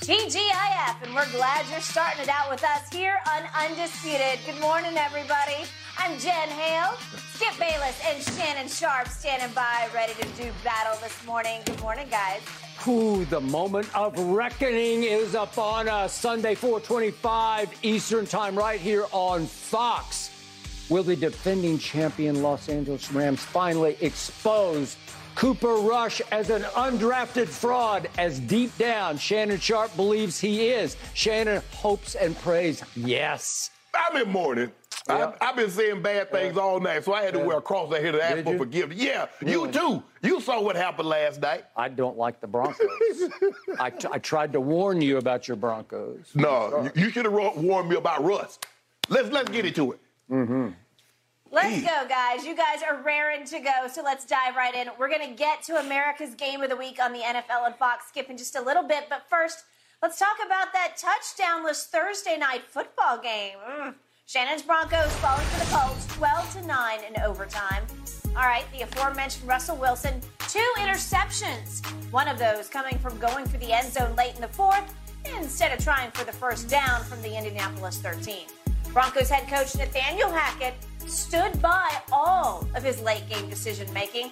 TGIF, and we're glad you're starting it out with us here on Undisputed. Good morning, everybody. I'm Jen Hale, Skip Bayless, and Shannon Sharpe standing by, ready to do battle this morning. Good morning, guys. Ooh, the moment of reckoning is upon us. Sunday, 425 Eastern Time, right here on Fox. Will the defending champion Los Angeles Rams finally expose Cooper Rush as an undrafted fraud, as deep down Shannon Sharpe believes he is. Shannon hopes and prays, yes. I'm in mourning. Yeah. I, have been saying bad things all night, so I had to wear a cross that here to ask Did for you? forgiveness. Yeah, you too. You saw what happened last night. I don't like the Broncos. I, t- I tried to warn you about your Broncos. No, you, you should have warned me about Russ. Let's let's get into it. Mm-hmm. Let's go, guys. You guys are raring to go, so let's dive right in. We're going to get to America's Game of the Week on the NFL and Fox skip in just a little bit, but first, let's talk about that touchdownless Thursday night football game. Mm. Shannon's Broncos falling for the Colts 12 to 9 in overtime. All right, the aforementioned Russell Wilson, two interceptions. One of those coming from going for the end zone late in the fourth instead of trying for the first down from the Indianapolis 13. Broncos head coach Nathaniel Hackett stood by all of his late game decision making.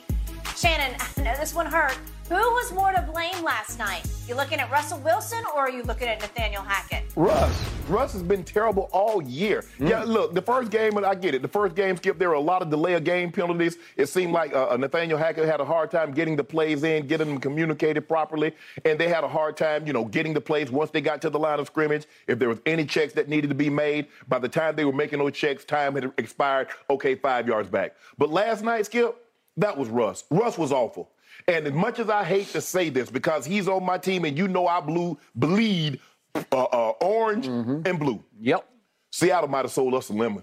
Shannon, I know this one hurt. Who was more to blame last night? You looking at Russell Wilson or are you looking at Nathaniel Hackett? Russ. Russ has been terrible all year. Yeah, look, the first game, and I get it. The first game, Skip, there were a lot of delay of game penalties. It seemed like uh, Nathaniel Hackett had a hard time getting the plays in, getting them communicated properly, and they had a hard time, you know, getting the plays once they got to the line of scrimmage. If there was any checks that needed to be made, by the time they were making those checks, time had expired. Okay, five yards back. But last night, Skip, that was Russ. Russ was awful. And as much as I hate to say this, because he's on my team, and you know I blue bleed uh, uh, orange and blue. Yep. Seattle might have sold us a lemon.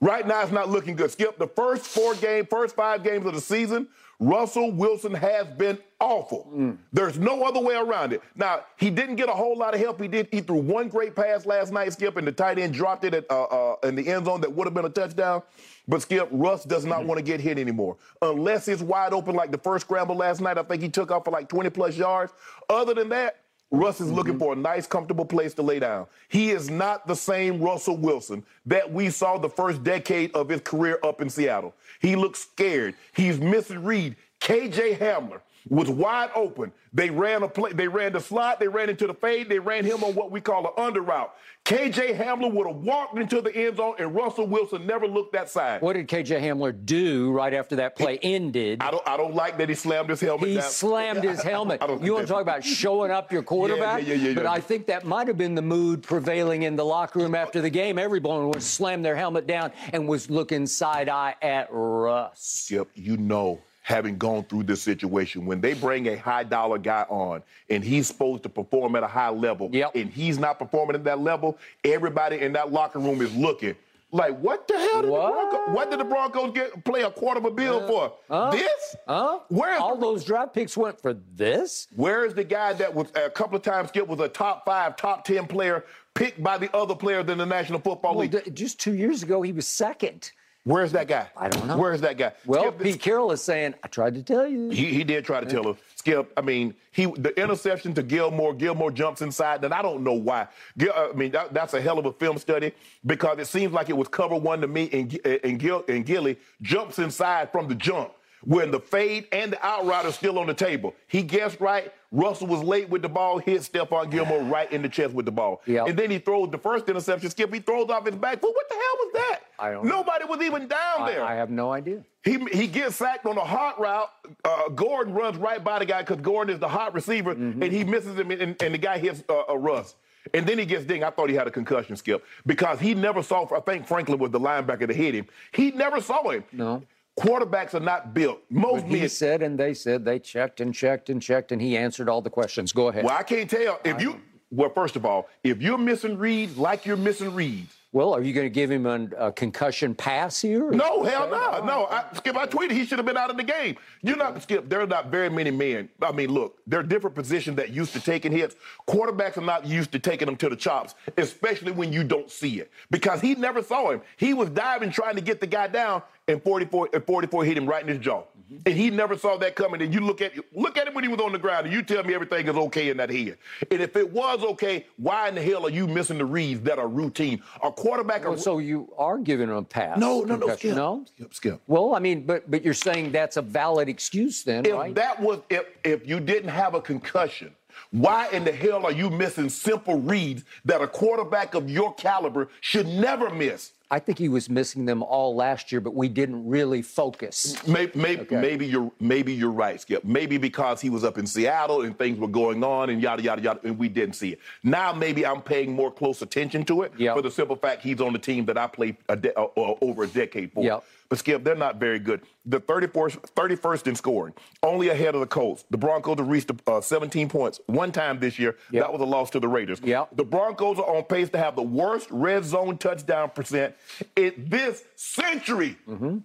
Right now, it's not looking good. Skip the first four game, first five games of the season. Russell Wilson has been awful. There's no other way around it. Now he didn't get a whole lot of help. He did. He threw one great pass last night, Skip, and the tight end dropped it at, uh, uh, in the end zone. That would have been a touchdown. But Skip, Russ does not want to get hit anymore unless it's wide open, like the first scramble last night. I think he took off for like 20 plus yards. Other than that, Russ is looking mm-hmm. for a nice, comfortable place to lay down. He is not the same Russell Wilson that we saw the first decade of his career up in Seattle. He looks scared. He's missing read. KJ Hamler was wide open. They ran a play, they ran the slot, they ran into the fade, they ran him on what we call an under route. KJ Hamler would have walked into the end zone, and Russell Wilson never looked that side. What did KJ Hamler do right after that play ended? I don't I don't like that he slammed his helmet He down. slammed his helmet. I don't You want to talk about showing up your quarterback? yeah, yeah, yeah, But yeah. I think that might have been the mood prevailing in the locker room after the game. Everyone was slammed their helmet down and was looking side eye at Russ. Yep, you know, having gone through this situation, when they bring a high dollar guy on and he's supposed to perform at a high level, Yep. and he's not performing at that level, everybody in that locker room is looking. Like what the hell did What? the Broncos? What did the Broncos get play a quarter of a bill for? This? Huh? Where's All the, those draft picks went for this? where is the guy that was a couple of times Skip was a top five, top ten player picked by the other players in the National Football Well, League? d- just two years ago, he was second. Where's that guy? I don't know. Where's that guy? Well, Skip, Pete Carroll is saying, I tried to tell you. He, he did try to tell her, Skip. I mean, he the interception to Gilmore. Gilmore jumps inside, and I don't know why. Gil, I mean, that, that's a hell of a film study because it seems like it was cover one to me, and and Gil and Gilly jumps inside from the jump when the fade and the outrider still on the table. He guessed right. Russell was late with the ball, hit Stephon Gilmore right in the chest with the ball, Yep. and then he throws the first interception. Skip, he throws off his back foot. What the hell was that? I don't. Nobody was even down I, there. I have no idea. He, he gets sacked on a hot route. Uh, Gordon runs right by the guy because Gordon is the hot receiver, Mm-hmm. and he misses him, and, and the guy hits uh, a Russ. And then he gets dinged. I thought he had a concussion, Skip, because he never saw. I think Franklin was the linebacker that hit him. He never saw him. No. Quarterbacks are not built. Most But he men. said and they said they checked and checked and checked, and he answered all the questions. Go ahead. Well, I can't tell if you. Well, first of all, if you're missing reads like you're missing reads, Well, are you going to give him an- a concussion pass here? No, hell no, no. I, Skip, I tweeted he should have been out of the game. You're not Skip. There are not very many men. I mean, look, there are different positions that used to taking hits. Quarterbacks are not used to taking them to the chops, especially when you don't see it. Because he never saw him. He was diving trying to get the guy down, and 44, and 44 hit him right in his jaw. And he never saw that coming. And you look at look at him when he was on the ground, and you tell me everything is okay in that head. And if it was okay, why in the hell are you missing the reads that are routine? A quarterback. Well, so you are giving him a pass? No, no, no, skip. No, skip, skip. Well, I mean, but but you're saying that's a valid excuse then, if right? that was if if you didn't have a concussion. Why in the hell are you missing simple reads that a quarterback of your caliber should never miss? I think he was missing them all last year, but we didn't really focus. Maybe, maybe, okay. maybe, you're maybe you're right, Skip. Maybe because he was up in Seattle and things were going on and yada yada yada, and we didn't see it. Now maybe I'm paying more close attention to it yep. for the simple fact he's on the team that I played a de- uh, uh, over a decade for. Yep. But Skip, they're not very good. The 34th, 31st in scoring, only ahead of the Colts. The Broncos have reached uh, 17 points one time this year. Yep. That was a loss to the Raiders. Yep. The Broncos are on pace to have the worst red zone touchdown percent in this century. Mm-hmm.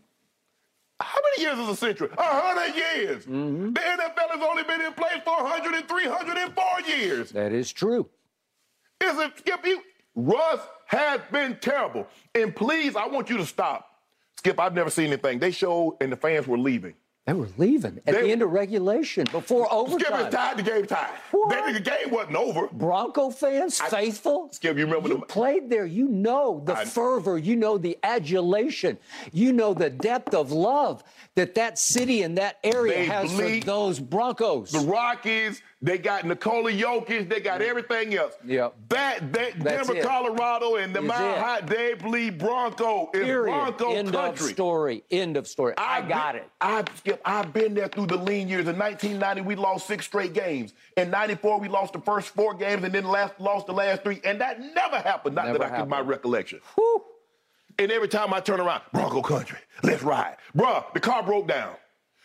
How many years is a century? A hundred years. Mm-hmm. The NFL has only been in place for 100 304 years. That is true. Is it, Skip? You, Russ has been terrible. And please, I want you to stop Skip, I've never seen anything. They showed, and the fans were leaving. They were leaving at they, the end of regulation before overtime. Skip is tied. The game tied. What? the game wasn't over. Bronco fans, I, faithful. Skip, you remember you the, played there. You know the I, fervor. You know the adulation. You know the depth of love that that city and that area has bleed. for those Broncos. The Rockies, they got Nikola Jokic. They got everything else. Yeah. That, that Denver, it. Colorado, and the Mile High, they bleed Bronco. It's Period. Bronco End country. of story. End of story. I, I got it. I, I've been there through the lean years. In 1990, we lost six straight games. In 94, we lost the first four games and then last, lost the last three. And that never happened. Not never that I can my recollection. Whew. And every time I turn around, Bronco country, let's ride. Bruh, the car broke down.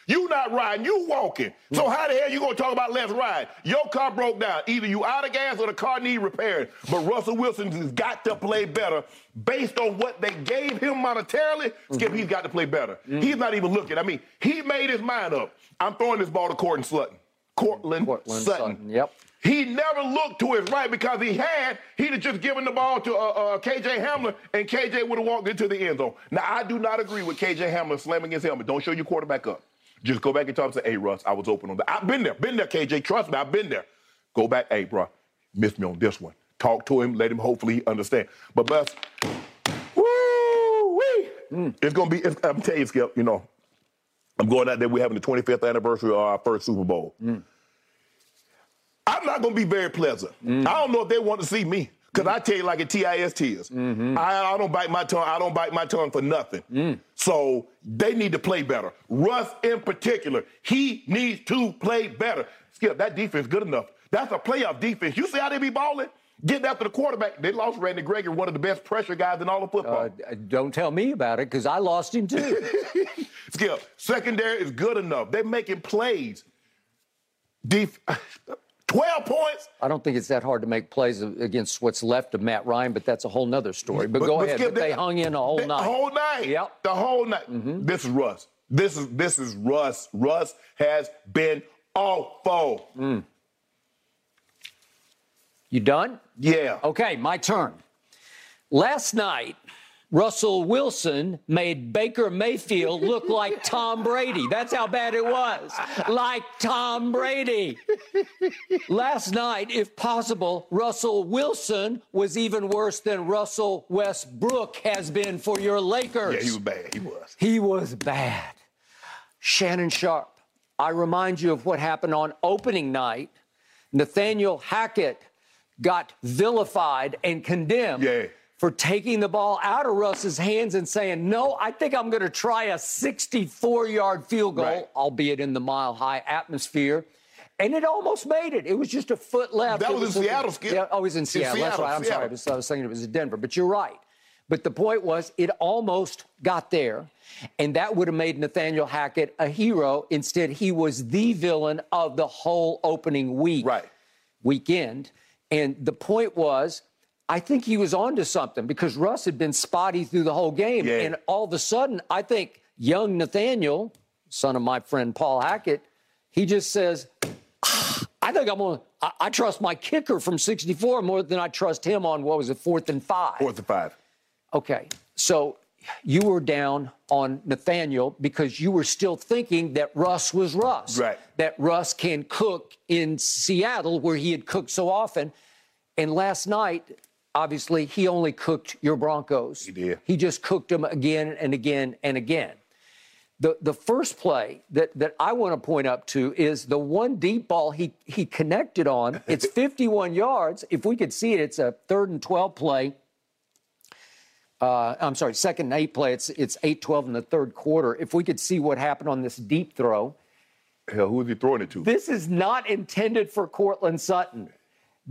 You not riding, you walking. So how the hell you gonna talk about let's ride? Your car broke down. Either you out of gas or the car need repaired. But Russell Wilson has got to play better based on what they gave him monetarily. Skip, mm-hmm. he's got to play better. Mm-hmm. He's not even looking. I mean, he made his mind up. I'm throwing this ball to Courtland Sutton. Courtland, Courtland Sutton. Sutton. Yep. He never looked to his right because he had, he'd have just given the ball to uh, uh, KJ Hamler, and KJ would have walked into the end zone. Now, I do not agree with KJ Hamler slamming his helmet. Don't show your quarterback up. Just go back and talk and say, hey, Russ, I was open on that. I've been there. Been there, KJ. Trust me, I've been there. Go back, hey, bro, missed me on this one. Talk to him, let him hopefully understand. But bless, woo wee. Mm. It's gonna be. It's, I'm telling you, Skip. You know, I'm going out there. We're having the 25th anniversary of our first Super Bowl. Mm. I'm not gonna be very pleasant. Mm. I don't know if they want to see me. Because I tell you like a TIST is. Mm-hmm. I, I, don't bite my tongue. I don't bite my tongue for nothing. Mm. So they need to play better. Russ in particular, he needs to play better. Skip, that defense good enough. That's a playoff defense. You see how they be balling? Getting after the quarterback. They lost Randy Gregory, one of the best pressure guys in all of football. Uh, don't tell me about it because I lost him too. Skip, secondary is good enough. They're making plays. Def- 12 points. I don't think it's that hard to make plays against what's left of Matt Ryan, but that's a whole nother story. But, but go but ahead. Skip, but they, they, hung in a whole the, night. The whole night. Yep. The whole night. Mm-hmm. This is Russ. This is this is Russ. Russ has been awful. Mm. You done? Yeah. Okay, my turn. Last night, Russell Wilson made Baker Mayfield look like Tom Brady. That's how bad it was. Like Tom Brady. Last night, if possible, Russell Wilson was even worse than Russell Westbrook has been for your Lakers. Yeah, he was bad. He was. He was bad. Shannon Sharpe, I remind you of what happened on opening night. Nathaniel Hackett got vilified and condemned. Yeah for taking the ball out of Russ's hands and saying, No, I think I'm going to try a 64 yard field goal, right. albeit in the mile high atmosphere. And it almost made it. It was just a foot left. That was, was, in Seattle, Skip. Yeah, oh, it was in Seattle. In Seattle That's right. I'm Seattle. sorry. I was, I was thinking it was in Denver. But you're right. But the point was, it almost got there. And that would have made Nathaniel Hackett a hero. Instead, he was the villain of the whole opening week. Right. Weekend. And the point was, I think he was onto something because Russ had been spotty through the whole game. Yeah. And all of a sudden, I think young Nathaniel, son of my friend Paul Hackett, he just says, ah, I think I'm going to, I trust my kicker from 64 more than I trust him on, what was it, fourth and five? Fourth and five. Okay. So you were down on Nathaniel because you were still thinking that Russ was Russ. Right. That Russ can cook in Seattle where he had cooked so often. And last night, obviously, he only cooked your Broncos. He did. He just cooked them again and again and again. The, the first play that, that I want to point up to is the one deep ball he, he connected on. It's 51 yards. If we could see it, it's a third and 12 play. Uh, I'm sorry, second and eight play. It's it's 8-12 in the third quarter. If we could see what happened on this deep throw, Hell, who is he throwing it to? this is not intended for Courtland Sutton.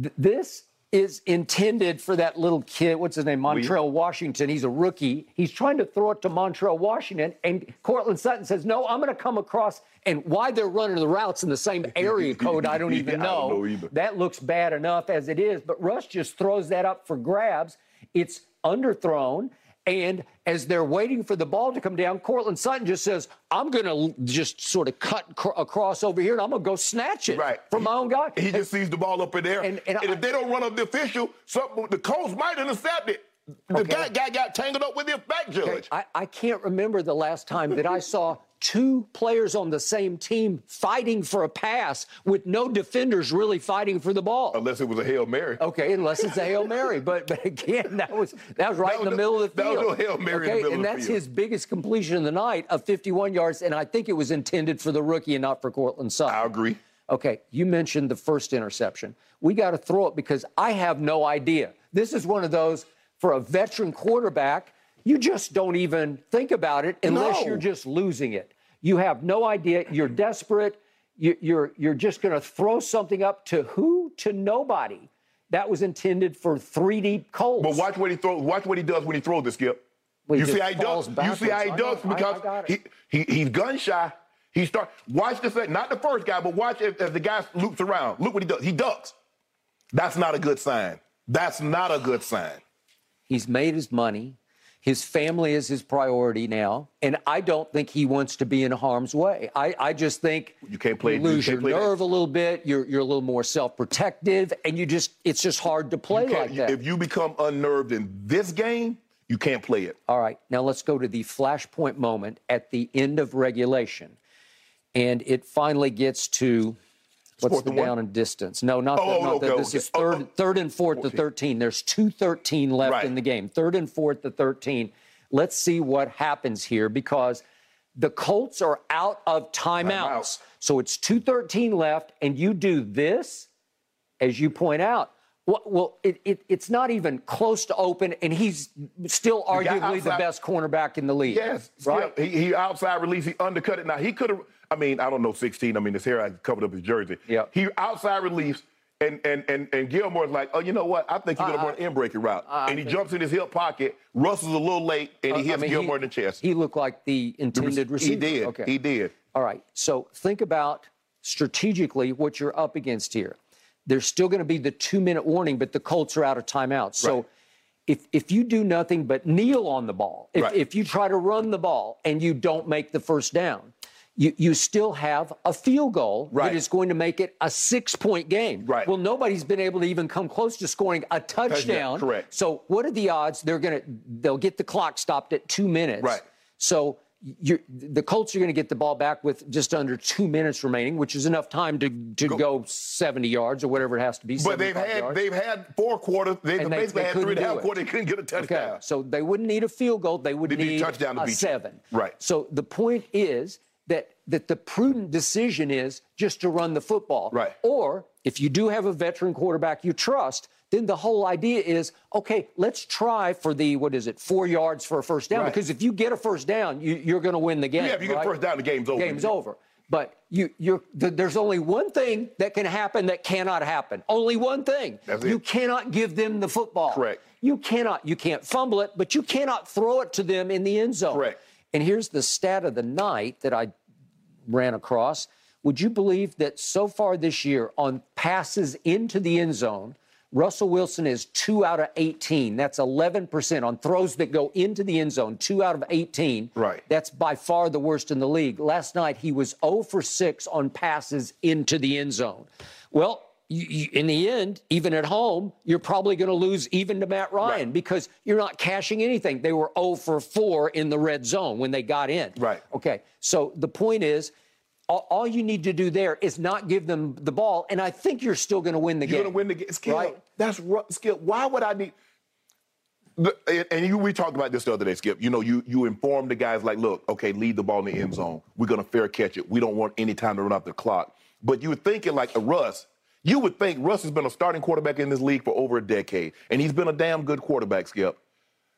Th- This is intended for that little kid. What's his name? Montrell Washington. He's a rookie. He's trying to throw it to Montrell Washington, and Courtland Sutton says, "No, I'm going to come across." And why they're running the routes in the same area code, I don't even I don't know. know either. That looks bad enough as it is. But Russ just throws that up for grabs. It's underthrown. And as they're waiting for the ball to come down, Courtland Sutton just says, I'm going to just sort of cut cr- across over here and I'm going to go snatch it Right. from my own guy. He just sees the ball up in there. And- And, and I- if they don't run up the official, something the Colts might intercept it. The Okay. guy, guy got tangled up with the back judge. I, I can't remember the last time that I saw two players on the same team fighting for a pass with no defenders really fighting for the ball. Unless it was a Hail Mary. Okay, unless it's a hail mary, but but again, that was that was right That in the was middle of the that was field. a Hail Mary in the okay, middle and of the that's his biggest completion of the night of 51 yards, and I think it was intended for the rookie and not for Courtland Sutton. I agree. Okay, you mentioned the first interception. We got to throw it because I have no idea. This is one of those for a veteran quarterback. You just don't even think about it unless No. you're just losing it. You have no idea. You're desperate. You, you're you're just going to throw something up to who? To nobody. That was intended for three deep Colts. But watch what he throws. Watch what he does when he throws this, skip. Well, you see how he does. You see how he does I got- I- I because he, he he's gun shy. He start. Watch the this. Not the first guy, but watch as, as the guy loops around. Look what he does. He ducks. That's not a good sign. That's not a good sign. He's made his money. His family is his priority now, and I don't think he wants to be in harm's way. I, I just think You can't play- You you lose can't your play that. nerve a little bit. You're you're a little more self-protective, and you just it's just hard to play like that. If you become unnerved in this game, you can't play it. All right, now let's go to the flashpoint moment at the end of regulation, and it finally gets to what's fourth the and one? down and distance? No, not, Oh, the, oh, not the, this okay. is Oh, third, oh. third and fourth to 13. There's two 13 left Right. in the game. Third and fourth to 13. Let's see what happens here because the Colts are out of timeouts. Timeout. So it's 213 left, and you do this, as you point out. Well, well it, it, it's not even close to open, and he's still arguably the best cornerback in the league. Yes, right. he, he outside release, he undercut it. Now he could have. I mean, I don't know, 16. I mean, his hair I covered up his jersey. Yeah. He outside release, and and and and Gilmore's like, oh, you know what? I think you're gonna Uh, run an in breaking route, I and he jumps in his hip pocket. Russell's a little late, and he Uh, I hits mean, Gilmore in the chest. He looked like the intended receiver. He did. Okay. He did. All right. So think about strategically what you're up against here. There's still going to be the two minute warning, but the Colts are out of timeout. So Right. if, if you do nothing but kneel on the ball, if, Right. if you try to run the ball and you don't make the first down, you, you still have a field goal Right. that is going to make it a six point game. Right. Well, nobody's been able to even come close to scoring a touchdown. correct. So what are the odds they're going to they'll get the clock stopped at two minutes? Right. So you're, the Colts are going to get the ball back with just under two minutes remaining, which is enough time to, to go, 70 yards or whatever it has to be. But they've had yards. they've had four quarters. They've they- basically they had three and a half quarters. They couldn't get a touchdown. Okay, so they wouldn't need a field goal. They would They need a touchdown to beat you. seven. Right. So the point is that the prudent decision is just to run the football. Right. Or if you do have a veteran quarterback you trust, then the whole idea is okay. Let's try for the what is it, four yards for a first down? Right. Because if you get a first down, you, you're going to win the game. Yeah, if you get right? a first down, the game's over. Game's over. But you, you're, th- there's only one thing that can happen that cannot happen. Only one thing. That's it. you cannot give them the football. Correct. You cannot. You can't fumble it, but you cannot throw it to them in the end zone. Correct. And here's the stat of the night that I ran across. Would you believe that so far this year on passes into the end zone, Russell Wilson is two out of 18. That's 11% on throws that go into the end zone, two out of 18. Right. That's by far the worst in the league. Last night, he was 0 for 6 on passes into the end zone. Well, you, you, in the end, even at home, you're probably going to lose even to Matt Ryan Right. because you're not cashing anything. They were 0 for 4 in the red zone when they got in. Right. Okay. So the point is, all, all you need to do there is not give them the ball, and I think you're still going to win the You're game. going to win the game. Skip, Right. that's Skip. Why would I need? And- you, we talked about this the other day, Skip. You know, you you inform the guys like, look, okay, lead the ball in the end zone. We're gonna fair catch it. We don't want any time to run out the clock. But you were thinking like a Russ. You would think Russ has been a starting quarterback in this league for over a decade, and he's been a damn good quarterback, Skip.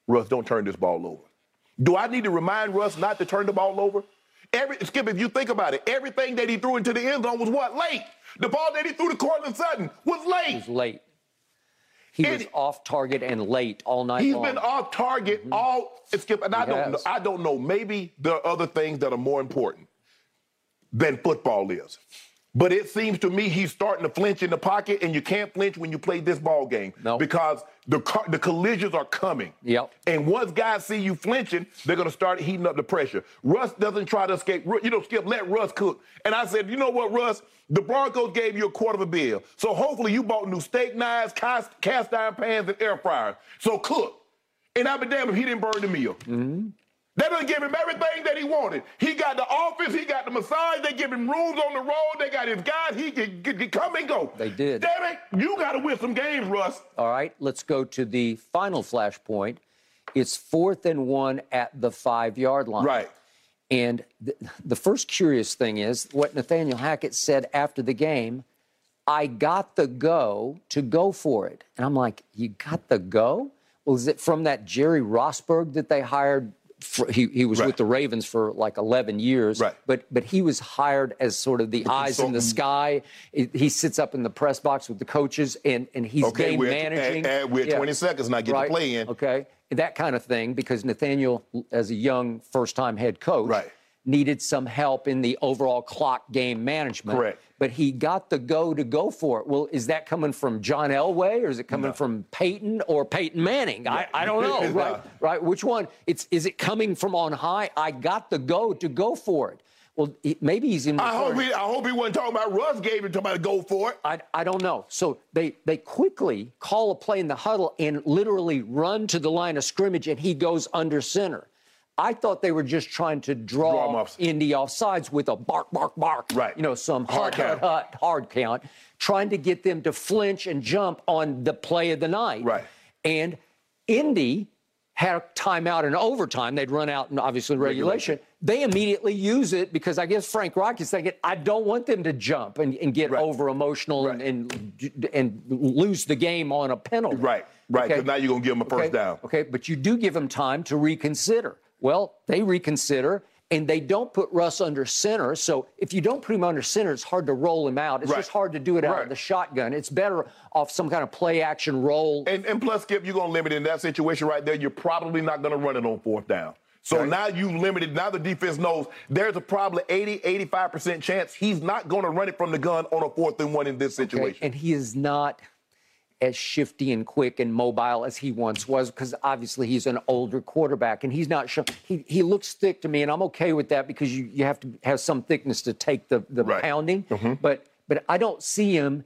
Russ, don't turn this ball over. Do I need to remind Russ not to turn the ball over? Every Skip, if you think about it, everything that he threw into the end zone was what? Late. The ball that he threw to Courtland Sutton was late. He was late. He And- was off target and late all night He's long. been off target mm-hmm. all Skip, and I He don't know. I don't know. Maybe there are other things that are more important than football is. But it seems to me he's starting to flinch in the pocket, and you can't flinch when you play this ball game Nope. because the car, the collisions are coming. Yep. And once guys see you flinching, they're going to start heating up the pressure. Russ doesn't try to escape. You know, Skip, let Russ cook. And I said, you know what, Russ? The Broncos gave you a quarter of a bill. So hopefully you bought new steak knives, cast, cast iron pans, and air fryers. So cook. And I'll be damned if he didn't burn the meal. Mm-hmm. They done give him everything that he wanted. He got the office, he got the massage, they give him rooms on the road, they got his guys, he can, come and go. They did. Damn it, you got to win some games, Russ. All right, let's go to the final flashpoint. It's fourth and one at the five yard line. Right. And th- the first curious thing is what Nathaniel Hackett said after the game I got the go to go for it. And I'm like, You got the go? Well, is it from that Jerry Rosburg that they hired? For, he, he was Right. with the Ravens for like 11 years. Right. But, but he was hired as sort of the eyes in the sky. He- He sits up in the press box with the coaches and, and he's Okay, game we're managing. at- at- we're at 20 seconds now, get the right. play in. Okay, that kind of thing because Nathaniel, as a young first-time head coach, Right. needed some help in the overall clock game management. Correct. But he got the go to go for it. Well, is that coming from John Elway or is it coming from Peyton or Peyton Manning? I, I don't know. No. right? Right? Which one? It's is it coming from on high? I got the go to go for it. Well, maybe he's in. I hope, he, I hope he wasn't talking about Russ gave him somebody to go for it. I, I don't know. So they they quickly call a play in the huddle and literally run to the line of scrimmage, and he goes under center. I thought they were just trying to Draw draw off. Indy off sides with a bark, bark, bark. Right. You know, some Hard hard count. hut, hard count, trying to get them to flinch and jump on the play of the night. Right. And Indy had a timeout in overtime. They'd run out in obviously regulation. Regulation. They immediately use it because I guess Frank Reich is thinking, I don't want them to jump and, and get Right. over emotional and, Right. and and lose the game on a penalty. Right, right, Okay? because now you're going to give them a first okay. down. Okay, but you do give them time to reconsider. Well, they reconsider and they don't put Russ under center. So if you don't put him under center, it's hard to roll him out. It's Right. just hard to do it out Right. of the shotgun. It's better off some kind of play action roll. And, and plus, Skip, you're going to limit in that situation right there. You're probably not going to run it on fourth down. So now you've limited. Now the defense knows there's a probably 80, 85% chance he's not going to run it from the gun on a fourth and one in this Okay, situation. And he is not as shifty and quick and mobile as he once was because obviously he's an older quarterback and he's not sure. He, he looks thick to me, and I'm okay with that because you, you have to have some thickness to take the, the Right. pounding. Mm-hmm. But but I don't see him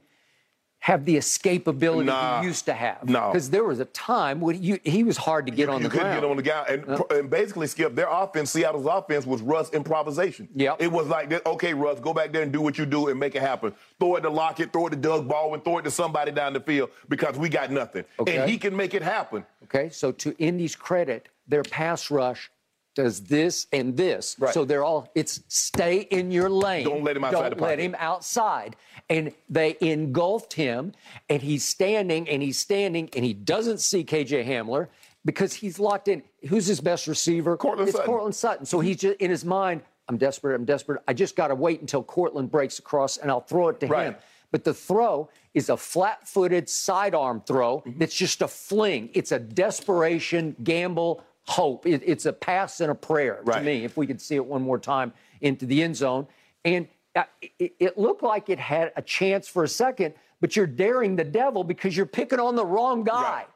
have the escapability Nah. he used to have. No. Because there was a time when you, he was hard to get on you the couldn't ground. get on the ground. And, uh. and basically, Skip, their offense, Seattle's offense, was Russ improvisation. Yep. It was like, okay, Russ, go back there and do what you do and make it happen. Throw it to Lockett, throw it to Doug Baldwin, throw it to somebody down the field because we got nothing. Okay. And he can make it happen. Okay, so to Indy's credit, their pass rush does this and this. Right. So they're all it's stay in your lane. Don't let him outside Don't let him outside. And they engulfed him, and he's standing and he's standing and he doesn't see KJ Hamler because he's locked in. Who's his best receiver? Courtland it's Sutton. Courtland Sutton. So he's just in his mind, I'm desperate, I'm desperate. I just gotta wait until Courtland breaks across and I'll throw it to Right. him. But the throw is a flat footed sidearm throw Mm-hmm. that's just a fling. It's a desperation, gamble, hope. It- it's a pass and a prayer to me, if we could see it one more time into the end zone. And uh, it, it looked like it had a chance for a second, but you're daring the devil because you're picking on the wrong guy. Right.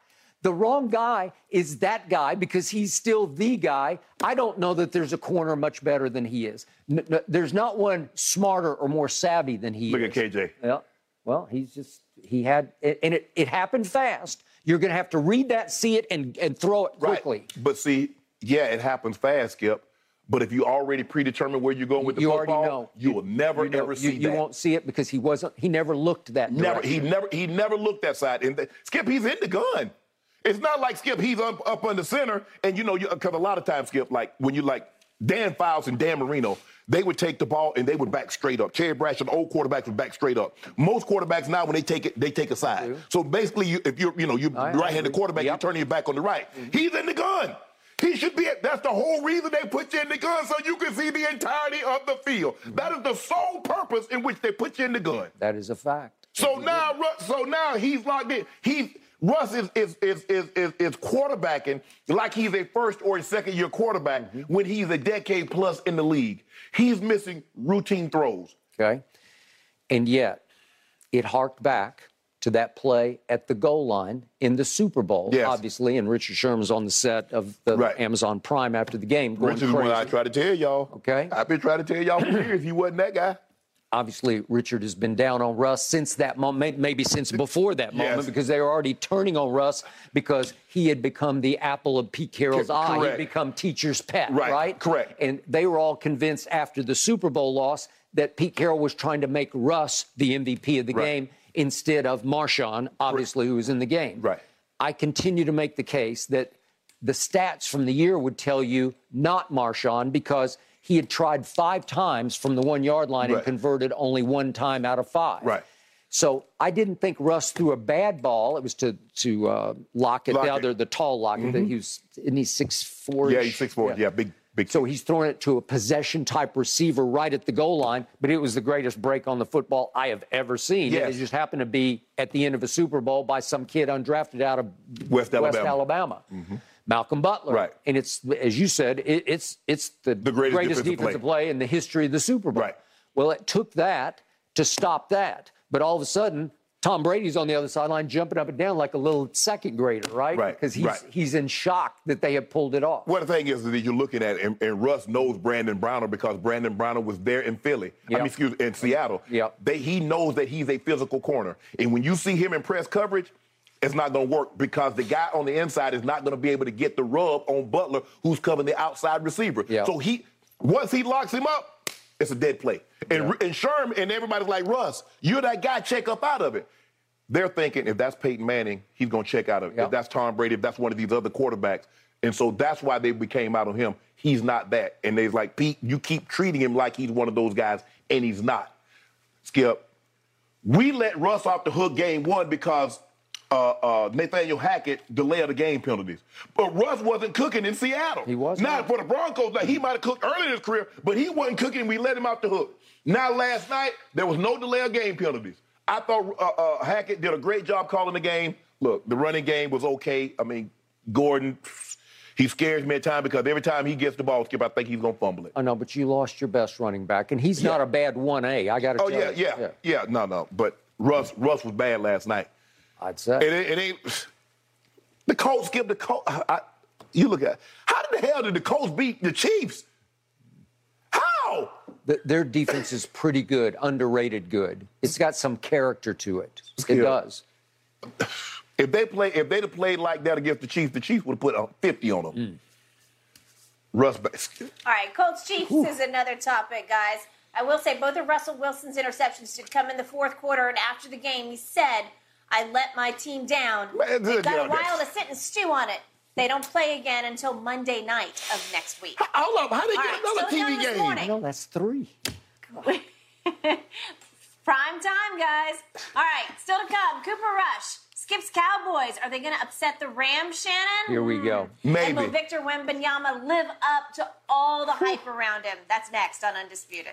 The wrong guy is that guy because he's still the guy. I don't know that there's a corner much better than he is. N- n- there's not one smarter or more savvy than he Look is. at KJ. Yeah. Well, he's just he had and it, it happened fast. You're going to have to read that, see it, and and throw it quickly. Right. But see, yeah, it happens fast, Skip. But if you already predetermine where you're going with the you football, already know. you will never you know, ever you, see you that. You won't see it because he wasn't. He never looked that. Never. direction. He never. He never looked that side. And the, Skip, he's in the gun. It's not like Skip. He's up up on the center, and you know, because a lot of times, Skip, like when you like Dan Fouts and Dan Marino, they would take the ball and they would back straight up. Terry Bradshaw, old quarterbacks would back straight up. Most quarterbacks now, when they take it, they take a side. So basically, you, if you're, you know, you're oh, I right-handed quarterback, Yep. you're turning your back on the right. Mm-hmm. He's in the gun. He should be. At, that's the whole reason they put you in the gun, so you can see the entirety of the field. Mm-hmm. That is the sole purpose in which they put you in the gun. That is a fact. So now, Russ, so now he's locked in. He's Russ is is is is is, is quarterbacking like he's a first or a second year quarterback mm-hmm. when he's a decade plus in the league. He's missing routine throws. Okay. And yet, it harked back to that play at the goal line in the Super Bowl, Yes. obviously. And Richard Sherman's on the set of the Right. Amazon Prime after the game. Going Richard is what I try to tell y'all. Okay. I've been trying to tell y'all for years he wasn't that guy. Obviously, Richard has been down on Russ since that moment, maybe since before that moment, Yes. because they were already turning on Russ because he had become the apple of Pete Carroll's Co- eye. He'd correct. become teacher's pet, Right, right? correct. And they were all convinced after the Super Bowl loss that Pete Carroll was trying to make Russ the MVP of the Right. game instead of Marshawn, obviously, who was in the game. Right. I continue to make the case that the stats from the year would tell you not Marshawn because he had tried five times from the one yard line and converted only one time out of five. Right. So I didn't think Russ threw a bad ball. It was to to uh, Lockett, the other, the tall Lock, Lockett. That he was, isn't he six four? Yeah, he's six four. Yeah, big big. So he's throwing it to a possession type receiver right at the goal line, but it was the greatest break on the football I have ever seen. Yes. And it just happened to be at the end of a Super Bowl by some kid undrafted out of West Alabama. Alabama. Malcolm Butler. Right. And it's as you said, it, it's it's the, The greatest defensive defensive play. play in the history of the Super Bowl. Right. Well, it took that to stop that, but all of a sudden. Tom Brady's on the other sideline jumping up and down like a little second grader, right? Right, Because he's right. he's in shock that they have pulled it off. Well, the thing is that you're looking at, and, and Russ knows Brandon Browner because Brandon Browner was there in Philly. I Yep. mean, excuse in Seattle. Yep. They, he knows that he's a physical corner, and when you see him in press coverage, it's not going to work because the guy on the inside is not going to be able to get the rub on Butler, who's covering the outside receiver. Yep. So he, once he locks him up, it's a dead play. And, and Sherm and everybody's like Russ, you're that guy. Check up out of it. They're thinking if that's Peyton Manning, he's going to check out of it. Yep. If that's Tom Brady, if that's one of these other quarterbacks. And so that's why they became out on him. He's not that. And they's like, Pete, you keep treating him like he's one of those guys, and he's not. Skip, we let Russ off the hook game one because uh, uh, Nathaniel Hackett delayed the game penalties. But Russ wasn't cooking in Seattle. He wasn't. For the Broncos, now, he might have cooked early in his career, but he wasn't cooking. We let him off the hook. Now, last night, there was no delay of game penalties. I thought uh, uh, Hackett did a great job calling the game. Look, the running game was okay. I mean, Gordon, he scares me at times because every time he gets the ball, Skip, I think he's going to fumble it. I know, but you lost your best running back, and he's not a bad one A. I got to Oh, tell yeah, you. yeah, yeah, No, no. But Russ, Russ was bad last night. I'd say. It, ain't- it ain't. The Colts give the Colts. I, you look at how the hell did the Colts beat the Chiefs? How? Th- their defense is pretty good, underrated good. It's got some character to it. It Yeah. does. If they play, if they'd have played like that against the Chiefs, the Chiefs would have put a 50 on them. Mm. Russ, ba- All right, Colts Chiefs is another topic, guys. I will say both of Russell Wilson's interceptions did come in the fourth quarter, and after the game, he said, "I let my team down." Man, They've got a while to sit and stew on it. They don't play again until Monday night of next week. hold up, how they All get right, another slow TV game? morning. No, that's three. Prime time, guys. All right, still to come. Cooper Rush, Skip's Cowboys. Are they going to upset the Rams, Shannon? Here we go. Hmm. And Maybe. will Victor Wembanyama live up to all the hype around him? That's next on Undisputed.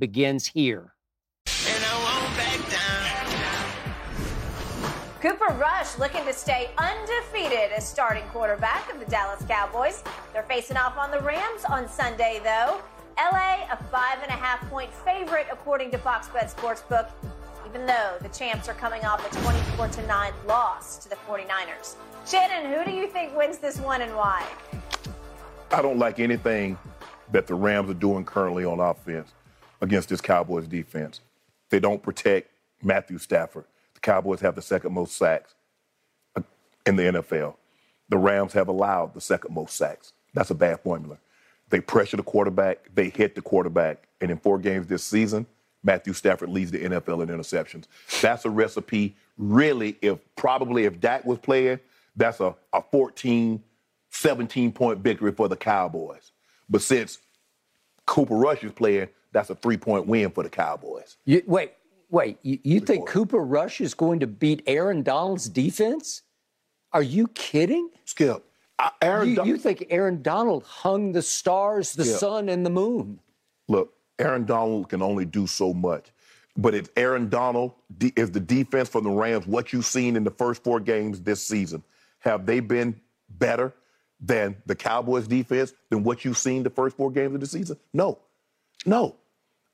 begins here. Cooper Rush looking to stay undefeated as starting quarterback of the Dallas Cowboys. They're facing off on the Rams on Sunday, though. LA, a five and a half point favorite according to Fox Bet Sportsbook, even though the champs are coming off a 24 to 9 loss to the 49ers. Shannon, who do you think wins this one and why? I don't like anything that the Rams are doing currently on offense against this Cowboys defense. They don't protect Matthew Stafford. The Cowboys have the second most sacks in the NFL. The Rams have allowed the second most sacks. That's a bad formula. They pressure the quarterback, they hit the quarterback. And in four games this season, Matthew Stafford leads the NFL in interceptions. That's a recipe, really, if probably if Dak was playing, that's a, a 14, 17 point victory for the Cowboys. But since Cooper Rush is playing, that's a three point win for the Cowboys. You, wait, wait. You, you think Cooper Rush is going to beat Aaron Donald's defense? Are you kidding? Skip, Aaron, you, you, think Aaron Donald hung the stars, the yeah. sun, and the moon? Look, Aaron Donald can only do so much. But it's Aaron Donald is the defense for the Rams. What you've seen in the first four games this season, have they been better than the Cowboys defense than what you've seen the first four games of the season? No, no.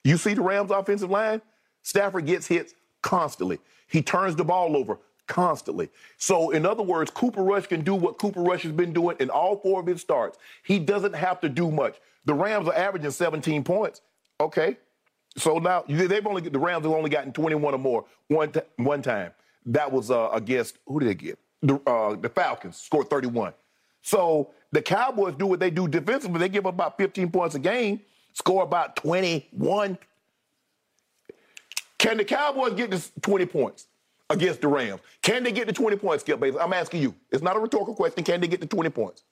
You see the Rams offensive line. Stafford gets hits constantly. He turns the ball over constantly. So, in other words, Cooper Rush can do what Cooper Rush has been doing in all four of his starts. He doesn't have to do much. The Rams are averaging 17 points. Okay. So now they've only the Rams have only gotten 21 or more one t- one time. That was uh, against who did they get? The, uh, the Falcons scored 31. So the Cowboys do what they do defensively. They give up about 15 points a game, score about 21. Can the Cowboys get to 20 points? against the Rams. Can they get to 20 points, Skip Bayless? I'm asking you. It's not a rhetorical question. Can they get to 20 points?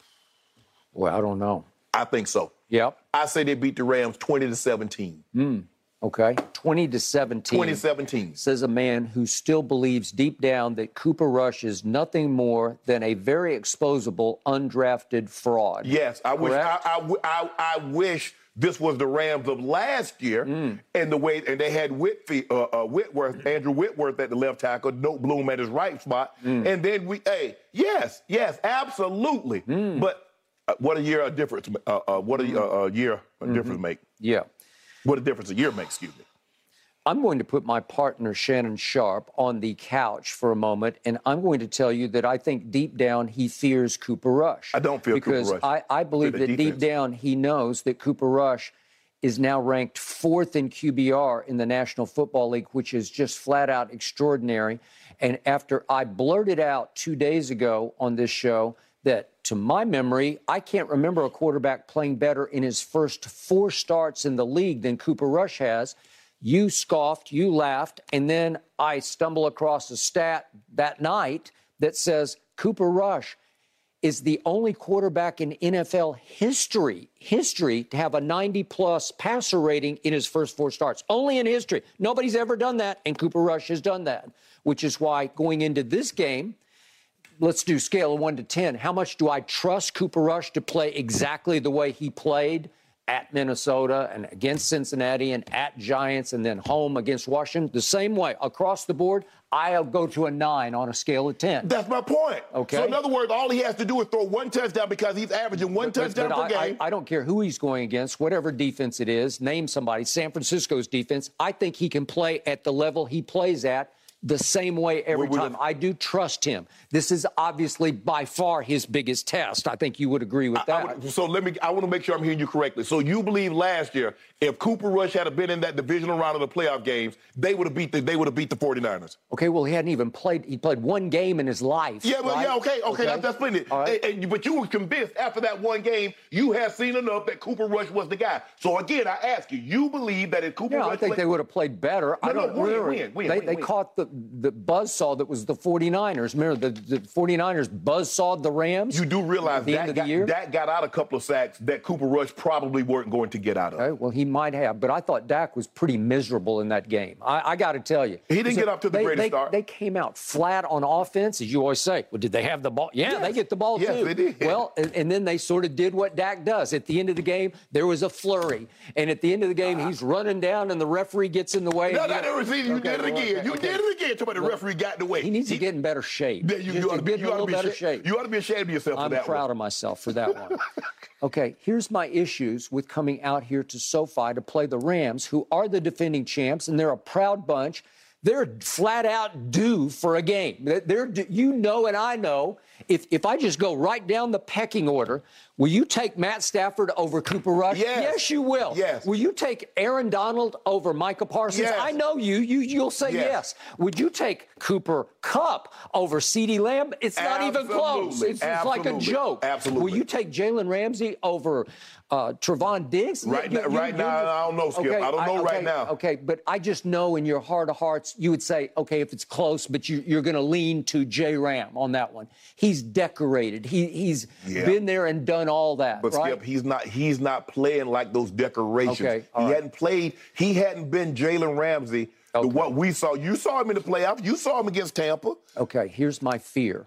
Well, I don't know. I think so. Yep. I say they beat the Rams 20 to 17. Hmm. Okay. 20 to 17. 2017. Says a man who still believes deep down that Cooper Rush is nothing more than a very exposable, undrafted fraud. Yes. I wish I, I, I, I wish this was the Rams of last year, mm. and the way and they had Whitfield, uh, uh, Whitworth, Andrew Whitworth at the left tackle, Noteboom at his right spot, mm. and then we, hey, yes, yes, absolutely. Mm. But uh, what a year a difference, uh, uh, what a, uh, a year a mm-hmm. difference make? Yeah, what a difference a year makes. Excuse me. I'm going to put my partner, Shannon Sharpe, on the couch for a moment, and I'm going to tell you that I think deep down he fears Cooper Rush. I don't feel because Cooper Rush. I, I believe that defense. deep down he knows that Cooper Rush is now ranked fourth in QBR in the National Football League, which is just flat out extraordinary. And after I blurted out two days ago on this show that, to my memory, I can't remember a quarterback playing better in his first four starts in the league than Cooper Rush has. You scoffed, you laughed, and then I stumble across a stat that night that says Cooper Rush is the only quarterback in NFL history, history to have a 90 plus passer rating in his first four starts. Only in history. Nobody's ever done that, and Cooper Rush has done that, which is why going into this game, let's do scale of one to 10. How much do I trust Cooper Rush to play exactly the way he played at Minnesota and against Cincinnati and at Giants and then home against Washington. The same way across the board, I'll go to a nine on a scale of 10. That's my point. Okay. So, in other words, all he has to do is throw one touchdown because he's averaging one But- touchdown but per I, game. I, I don't care who he's going against, whatever defense it is, name somebody. San Francisco's defense, I think he can play at the level he plays at the same way every time. I do trust him. This is obviously by far his biggest test. I think you would agree with I that. would- so let me. I want to make sure I'm hearing you correctly. So you believe last year, if Cooper Rush had been in that divisional round of the playoff games, they would have beat the they would have beat the 49ers. okay, well, he hadn't even played. He played one game in his life. Yeah, but right? yeah, okay, okay, That's, that's plenty. Right. And- and- but you were convinced after that one game, you had seen enough that Cooper Rush was the guy. So again, I ask you, you believe that if Cooper Yeah, Rush I think played- they would have played better. I No, no, don't win, really. win, win, they win, they win. caught the the buzzsaw that was the 49ers. Remember the, the 49ers buzzsawed the Rams? you do realize that got, that got out a couple of sacks that Cooper Rush probably weren't going to get out of. Okay, well, he might have, but I thought Dak was pretty miserable in that game. I, I got to tell you, He didn't So get up to the they, greatest they, start. They came out flat on offense, as you always say. Well, did they have the ball? Yeah, Yes. they get the ball Yes, too. they did. Well, and, and then they sort of did what Dak does. At the end of the game, there was a flurry, and at the end of the game, he's running down, and the referee gets in the way. No, no, he- never seen you did it again. okay, you did it again. Somebody the referee got in the way. He needs to get in better shape. Yeah, you, you ought to be, in you ought to be better ashamed. shape. You ought to be ashamed of yourself I'm for that proud one. of myself for that one. okay, here's my issues with coming out here to SoFi to play the Rams, who are the defending champs, and they're a proud bunch. They're flat out due for a game. They're, you know, and I know. If if I just go right down the pecking order, will you take Matt Stafford over Cooper Rush? Yes. yes you will. Yes. Will you take Aaron Donald over Micah Parsons? Yes. I know you. You you'll say Yes. yes. Would you take Cooper Kupp over CeeDee Lamb? It's not even close. It's, it's like a joke. Absolutely. Will you take Jalen Ramsey over uh, Trevon Diggs? Right You- now- you- right now, just- I don't know, Skip. I don't know right okay, now. Okay, but I just know in your heart of hearts, you would say, okay, if it's close, but you, you're going to lean to J Ram on that one. He's decorated. He, he's Yeah. been there and done all that. But right? Skip, he's not he's not playing like those decorations. Okay, he right. hadn't played. He hadn't been Jalen Ramsey. Okay. what we saw, you saw him in the playoffs. You saw him against Tampa. Okay, here's my fear.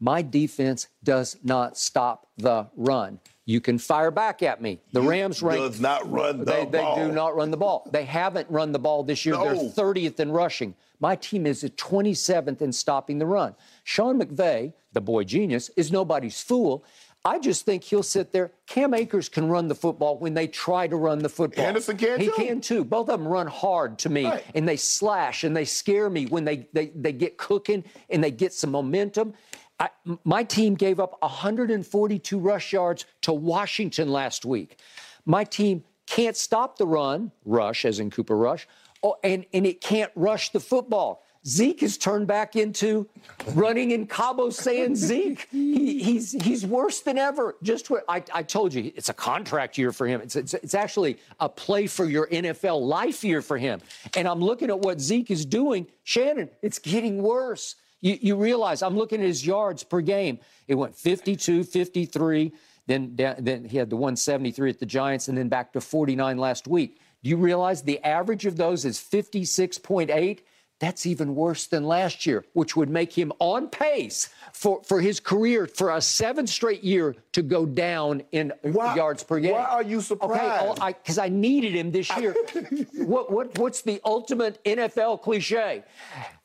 My defense does not stop the run. You can fire back at me. The Rams rank does not run the they, ball. They do not run the ball. They haven't run the ball this year. No. They're 30th in rushing. My team is at 27th in stopping the run. Sean McVay, the boy genius, is nobody's fool. I just think he'll sit there. Cam Akers can run the football when they try to run the football. Anderson can He too. can too. Both of them run hard to me, Right. and they slash and they scare me when they, they, they get cooking and they get some momentum. I, my team gave up 142 rush yards to Washington last week. My team can't stop the run, rush as in Cooper Rush, oh, and, and it can't rush the football. Zeke is turned back into running in Cabo San Zeke. He, he's he's worse than ever. Just what I, I told you, it's a contract year for him. It's, it's it's actually a play for your NFL life year for him. And I'm looking at what Zeke is doing. Shannon, it's getting worse. You, you realize I'm looking at his yards per game. It went 52, 53. Then, then he had the 173 at the Giants, and then back to 49 last week. Do you realize the average of those is 56.8? That's even worse than last year, which would make him on pace for, for his career for a seventh straight year to go down in Why- yards per game. why are you oh, surprised? Okay, because I, needed him this year. what, what, what's the ultimate NFL cliche?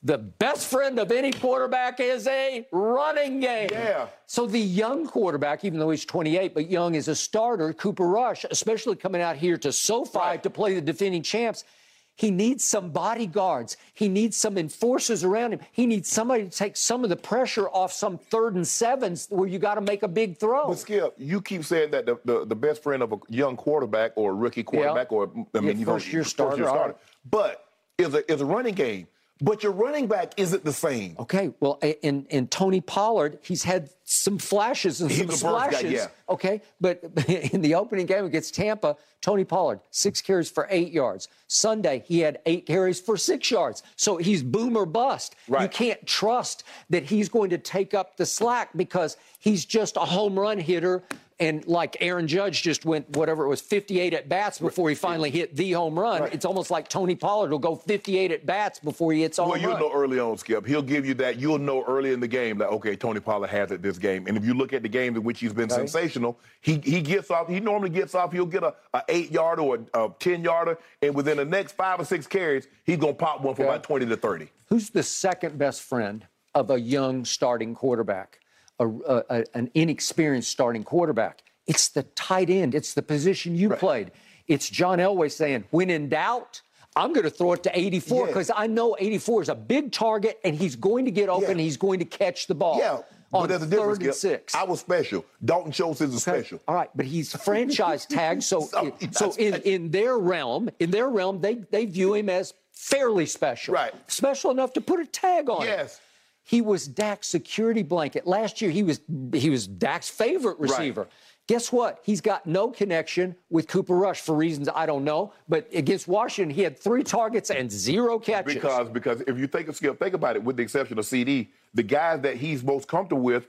The best friend of any quarterback is a running game. Yeah. So the young quarterback, even though he's 28, but young is a starter, Cooper Rush, especially coming out here to SoFi Right. to play the defending champs, he needs some bodyguards. He needs some enforcers around him. He needs somebody to take some of the pressure off some third and sevens where you got to make a big throw. But Skip, you keep saying that the, the, the best friend of a young quarterback or a rookie quarterback or I mean Yeah, you know, first-year starter, all right. But is a is a running game. But your running back isn't the same. Okay, well, and and Tony Pollard, he's had some flashes and He's some first guy, yeah. Okay, but in the opening game against Tampa, Tony Pollard six carries for eight yards. Sunday he had eight carries for six yards. So he's boom or bust. You can't trust that he's going to take up the slack because he's just a home run hitter. And like Aaron Judge just went whatever it was 58 at bats before he finally hit the home run. Right. It's almost like Tony Pollard will go 58 at bats before he hits home Well, you'll run. know early on, Skip. He'll give you that. You'll know early in the game that okay, Tony Pollard has it this game. And if you look at the games in which he's been Okay. sensational, he he gets off. He normally gets off. He'll get a, a eight yarder or a, a ten yarder, and within the next five or six carries, he's gonna pop one for Okay. about twenty to thirty. Who's the second best friend of a young starting quarterback, a, a- an inexperienced starting quarterback? It's the tight end. It's the position you played. It's John Elway saying, when in doubt, I'm going to throw it to 84 Yeah. because I know 84 is a big target and he's going to get open. Yeah. He's going to catch the ball. Yeah, but there's a difference. third six. I was special. Dalton Schultz is a Okay. special. All right, but he's franchise tagged, so So so in, in their realm, in their realm, they they view him as fairly special, Right. Special enough to put a tag on. him. He was Dak's security blanket last year. He was he was Dak's favorite receiver. Guess what? He's got no connection with Cooper Rush for reasons I don't know. But against Washington, he had three targets and zero catches. Because because if you think of Skip, think about it. With the exception of CD, the guys that he's most comfortable with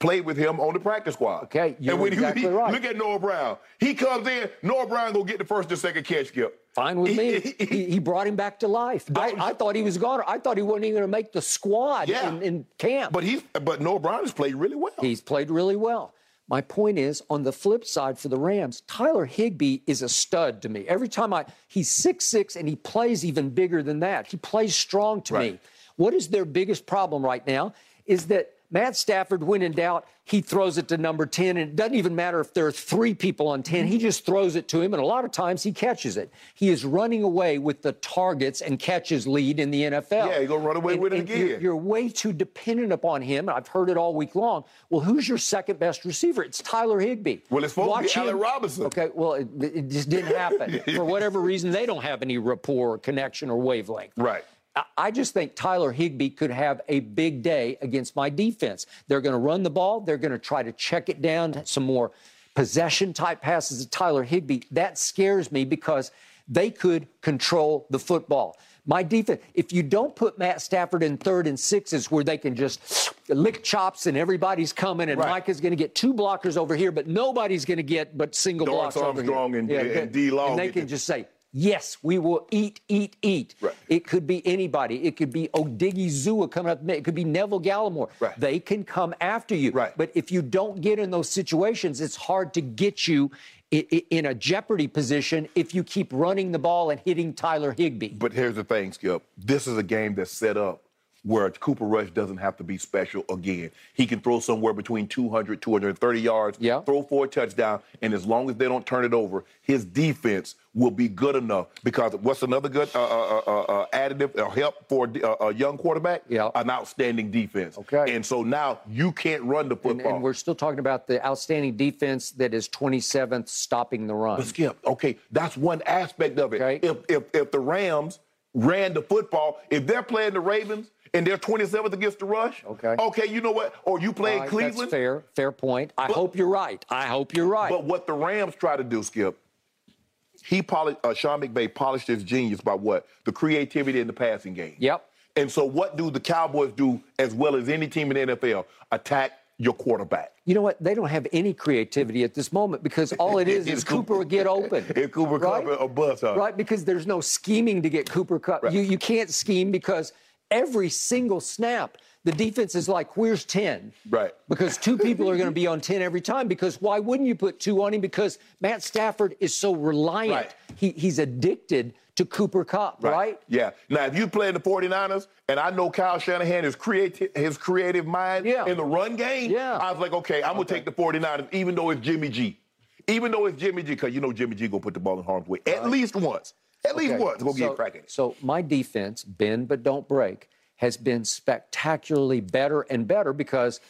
played with him on the practice squad. Okay, you're and when exactly he, right. Look at Noah Brown. He comes in. Noah Brown gonna get the first and second catch. Skip. Fine with me. he- He, brought him back to life. I, I thought he was gone. I thought he wasn't even going to make the squad Yeah. in, in camp. But he's but Noah Brown has played really well. He's played really well. My point is, on the flip side for the Rams, Tyler Higbee is a stud to me. Every time I, he's six six and he plays even bigger than that. He plays strong to Right. me. What is their biggest problem right now is that Matt Stafford, when in doubt, he throws it to number 10, and it doesn't even matter if there are three people on 10. He just throws it to him, and a lot of times he catches it. He is running away with the targets and catches lead in the NFL. Yeah, he gonna run away And- with it and you're- you're way too dependent upon him. I've heard it all week long. Well, who's your second best receiver? It's Tyler Higbee. Well, it's supposed to be Watch Allen Robinson. Okay, well, it, it just didn't happen. For whatever reason, they don't have any rapport or connection or wavelength. Right. I- just think Tyler Higbee could have a big day against my defense. They're going to run the ball. They're going to try to check it down, some more possession type passes to Tyler Higbee. That scares me because they could control the football. My defense, if you don't put Matt Stafford in third and sixes where they can just lick chops and everybody's coming and Right. is going to get two blockers over here, but nobody's going to get but single Dorrance blocks over Armstrong here. and- and good. D. Long And they can just say, yes, we will eat, eat, eat. Right. It could be anybody. It could be Odighizuwa coming up. It could be Neville Gallimore. Right. They can come after you. Right. But if you don't get in those situations, it's hard to get you in a jeopardy position if you keep running the ball and hitting Tyler Higbee. But here's the thing, Skip. This is a game that's set up where Cooper Rush doesn't have to be special again. He can throw somewhere between 200, 230 yards, Yeah. throw for a touchdown, and as long as they don't turn it over, his defense will be good enough. Because what's another good uh, uh, uh, uh, additive or help for a, a- young quarterback? Yeah. An outstanding defense. Okay. And so now you can't run the And, football. and we're still talking about the outstanding defense that is 27th stopping the run. But Skip, okay, that's one aspect of it. Okay. If if if the Rams ran the football, if they're playing the Ravens and they're 27th against the rush, Okay. okay, you know what? Or you playing right, Cleveland. That's fair. Fair point. I hope you're right. I hope you're right. But what the Rams try to do, Skip, he polished, uh, Sean McVay polished his genius by what? The creativity in the passing game. Yep. And so what do the Cowboys do as well as any team in the NFL? Attack your quarterback. You know what? They don't have any creativity at this moment because all it is is It's Cooper get open. If Cooper right? Cup a bust, huh? Right, because there's no scheming to get Cooper Kupp. Right. You you can't scheme because every single snap, the defense is like, where's 10? Right. Because two people are going to be on 10 every time. Because why wouldn't you put two on him? Because Matt Stafford is so reliant. Right. He, he's addicted to Cooper Kupp, right? Yeah. Now, if you play in the 49ers, and I know Kyle Shanahan is creative, his creative mind Yeah. in the run game, Yeah. I was like, okay, I'm gonna take the 49ers, even though it's Jimmy G. Even though it's Jimmy G, because you know Jimmy G gonna put the ball in harm's way. At least once. At least Okay, once. Go so, get a crack at it. So my defense, bend but don't break, has been spectacularly better and better because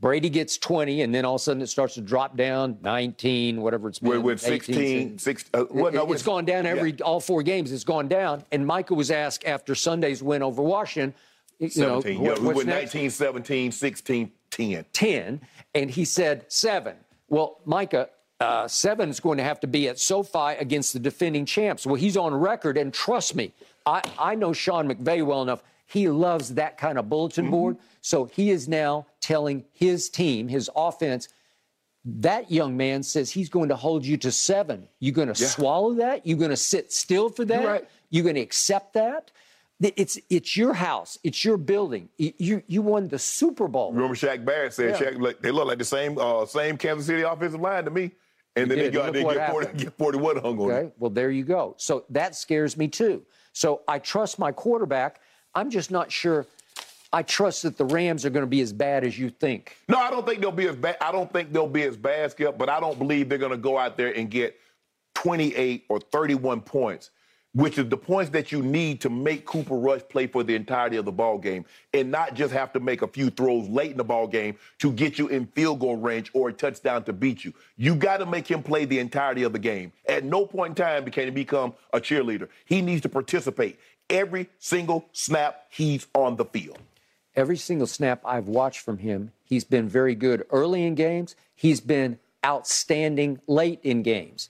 Brady gets 20, and then all of a sudden it starts to drop down 19, whatever it's been. With 16, 16 uh, well, no, It- it's gone down every yeah, all four games. It's gone down. And Micah was asked after Sunday's win over Washington, you know, 17. what- yeah, we what's went 19, 17, 16, 10. 10, and he said seven. Well, Micah, uh, seven is going to have to be at SoFi against the defending champs. Well, he's on record, and trust me, I, I know Sean McVay well enough. He loves that kind of bulletin board. So he is now telling his team, his offense, That young man says he's going to hold you to seven. You're going to Yeah. swallow that? You're going to sit still for that? right. You going to accept that? It's it's your house. It's your building. You you won the Super Bowl. Remember Shaq Barrett said Yeah. Shaq they look like the same uh, same Kansas City offensive line to me. And then did. they go out there and get, 40, get 41 hung on Okay. Well, there you go. So that scares me too. So I trust my quarterback. I'm just not sure. I trust that the Rams are going to be as bad as you think. No, I don't think they'll be as bad. I don't think they'll be as bad, Skip, but I don't believe they're going to go out there and get 28 or 31 points, which is the points that you need to make Cooper Rush play for the entirety of the ball game and not just have to make a few throws late in the ball game to get you in field goal range or a touchdown to beat you. You got to make him play the entirety of the game. At no point in time can he become a cheerleader. He needs to participate every single snap he's on the field. Every single snap I've watched from him, he's been very good early in games. He's been outstanding late in games.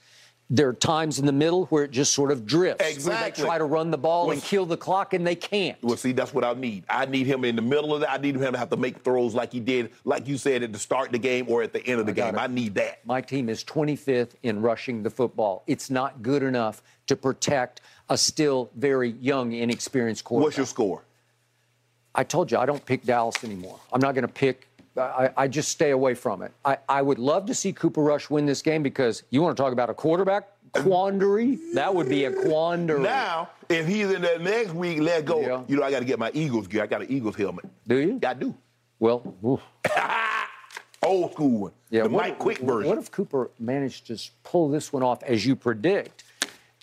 There are times in the middle where it just sort of drifts. Exactly. they try to run the ball and kill the clock, and they can't. Well, see, that's what I need. I need him in the middle of that. I need him to have to make throws like he did, like you said, at the start of the game or at the end of the got game. I need that. My team is 25th in rushing the football. It's not good enough to protect a still very young, inexperienced quarterback. What's your score? I told you I don't pick Dallas anymore. I'm not going to pick. I, I just stay away from it. I, I would love to see Cooper Rush win this game because you want to talk about a quarterback quandary? That would be a quandary. Now, if he's in there next week, let go. Yeah. You know, I got to get my Eagles gear. I got an Eagles helmet. Do you? I do. Well. Old school one. yeah. the what, Mike Quick version. What if Cooper managed to pull this one off as you predict,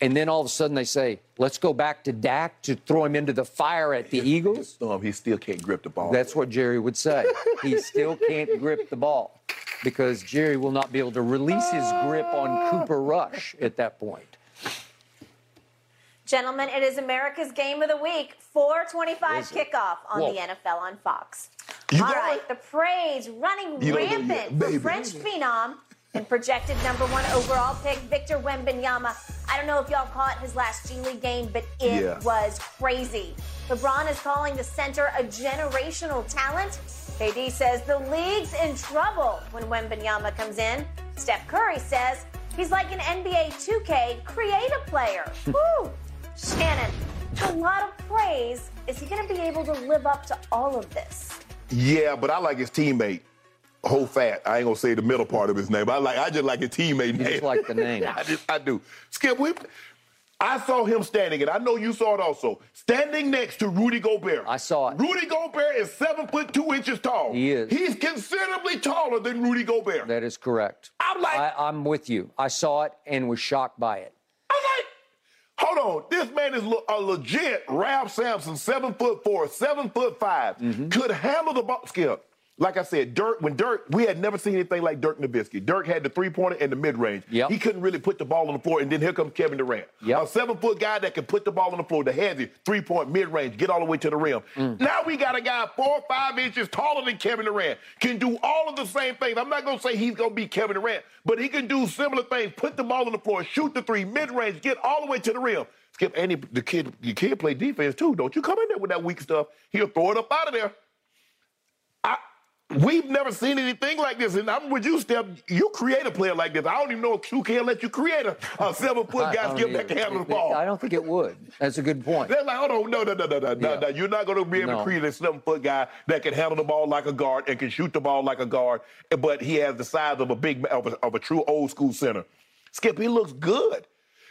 and then all of a sudden they say, "Let's go back to Dak to throw him into the fire at the Eagles"? um, he still can't grip the ball. That's what Jerry would say. He still can't grip the ball because Jerry will not be able to release his grip on Cooper Rush at that point. Gentlemen, it is America's game of the week, 425 kickoff on Whoa. the NFL on Fox. You All got right, it? the praise running You don't know yet, rampant for French phenom and projected number one overall pick, Victor Wembanyama. I don't know if y'all caught his last G League game, but it Yeah. was crazy. LeBron is calling the center a generational talent. KD says the league's in trouble when Wembanyama comes in. Steph Curry says he's like an NBA 2K creative player. Woo! Shannon, a lot of praise. Is he going to be able to live up to all of this? Yeah, but I like his teammate. Whole fat. I ain't gonna say the middle part of his name. I like. I just like his teammate name. just like the name. I just. I do. Skip. We. I saw him standing, and I know you saw it also. Standing next to Rudy Gobert. I saw it. Rudy Gobert is seven foot two inches tall. He is. He's considerably taller than Rudy Gobert. That is correct. I'm like- I, I'm with you. I saw it and was shocked by it. I'm like, hold on, this man is a legit Ralph Sampson, seven foot four, seven foot 5 Mm-hmm. could handle the ball. Skip. Like I said, Dirk, when Dirk, we had never seen anything like Dirk Nowitzki. Dirk had the three pointer and the mid range. Yep. He couldn't really put the ball on the floor, and then here comes Kevin Durant. Yep. A seven foot guy that can put the ball on the floor, the heavy three point mid range, get all the way to the rim. Mm. Now we got a guy four or five inches taller than Kevin Durant, can do all of the same things. I'm not going to say he's going to be Kevin Durant, but he can do similar things put the ball on the floor, shoot the three, mid range, get all the way to the rim. Skip, and he, the kid, the kid play defense too. Don't you come in there with that weak stuff. He'll throw it up out of there. We've never seen anything like this. And I'm with you, Steph. You create a player like this. I don't even know if 2K let you create a, a seven foot guy skip that can handle the ball. I don't think it would. That's a good point. They're like, hold on, no, no, no, no, no, no, Yeah. no. You're not going to be able No. to create a seven foot guy that can handle the ball like a guard and can shoot the ball like a guard, but he has the size of a big of a, of a true old school center. Skip, he looks good.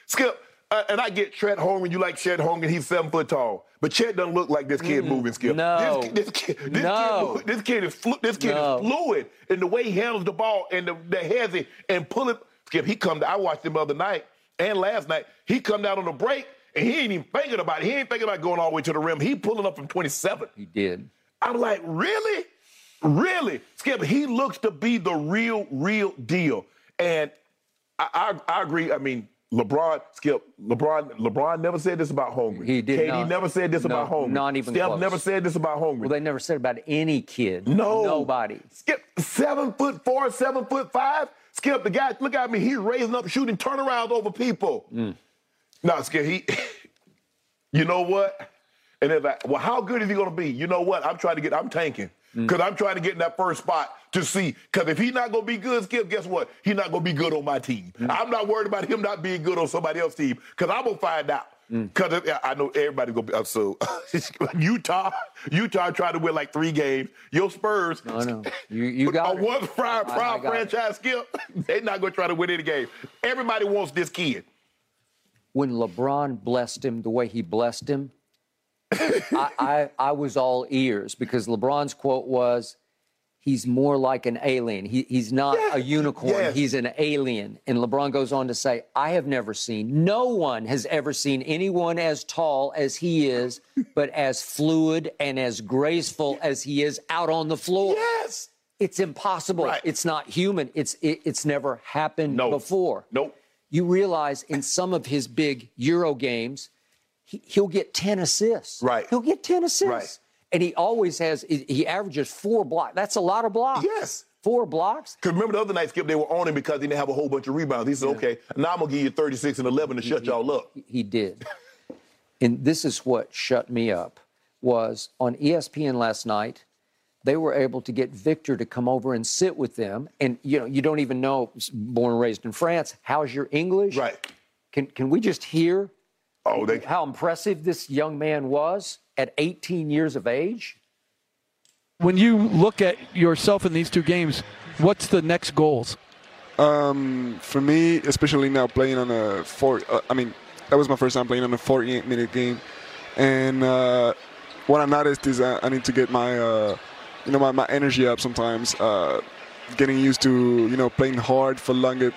Skip, uh, and I get Chet Holmgren. You like Chet Holmgren? He's seven foot tall, but Chet doesn't look like this kid moving. Skip, Mm, no. this, this kid, this No. kid, this kid is flu- this kid No. is fluid in the way he handles the ball and the, the heavy and pull it. Skip, he come. To, I watched him the other night and last night. He come down on the break and he ain't even thinking about it. He ain't thinking about going all the way to the rim. He pulling up from 27. He did. I'm like, really? Really? Skip, he looks to be the real, real deal. And I, I, I agree. I mean, LeBron, Skip, LeBron, LeBron never said this about Holmgren. He did not. never said this No, about Holmgren. not even Steph close. never said this about Holmgren. Well, they never said about any kid. No. Nobody. Skip, seven foot four, seven foot five. Skip, the guy, look at me, he's raising up, shooting turnarounds over people. Mm. No, Skip, he, you know what? And they're like, well, how good is he going to be? You know what? I'm trying to get, I'm tanking. Because mm. I'm trying to get in that first spot to see. Because if he's not going to be good, Skip, guess what? He's not going to be good on my team. Mm. I'm not worried about him not being good on somebody else's team because I'm going to find out. Because mm. I know everybody going to be up. So Utah, Utah tried to win like three games. Your Spurs, I know. You, you got a one prime, prime franchise, Skip, they're not going to try to win any game. Everybody wants this kid. When LeBron blessed him the way he blessed him, I, I, I was all ears because LeBron's quote was, he's more like an alien. He, he's not yeah. a unicorn, yes. he's an alien. And LeBron goes on to say, I have never seen, no one has ever seen anyone as tall as he is, but as fluid and as graceful as he is out on the floor. Yes. It's impossible. Right. It's not human. It's it, it's never happened no. before. Nope. You realize in some of his big Euro games, he, will get 10 assists. Right. He'll get 10 assists. Right. And he always has, he averages four blocks. That's a lot of blocks. Yes. Four blocks. Because remember the other night, Skip, they were on him because he didn't have a whole bunch of rebounds. He said, yeah. okay, now I'm going to give you 36 and 11 to he, shut y'all up. He did. and this is what shut me up was on ESPN last night, they were able to get Victor to come over and sit with them. And, you know, you don't even know, born and raised in France, how's your English? Right. Can, can we just hear Oh, they... how impressive this young man was at 18 years of age. When you look at yourself in these two games, what's the next goals? Um, for me, especially now playing on a four, uh, I mean, that was my first time playing on a 48 minute game, and uh, what I noticed is I, I need to get my, uh, you know, my, my energy up sometimes. Uh, getting used to you know playing hard for longer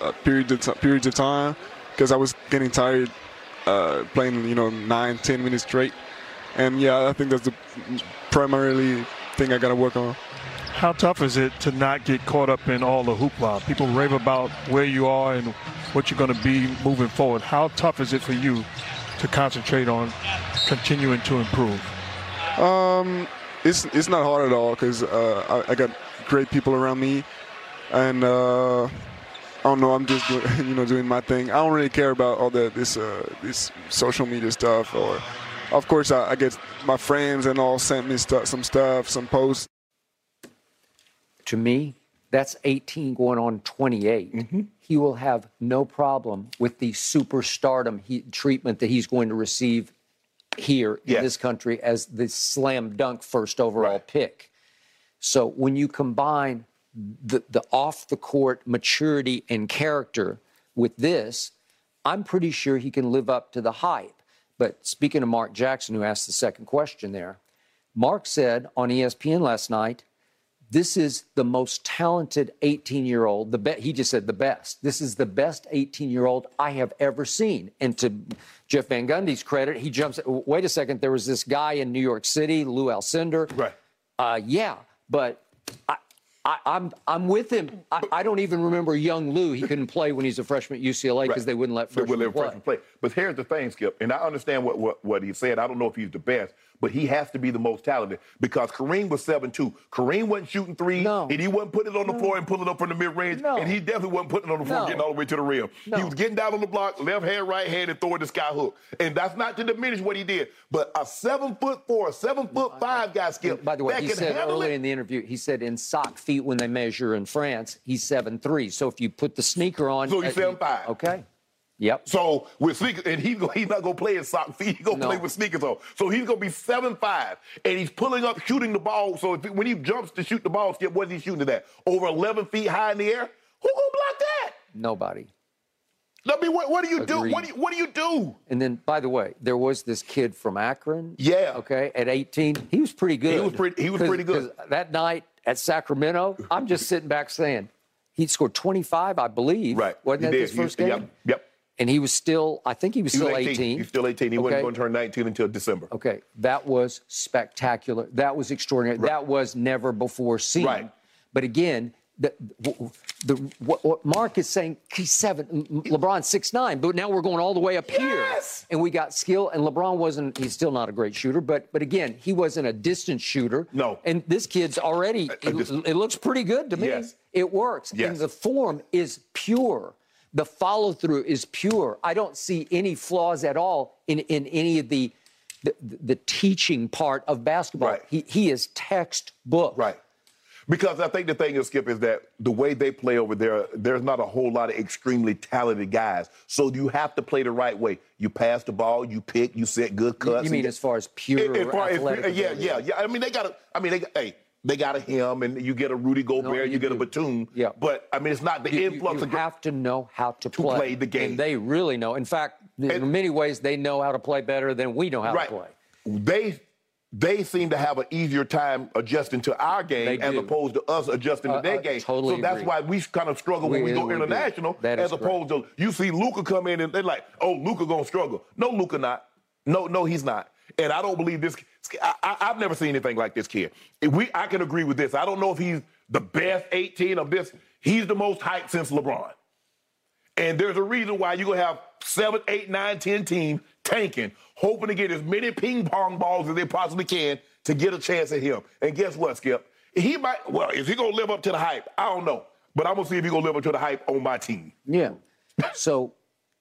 uh, periods of t- periods of time because I was getting tired uh, playing, you know, nine, ten minutes straight. And yeah, I think that's the primarily thing I got to work on. How tough is it to not get caught up in all the hoopla? People rave about where you are and what you're going to be moving forward. How tough is it for you to concentrate on continuing to improve? Um, it's it's not hard at all because uh, I, I, got great people around me, and uh, I don't know. I'm just you know doing my thing. I don't really care about all the this uh, this social media stuff. Or, of course, I, I get my friends and all sent me stuff, some stuff, some posts. To me, that's 18 going on 28. Mm-hmm. He will have no problem with the superstardom he, treatment that he's going to receive here in this country as the slam dunk first overall right. pick. So when you combine the, the off the court maturity and character with this, I'm pretty sure he can live up to the hype. But speaking of Mark Jackson, who asked the second question there, Mark said on ESPN last night, this is the most talented 18 year old. The be- he just said the best. This is the best 18 year old I have ever seen. And to Jeff Van Gundy's credit, he jumps. Wait a second, there was this guy in New York City, Lou Alcindor. Right. Uh, yeah, but I, I, am I'm, I'm with him. I, I, don't even remember young Lou. He couldn't play when he's a freshman at UCLA because right. they wouldn't let freshmen, they wouldn't let freshmen play. But here's the thing, Skip, and I understand what, what, what he said. I don't know if he's the best, but he has to be the most talented because Kareem was 7-2. Kareem wasn't shooting three, no. and he wasn't putting it on the no. floor and pulling it up from the mid-range, no. and he definitely wasn't putting it on the floor getting all the way to the rim. He was getting down on the block, left hand, right hand, and throwing the sky hook. And that's not to diminish what he did, but a seven foot four, a seven foot five guy, Skip, By the way, he said earlier it. in the interview, he said in sock feet when they measure in France, he's seven three. So if you put the sneaker on, so he's uh. Okay. Yep. So with sneakers, and he's he's not gonna play in sock feet. He's gonna no. play with sneakers on. So he's gonna be seven five, and he's pulling up, shooting the ball. So if, when he jumps to shoot the ball, Skip, what is he shooting at? Over eleven feet high in the air. Who gonna block that? Nobody. I mean, what, what do you Agreed. do? What do you, what do you do? And then, by the way, there was this kid from Akron. Yeah. Okay. At 18, he was pretty good. He was pretty. He was pretty good. That night at Sacramento, I'm just sitting back saying, he scored 25, I believe. Right. Wasn't he that did. his first he, game? Yep. yep. And he was still, I think he was he still was 18. 18. He's still 18. He okay. wasn't going to turn 19 until December. Okay. That was spectacular. That was extraordinary. Right. That was never before seen. Right. But again, the, the, what, what, Mark is saying, he's seven, LeBron six nine, but now we're going all the way up yes! here, and we got skill. And LeBron wasn't; he's still not a great shooter, but but again, he wasn't a distance shooter. No. And this kid's already. It, it looks pretty good to me. Yes. It works, yes. and the form is pure. The follow through is pure. I don't see any flaws at all in in any of the the, the teaching part of basketball. Right. He he is textbook. Right. Because I think the thing is, Skip, is that the way they play over there, there's not a whole lot of extremely talented guys. So you have to play the right way. You pass the ball, you pick, you set good cuts. You mean as far as pure as far as- athletic yeah, ability? yeah, yeah. I mean, they got to. I mean, they got, hey, they got a him, and you get a Rudy Gobert, you you, get a do. Batum. Yeah. But I mean, it's not the You, you- influx you of. have to know how to, play. play the game. and they really know. In fact, in And- many ways, they know how to play better than we know how right. to play. They they seem to have an easier time adjusting to our game as opposed to us adjusting Uh, to their uh, game. totally so that's agree. why we kind of struggle when We- we go we international, as opposed to you see Luka come in and they're like, "Oh, Luka gonna struggle." No, Luka not. No, no, he's not. And I don't believe this. I, I've never seen anything like this kid. If we, I can agree with this. I don't know if he's the best 18 of this. He's the most hyped since LeBron. And there's a reason why you're going to have seven, eight, nine, ten teams tanking, hoping to get as many ping pong balls as they possibly can to get a chance at him. And guess what, Skip? He might, well, is he going to live up to the hype? I don't know. But I'm going to see if he's going to live up to the hype on my team. Yeah. So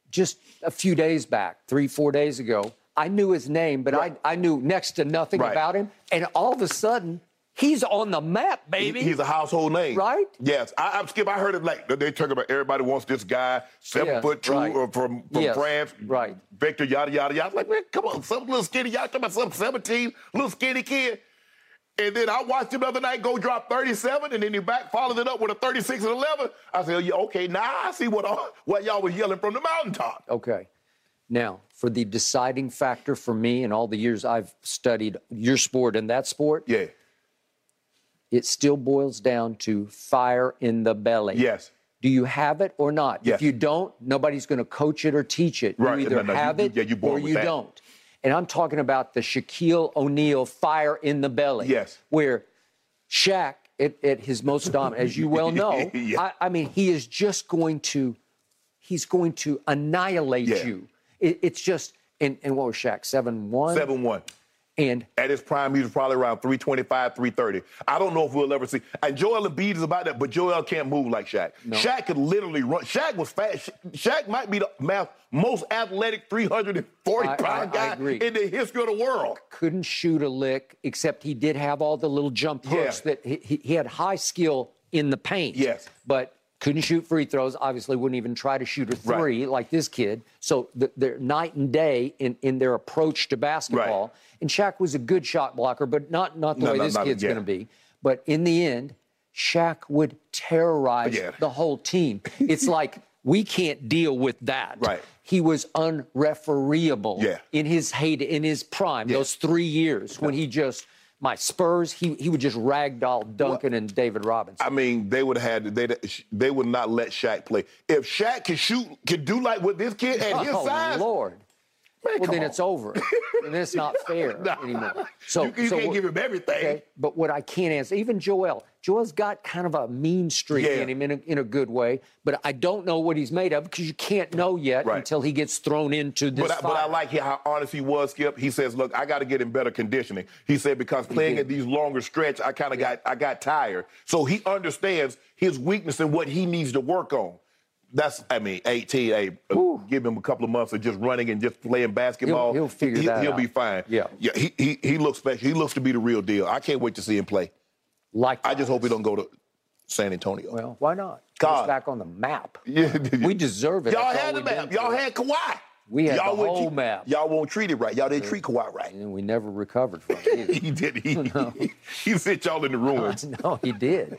just a few days back, three, four days ago, I knew his name, but Right. I, I knew next to nothing Right. about him. And all of a sudden, he's on the map, baby. He's a household name. Right? Yes. I, I'm Skip. I heard it like they talk about everybody wants this guy, seven Yeah, foot two right. or from, from Yes, France. right. Victor, yada, yada, yada. I was like, man, come on, some little skinny, y'all talking about some 17, little skinny kid. And then I watched him the other night go drop 37, and then he back followed it up with a 36 and 11. I said, yeah, okay, now I see what all, what y'all was yelling from the mountaintop. Okay. Now, for the deciding factor for me and all the years I've studied your sport and that sport, Yeah. it still boils down to fire in the belly. Yes. Do you have it or not? Yes. If you don't, nobody's going to coach it or teach it. Right. You either No, no, have you- it yeah, you or you that. don't. And I'm talking about the Shaquille O'Neal fire in the belly. Yes. Where Shaq, at, at his most dominant, as you well know, Yeah. I, I mean, he is just going to, he's going to annihilate Yeah. you. It, it's just, and, and what was Shaq, 7 1? 7 1. And At his prime, he was probably around 325, 330. I don't know if we'll ever see. And Joel Embiid is about that, but Joel can't move like Shaq. Shaq could literally run. Shaq was fast. Shaq might be the math, most athletic 340 I- I- I guy in the history of the world. couldn't shoot a lick, except he did have all the little jump hooks Yeah. that he, he- he had high skill in the paint. Yes. But couldn't shoot free throws. Obviously, wouldn't even try to shoot a Right. three like this kid. So th- they're night and day in, in their approach to basketball. Right. And Shaq was a good shot blocker, but not not the No, way not- this not- kid's yeah. going to be. But in the end, Shaq would terrorize Yeah. the whole team. It's like we can't deal with that. Right. He was unrefereeable Yeah. in his heyday, in his prime, Yeah. those three years when he just my Spurs, he he would just ragdoll Duncan and David Robinson. I mean, they would have had they they would not let Shaq play. If Shaq can shoot, can do like what this kid at his oh size, Lord! Man, Well, then on. it's over, and then it's not fair Nah. anymore. So you, you so can't give him everything. Okay, but what I can't answer, even Joel, Joel's got kind of a mean streak Yeah. in him in a, in a good way, but I don't know what he's made of because you can't know yet Right. until he gets thrown into this. But I, but I like how honest he was, Skip. He says, "Look, I got to get in better conditioning." He said because playing at these longer stretch, I kind of got I got tired. So he understands his weakness and what he needs to work on. That's I mean, 18. Hey, uh, give him a couple of months of just running and just playing basketball. he'll figure he, that He'll out. be fine. Yeah. yeah. He, he he looks special. He looks to be the real deal. I can't wait to see him play. like I just hope he don't go to San Antonio. Well, why not? God. back on the map. Yeah. We deserve it. Y'all That's had the map. Y'all had Kawhi. We had y'all the whole keep- map. Y'all won't treat it right. Y'all didn't treat Kawhi right. and we never recovered from it. He did. He, he sent y'all in the ruins. no, he did.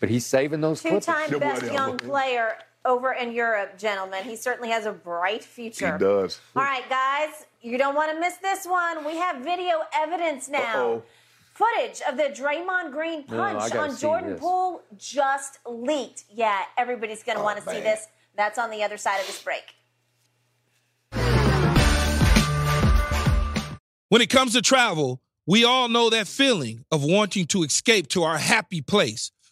But he's saving those Clippers. Two-time best young player over in Europe, gentlemen. He certainly has a bright future. He does. All right, guys, you don't want to miss this one. We have video evidence now. Uh-oh. Footage of the Draymond Green punch gotta on Jordan this. Poole just leaked. Yeah, everybody's going to Oh, want to see this. That's on the other side of this break. When it comes to travel, we all know that feeling of wanting to escape to our happy place,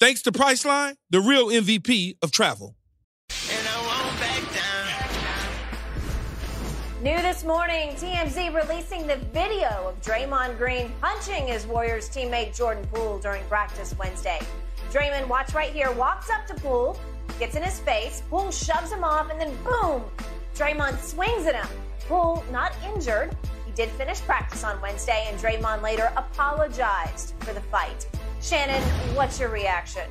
Thanks to Priceline, the real MVP of travel. New this morning, TMZ releasing the video of Draymond Green punching his Warriors teammate Jordan Poole during practice Wednesday. Draymond, watch right here, walks up to Poole, gets in his face, Poole shoves him off, and then boom, Draymond swings at him. Poole not injured. Did finish practice on Wednesday, and Draymond later apologized for the fight. Shannon, what's your reaction?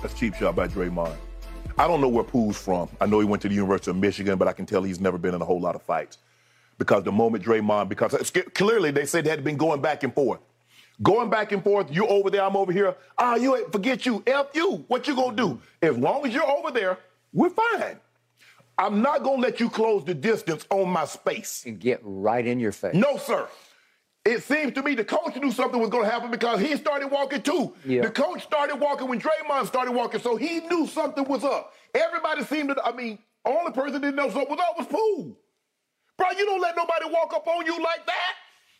That's cheap shot by Draymond. I don't know where Poole's from. I know he went to the University of Michigan, but I can tell he's never been in a whole lot of fights. Because the moment Draymond, because clearly they said they had been going back and forth. Going back and forth, you over there, I'm over here. Ah, you forget you. F you. What you gonna do? As long as you're over there, we're fine. I'm not gonna let you close the distance on my space. And get right in your face. No, sir. It seems to me the coach knew something was going to happen because he started walking too. Yeah. The coach started walking when Draymond started walking, so he knew something was up. Everybody seemed to, I mean, only person that didn't know something was up was Poole. Bro, you don't let nobody walk up on you like that.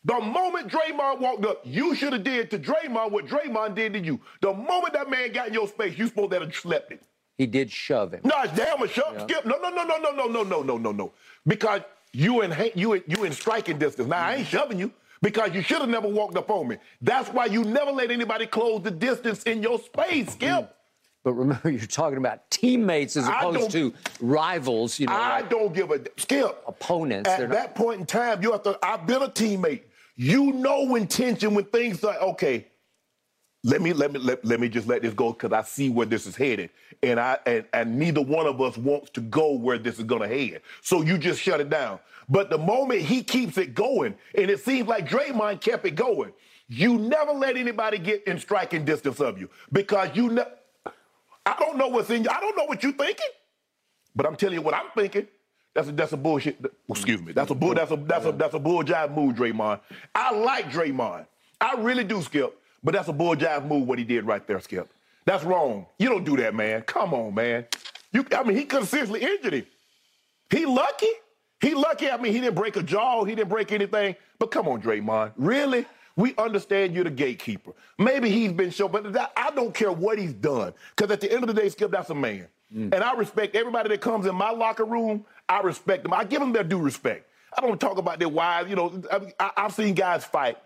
The moment Draymond walked up, you should have did to Draymond what Draymond did to you. The moment that man got in your space, you supposed to have slept it. He did shove him. No, it's damn a shove. Yeah. Skip. No, no, no, no, no, no, no, no, no, no, no. Because you in you in, you in striking distance. Now I ain't shoving you because you should have never walked up on me. That's why you never let anybody close the distance in your space, mm. Skip. But remember, you're talking about teammates as opposed to rivals. You know, I like don't give a skip. Opponents. At that point in time, you have to. I've been a teammate. You know intention when things are okay. Let me let me let, let me just let this go because I see where this is headed, and I and, and neither one of us wants to go where this is gonna head. So you just shut it down. But the moment he keeps it going, and it seems like Draymond kept it going, you never let anybody get in striking distance of you because you know. I don't know what's in you. I don't know what you're thinking, but I'm telling you what I'm thinking. That's a that's a bullshit. Excuse me. That's a bull. That's a that's a that's a bull jive move, Draymond. I like Draymond. I really do, Skip. But that's a bull jive move what he did right there, Skip. That's wrong. You don't do that, man. Come on, man. You, I mean, he could have seriously injured him. He lucky. He lucky. I mean, he didn't break a jaw. He didn't break anything. But come on, Draymond. Really? We understand you're the gatekeeper. Maybe he's been shown, but that, I don't care what he's done. Because at the end of the day, Skip, that's a man. Mm. And I respect everybody that comes in my locker room. I respect them. I give them their due respect. I don't talk about their wives. You know, I, have seen guys fight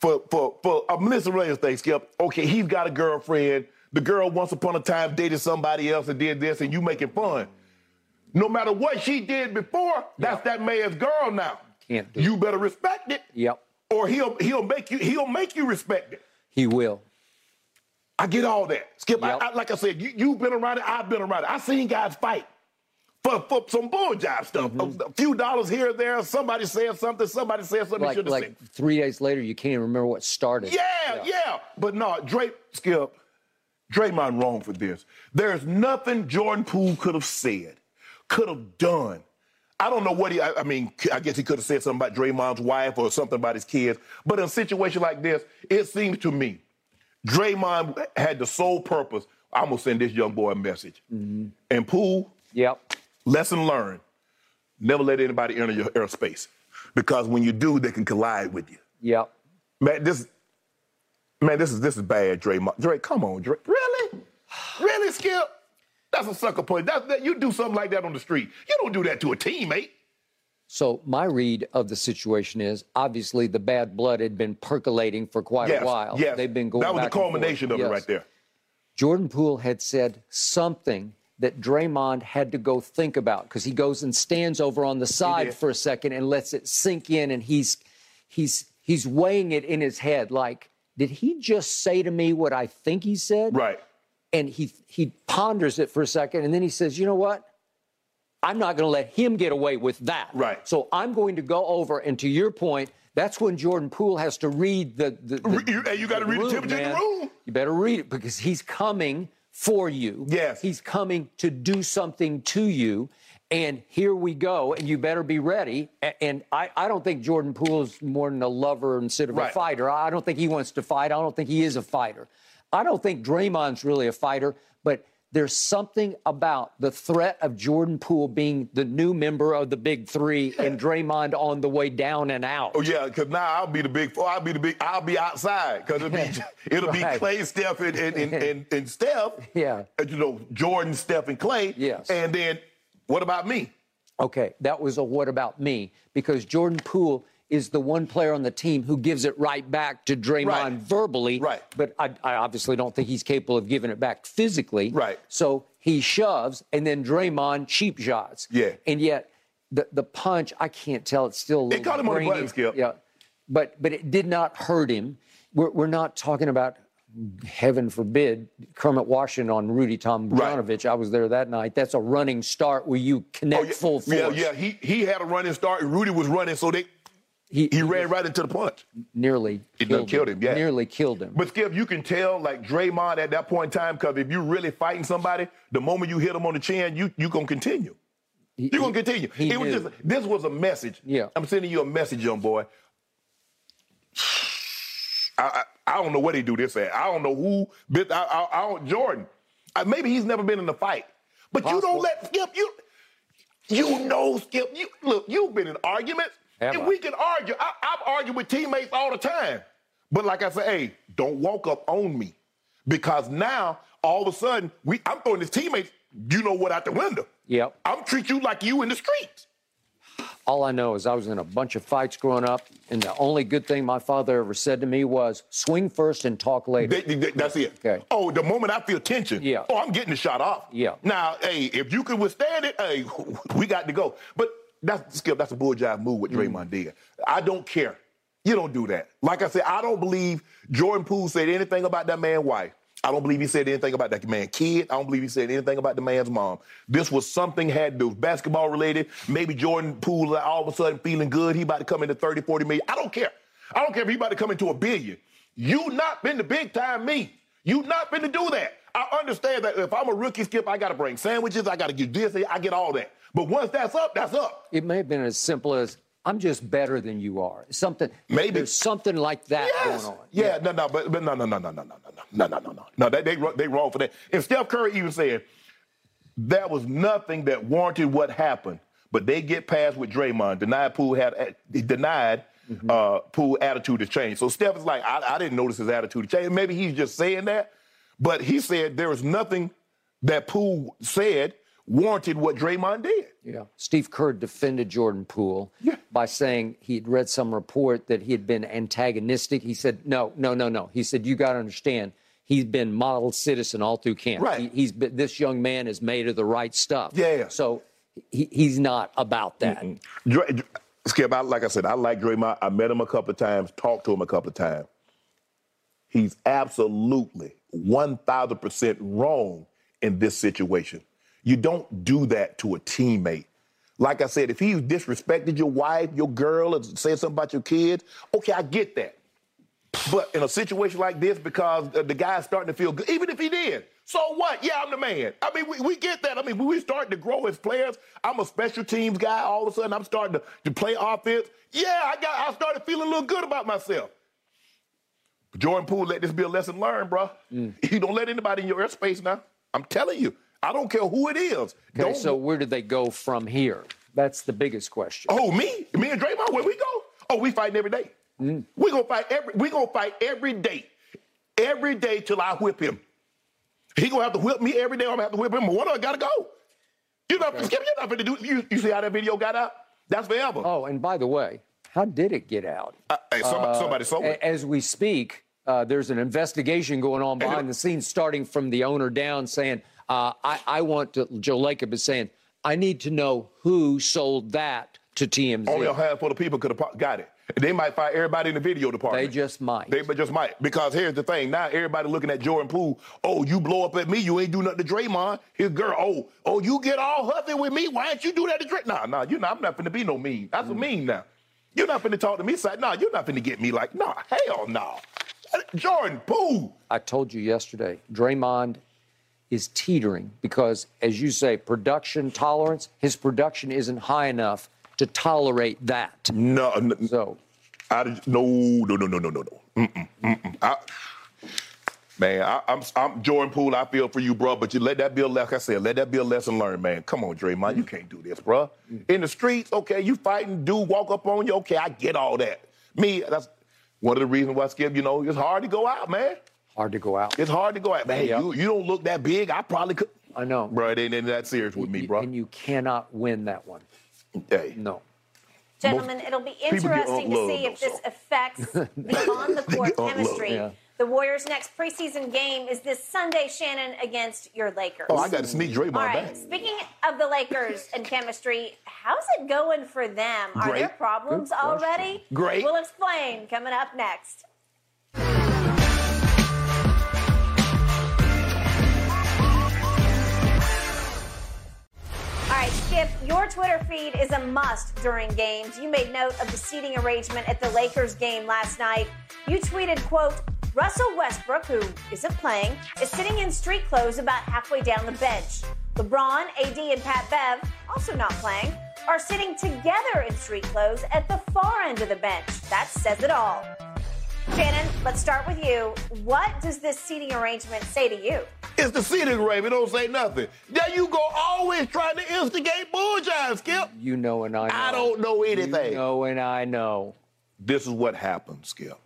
for for for a Melissa Williams thing, Skip. Okay, he's got a girlfriend. The girl once upon a time dated somebody else and did this, and you making fun. No matter what she did before, that's that man's girl now. Can't do You better respect it. Yep or he'll he'll make you he'll make you respect it. He will. I get all that. Skip, yep. I, I, like I said, you, you've been around it, I've been around it. I've seen guys fight for, for some bull job stuff. Mm-hmm. A, a, few dollars here or there, somebody said something, somebody said something like, like said. three days later, you can't even remember what started. Yeah, yeah. yeah. But no, Drake, Skip, Draymond wrong for this. There's nothing Jordan Poole could have said, could have done I don't know what he, I, I, mean, I guess he could have said something about Draymond's wife or something about his kids. But in a situation like this, it seems to me Draymond had the sole purpose I'm going to send this young boy a message. Mm-hmm. And Poole, yep. Lesson learned never let anybody enter your airspace because when you do, they can collide with you. Yep. Man, this, man, this is this is bad, Draymond. Drake, come on, Drake. Really? Really, Skip? That's a sucker punch. That's, that, you do something like that on the street. You don't do that to a teammate. So my read of the situation is obviously the bad blood had been percolating for quite Yes, a while. yes. They've been going. That was the culmination of it right there. Jordan Poole had said something that Draymond had to go think about because he goes and stands over on the side for a second and lets it sink in, and he's he's he's weighing it in his head like, did he just say to me what I think he said? Right. and he he ponders it for a second and then he says you know what i'm not going to let him get away with that Right. so i'm going to go over and to your point that's when jordan poole has to read the, the, the you- you gotta read the temperature in the room. you better read it because he's coming for you Yes. he's coming to do something to you and here we go, and you better be ready. And I, I don't think Jordan Poole is more than a lover instead of Right. a fighter. I don't think he wants to fight. I don't think he is a fighter. I don't think Draymond's really a fighter, but there's something about the threat of Jordan Poole being the new member of the Big Three and Draymond on the way down and out. Oh yeah, because now I'll be the big. oh, I'll be the big. I'll be outside because it'll be it'll be Klay, Steph, and and, and, and, and Steph. Yeah. And, you know Jordan, Steph, and Klay. Yes. And then what about me? Okay, that was a what about me? Because Jordan Poole is the one player on the team who gives it right back to Draymond Right. verbally. Right. But I, I obviously don't think he's capable of giving it back physically. Right. So he shoves, and then Draymond cheap shots. Yeah. And yet the the punch, I can't tell. It's still. little caught him on the button, Skip. Yeah. But but it did not hurt him. We're we're not talking about. Heaven forbid, Kermit Washington on Rudy Tom Tomjanovich. I was there that night. That's a running start where you connect Oh, yeah, full force. yeah, yeah. He he had a running start, and Rudy was running, so they He, he ran right into the punch. nearly It done killed him, yeah. Nearly killed him. But Skip, you can tell like Draymond at that point in time, because if you're really fighting somebody, the moment you hit him on the chin, you you gonna continue. He- You're gonna continue. he it was knew. just this was a message. Yeah. I'm sending you a message, young boy. I, I, I don't know what he do this at. I don't know who. But I, I, I don't. Jordan. Uh, maybe he's never been in a fight. But you don't let Skip. You you know Skip. You look. You've been in arguments, Have and I? we can argue. I, I've argued with teammates all the time. But like I say, hey, don't walk up on me, because now all of a sudden we I'm throwing his teammates. You know what out the window. Yep. I'm treat you like you in the streets. All I know is I was in a bunch of fights growing up, and the only good thing my father ever said to me was swing first and talk later. That- that- that's it. Okay. Oh, the moment I feel tension, Yeah. oh, I'm getting the shot off. Yeah. Now, hey, if you can withstand it, hey, we got to go. But that's Skip, that's a bull jive move with Mm. Draymond did. I don't care. You don't do that. Like I said, I don't believe Jordan Poole said anything about that man's wife. I don't believe he said anything about that man's kid. I don't believe he said anything about the man's mom. This was something had to basketball related. Maybe Jordan Poole all of a sudden feeling good. He about to come into 30, 40 million. I don't care. I don't care if he about to come into a billion. You not been the big time me. You not been to do that. I understand that if I'm a rookie skip, I got to bring sandwiches. I got to get this. I get all that. But once that's up, that's up. It may have been as simple as I'm just better than you are. Something. Maybe. There's something like that Yes. going on. Yeah, no, no, but, but no, no, no, no, no, no, no, no, no, no, no. No, they, they, they wrong for that. And Steph Curry even said there was nothing that warranted what happened, but they get past with Draymond. Denied Poole had denied uh, Poole attitude to change. So Steph is like, I, I didn't notice his attitude to change. Maybe he's just saying that, but he said there was nothing that Poole said warranted what Draymond did. Yeah. Steve Kerr defended Jordan Poole Yeah. by saying he had read some report that he had been antagonistic. He said, no, no, no, no. He said, you got to understand, he's been model citizen all through camp. Right. He, he's been, this young man is made of the right stuff. Yeah. So he, he's not about that. Dre- Skip, I, like I said, I like Draymond. I met him a couple of times, talked to him a couple of times. He's absolutely 1,000% wrong in this situation. You don't do that to a teammate. Like I said, if he disrespected your wife, your girl, or said something about your kids, okay, I get that. But in a situation like this, because the the guy's starting to feel good, even if he did, so what? Yeah, I'm the man. I mean, we, we get that. I mean, we starting to grow as players. I'm a special teams guy. All of a sudden, I'm starting to, to play offense. Yeah, I got. I started feeling a little good about myself. Jordan Poole, let this be a lesson learned, bro. You mm. don't let anybody in your airspace now. I'm telling you. I don't care who it is. Okay, so where do they go from here? That's the biggest question. Oh, me? Me and Draymond, where we go? Oh, we fighting every day. We gonna fight every we gonna fight every day. Every day till I whip him. He gonna have to whip me every day. I'm gonna have to whip him. One of us gotta go. You know, Skip, you're not gonna do you, you see how that video got out? That's forever. Oh, and by the way, how did it get out? Uh, hey, somebody, somebody sold it. As we speak, uh, there's an investigation going on behind the scenes, starting from the owner down, saying, uh, I, I want to, Joe Lacob is saying, I need to know who sold that to TMZ. Only a handful of people could have got it. They might fire everybody in the video department. They just might. They just might. Because here's the thing. Now everybody looking at Jordan Poole. Oh, you blow up at me. You ain't do nothing to Draymond. His girl. Oh, oh, you get all huffy with me. Why don't you do that to Draymond? Nah, nah, you not. I'm not finna be no mean. That's a Mm. mean now. You're not finna talk to me. Side. Nah, you're not finna get me like. Nah, hell no. Jordan Poole. I told you yesterday, Draymond is teetering because, as you say, production tolerance, his production isn't high enough to tolerate that. No, no, So, I, no, no, no, no, no, no, no. Mm-mm, mm-mm. I, man, I, I'm, I'm Jordan Poole. I feel for you, bro. But you let that be a like I said, let that be a lesson learned, man. Come on, Draymond, you can't do this, bro. Mm-hmm. In the streets, okay, you fighting, dude walk up on you, okay, I get all that. Me, that's one of the reasons why Skip, you know, it's hard to go out, man. Hard to go out. It's hard to go out, man. Hey, Yeah. you, you don't look that big. I probably could. I know. Bro, it ain't, ain't that serious with me, bro. And you cannot win that one. hey, No. Gentlemen, it'll be interesting to see if this so. affects the on the court chemistry. yeah. The Warriors' next preseason game is this Sunday, Shannon, against your Lakers. oh, I got to sneak Draymond All right. back. Speaking of the Lakers and chemistry, how's it going for them? Are there problems Good question. already? Great. We'll explain coming up next. Skip, your Twitter feed is a must during games. You made note of the seating arrangement at the Lakers game last night. You tweeted, quote, Russell Westbrook, who isn't playing, is sitting in street clothes about halfway down the bench. LeBron, AD, and Pat Bev, also not playing, are sitting together in street clothes at the far end of the bench. That says it all. Shannon, let's start with you. What does this seating arrangement say to you? It's the seating arrangement. Don't say nothing. There you go, always trying to instigate bullshine, Skip. You know and I know. I don't know anything. You know and I know. This is what happened, Skip.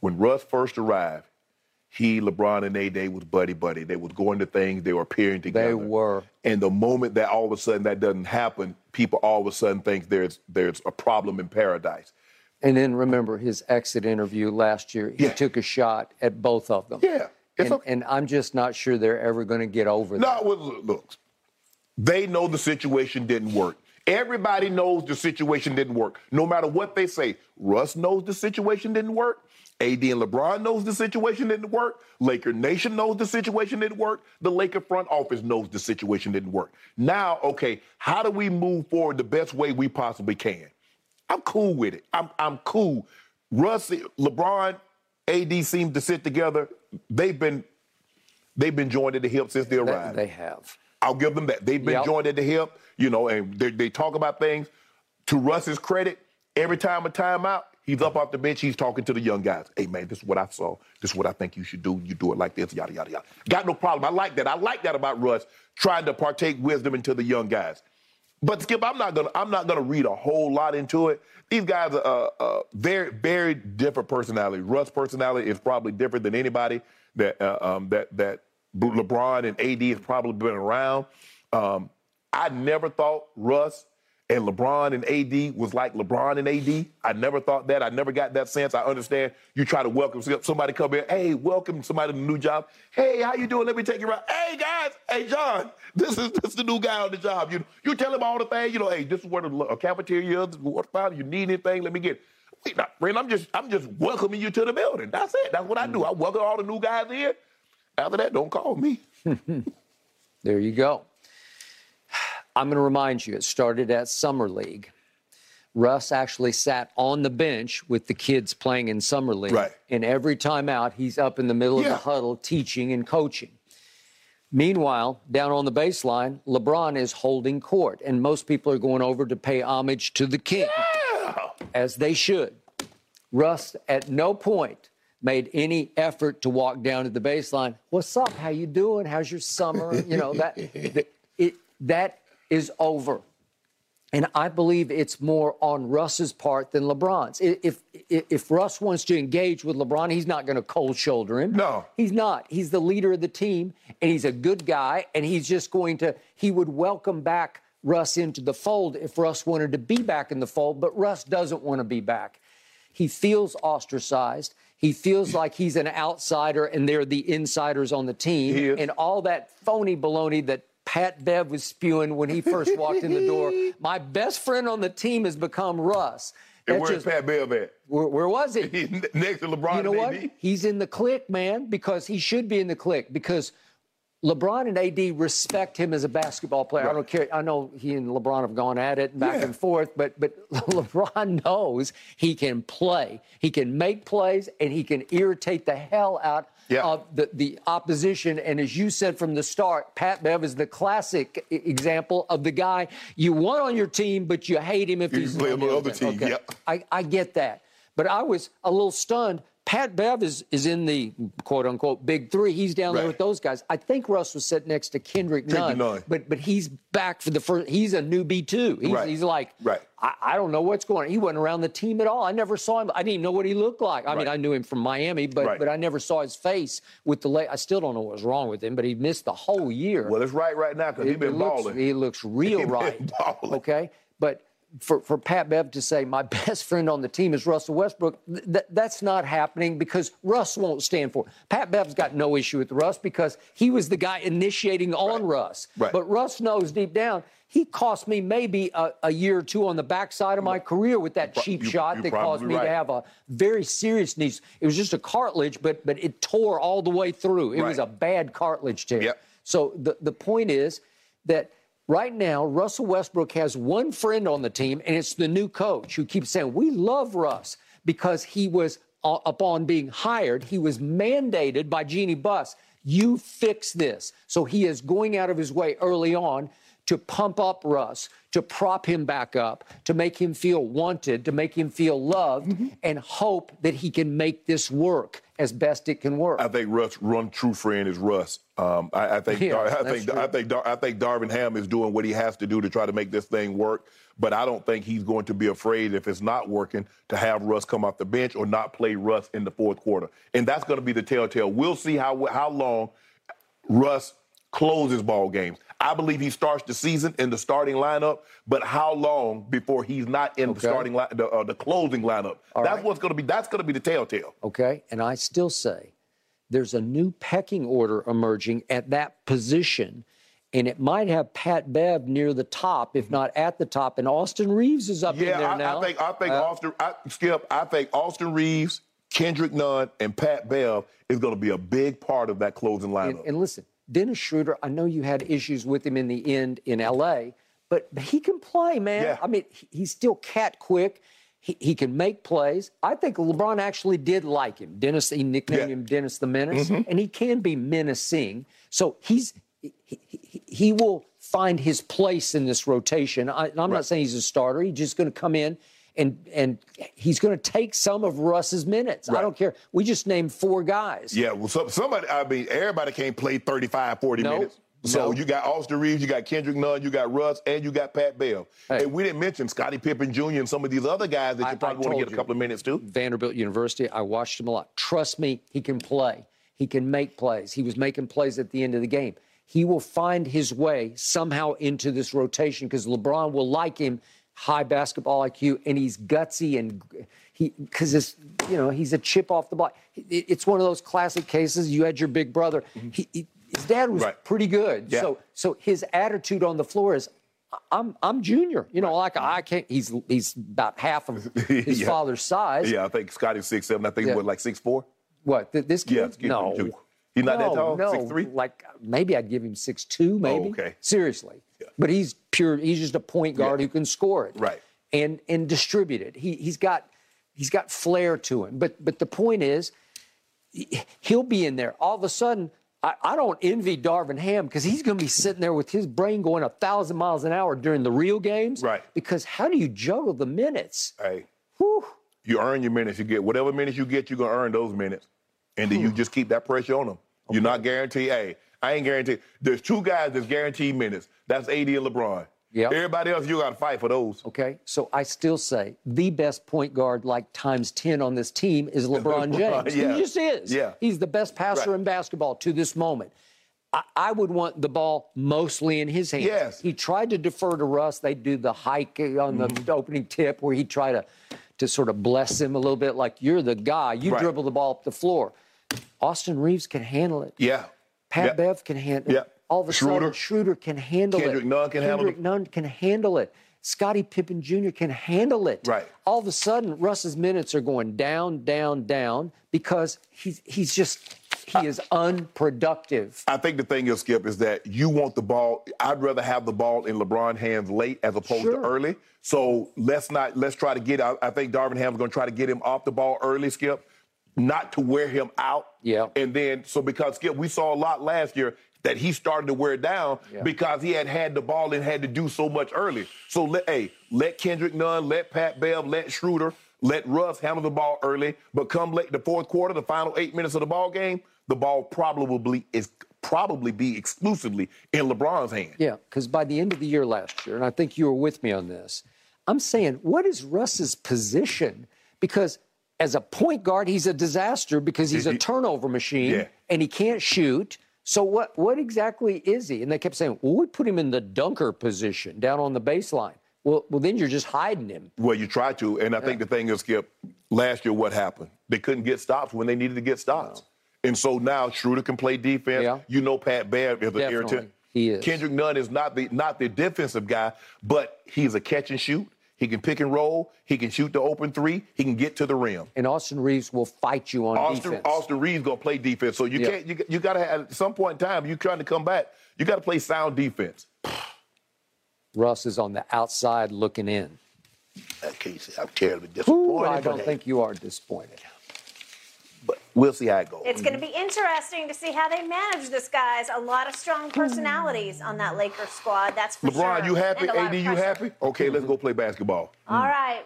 When Russ first arrived, he, LeBron, and AD was buddy buddy. They was going to things. They were appearing together. They were. And the moment that all of a sudden that doesn't happen, people all of a sudden think there's there's a problem in paradise. And then remember his exit interview last year. He Yeah. took a shot at both of them. Yeah, And, okay. and I'm just not sure they're ever going to get over No, that. well, look, they know the situation didn't work. Everybody knows the situation didn't work. No matter what they say, Russ knows the situation didn't work. AD and LeBron knows the situation didn't work. Laker Nation knows the situation didn't work. The Laker front office knows the situation didn't work. Now, okay, how do we move forward the best way we possibly can? I'm cool with it. I'm I'm cool. Russ, LeBron, AD seem to sit together. They've been they've been joined at the hip since they arrived. they have. I'll give them that. They've been Yep. joined at the hip, you know, and they, they talk about things. To Russ's credit, every time a timeout, he's up off the bench, he's talking to the young guys. Hey, man, this is what I saw. This is what I think you should do. You do it like this, yada, yada, yada. Got no problem. I like that. I like that about Russ, trying to partake wisdom into the young guys. But Skip, I'm not gonna I'm not gonna read a whole lot into it. These guys are uh, uh, very very different personality. Russ' personality is probably different than anybody that uh, um, that that LeBron and AD has probably been around. Um, I never thought Russ and LeBron and AD was like LeBron and AD. I never thought that. I never got that sense. I understand you try to welcome somebody come in. Hey, welcome somebody to the new job. Hey, how you doing? Let me take you around. Hey guys, hey John, this is this is the new guy on the job. You you tell him all the things. You know, hey, this is where the cafeteria is. What fountain. You need anything? Let me get. it. Wait, now, Brent, I'm just I'm just welcoming you to the building. That's it. That's what I do. Hmm. I welcome all the new guys in. After that, don't call me. There you go. I'm going to remind you, it started at Summer League. Russ actually sat on the bench with the kids playing in Summer League. Right. And every time out, he's up in the middle of the huddle teaching and coaching. Meanwhile, down on the baseline, LeBron is holding court, and most people are going over to pay homage to the king, as they should. Russ, at no point, made any effort to walk down to the baseline. What's up? How you doing? How's your summer? You know that that- it that is over. And I believe it's more on Russ's part than LeBron's. If if, if Russ wants to engage with LeBron, he's not going to cold shoulder him. No. he's not. He's the leader of the team, and he's a good guy. And he's just going to. He would welcome back Russ into the fold if Russ wanted to be back in the fold, but Russ doesn't want to be back. He feels ostracized. He feels like he's an outsider and they're the insiders on the team. And all that phony baloney that Pat Bev was spewing when he first walked in the door. My best friend on the team has become Russ. And where's Pat Bev at? where, where was he? Next to LeBron You know and what? He's in the clique, man, because he should be in the clique because LeBron and AD respect him as a basketball player. I don't care. I know he and LeBron have gone at it and back Yeah. and forth, but but LeBron knows he can play. He can make plays and he can irritate the hell out Yeah. of the, the opposition. And as you said from the start, Pat Bev is the classic example of the guy you want on your team, but you hate him if You he's play on the the other other team, Okay. yep. I, I get that. But I was a little stunned. Pat Bev is, is in the quote unquote big three. He's down there with those guys. I think Russ was sitting next to Kendrick, Kendrick Nunn, Nunn. But but he's back for the first. He's a newbie too. He's, Right. he's like, Right. I, I don't know what's going on. He wasn't around the team at all. I never saw him. I didn't even know what he looked like. I mean, I knew him from Miami, but Right. but I never saw his face with the. La- I still don't know what was wrong with him, but he missed the whole year. Well, it's right right now because he's been balling. He looks real right. Okay, but for for Pat Bev to say my best friend on the team is Russell Westbrook, th- th- that's not happening because Russ won't stand for it. Pat Bev's got no issue with Russ because he was the guy initiating on Russ. Right. But Russ knows deep down. He cost me maybe a, a year or two on the backside of my career with that cheap you- shot that caused me right. to have a very serious knee. It was just a cartilage, but but it tore all the way through. It was a bad cartilage tear. Yep. So the, the point is that right now, Russell Westbrook has one friend on the team, and it's the new coach who keeps saying, We love Russ because he was, uh, upon being hired, he was mandated by Jeannie Buss, you fix this. So he is going out of his way early on to pump up Russ, to prop him back up, to make him feel wanted, to make him feel loved, Mm-hmm. and hope that he can make this work as best it can work. I think Russ, run true friend is Russ. Um, I, I think Yeah, Dar- I think. I think Dar- I think Darvin Ham is doing what he has to do to try to make this thing work. But I don't think he's going to be afraid if it's not working to have Russ come off the bench or not play Russ in the fourth quarter. And that's going to be the telltale. We'll see how how long Russ closes ball games. I believe he starts the season in the starting lineup, but how long before he's not in the starting line, the, uh, the closing lineup? All that's right. what's going to be. That's going to be the telltale. okay? And I still say there's a new pecking order emerging at that position, and it might have Pat Bev near the top, if not at the top. And Austin Reaves is up in there Yeah, I, now. I think I think Uh, Austin I, Skip. I think Austin Reaves, Kendrick Nunn, and Pat Bev is going to be a big part of that closing lineup. and, and listen, Dennis Schroeder, I know you had issues with him in the end in LA, but he can play, man. Yeah. I mean, he's still cat quick. He, he can make plays. I think LeBron actually did like him. Dennis, he nicknamed Yeah. Mm-hmm. him Dennis the Menace, and he can be menacing. So he's he, he, he will find his place in this rotation. I, and I'm not saying he's a starter. He's just going to come in and and he's going to take some of Russ's minutes. I don't care. We just named four guys. yeah, well, some, somebody. I mean, everybody can't play 35, 40 No, minutes. So no. you got Austin Reaves, you got Kendrick Nunn, you got Russ, and you got Pat Bell. Hey. And we didn't mention Scottie Pippen Jr. and some of these other guys that I- you probably I want to get a couple of minutes to. Vanderbilt University. I watched him a lot. Trust me, he can play. He can make plays. He was making plays at the end of the game. He will find his way somehow into this rotation because LeBron will like him, high basketball IQ, and he's gutsy and he because it's you know he's a chip off the block. It- It's one of those classic cases. You had your big brother. He, he- his dad was Mm-hmm. Right. pretty good. Yeah. So so his attitude on the floor is. I'm I'm junior, you know, like I can't. He's he's about half of his Yeah. father's size. Yeah, I think Scottie's six seven. I think Yeah. he was like six four. What th- this kid? Yeah, no, He's not that tall? No, 6'3"? like maybe I'd give him six two, maybe. Oh, okay. Seriously, but he's pure. He's just a point guard Yeah. who can score it, Right. And and distribute it. He he's got he's got flair to him. But but the point is, he- he'll be in there. All of a sudden, I, I don't envy Darvin Ham because he's going to be sitting there with his brain going a thousand miles an hour during the real games. Right. Because how do you juggle the minutes? Hey, Whew. you earn your minutes. You get whatever minutes you get, you're gonna earn those minutes, and then you just keep that pressure on them. You're not guaranteed. Hey, I ain't guaranteed. There's two guys that's guaranteed minutes. That's AD and LeBron. Yeah. Everybody else, you got to fight for those. Okay, so I still say the best point guard, like times 10 on this team, is LeBron James. Yeah. He just is. Yeah. He's the best passer Right. in basketball to this moment. I, I would want the ball mostly in his hands. Yes. He tried to defer to Russ. They do the hike on the Mm-hmm. opening tip where he tried to to sort of bless him a little bit, like you're the guy. You Right. dribble the ball up the floor. Austin Reaves can handle it. Yeah. Pat Yeah. Bev can handle Yeah. it. All of a Schroeder. sudden, Schroeder can handle Kendrick it. Nunn can handle Kendrick it. Nunn can handle it. Scottie Pippen Jr. can handle it. Right. All of a sudden, Russ's minutes are going down, down, down because he's he's just he is unproductive. I think the thing is, Skip, is that you want the ball. I'd rather have the ball in LeBron's hands late as opposed Sure. to early. So let's not let's try to get. I, I think Darvin Ham's going to try to get him off the ball early, Skip, not to wear him out. Yeah. And then so because Skip, we saw a lot last year that he started to wear down Yeah. because he had had the ball and had to do so much early. So let hey, let Kendrick Nunn, let Pat Bev, let Schroeder, let Russ handle the ball early. But come late the fourth quarter, the final eight minutes of the ball game, the ball probably is probably be exclusively in LeBron's hand. Yeah, because by the end of the year last year, and I think you were with me on this, I'm saying, what is Russ's position? Because as a point guard, he's a disaster because he's a turnover machine Yeah. and he can't shoot. So what what exactly is he? And they kept saying, well, we put him in the dunker position down on the baseline. Well, well, then you're just hiding him. Well, you try to, and I think the thing is, Skip, last year what happened? They couldn't get stops when they needed to get stops. And so now Schroeder can play defense. Yeah. You know Pat Bev is an irritant. He is. Kendrick Nunn is not the not the defensive guy, but he's a catch and shoot. He can pick and roll. He can shoot the open three. He can get to the rim. And Austin Reaves will fight you on Austin, defense. Austin Reaves gonna play defense. So you Yeah. can't. You, you got to at some point in time. You trying to come back. You got to play sound defense. Russ is on the outside looking in. Say I'm terribly Ooh, disappointed. I don't think you are disappointed. But we'll see how it goes. It's going to be interesting to see how they manage this, guys. A lot of strong personalities on that Lakers squad. That's for sure. LeBron, you happy? And a lot AD, you happy? Okay, let's go play basketball. All right.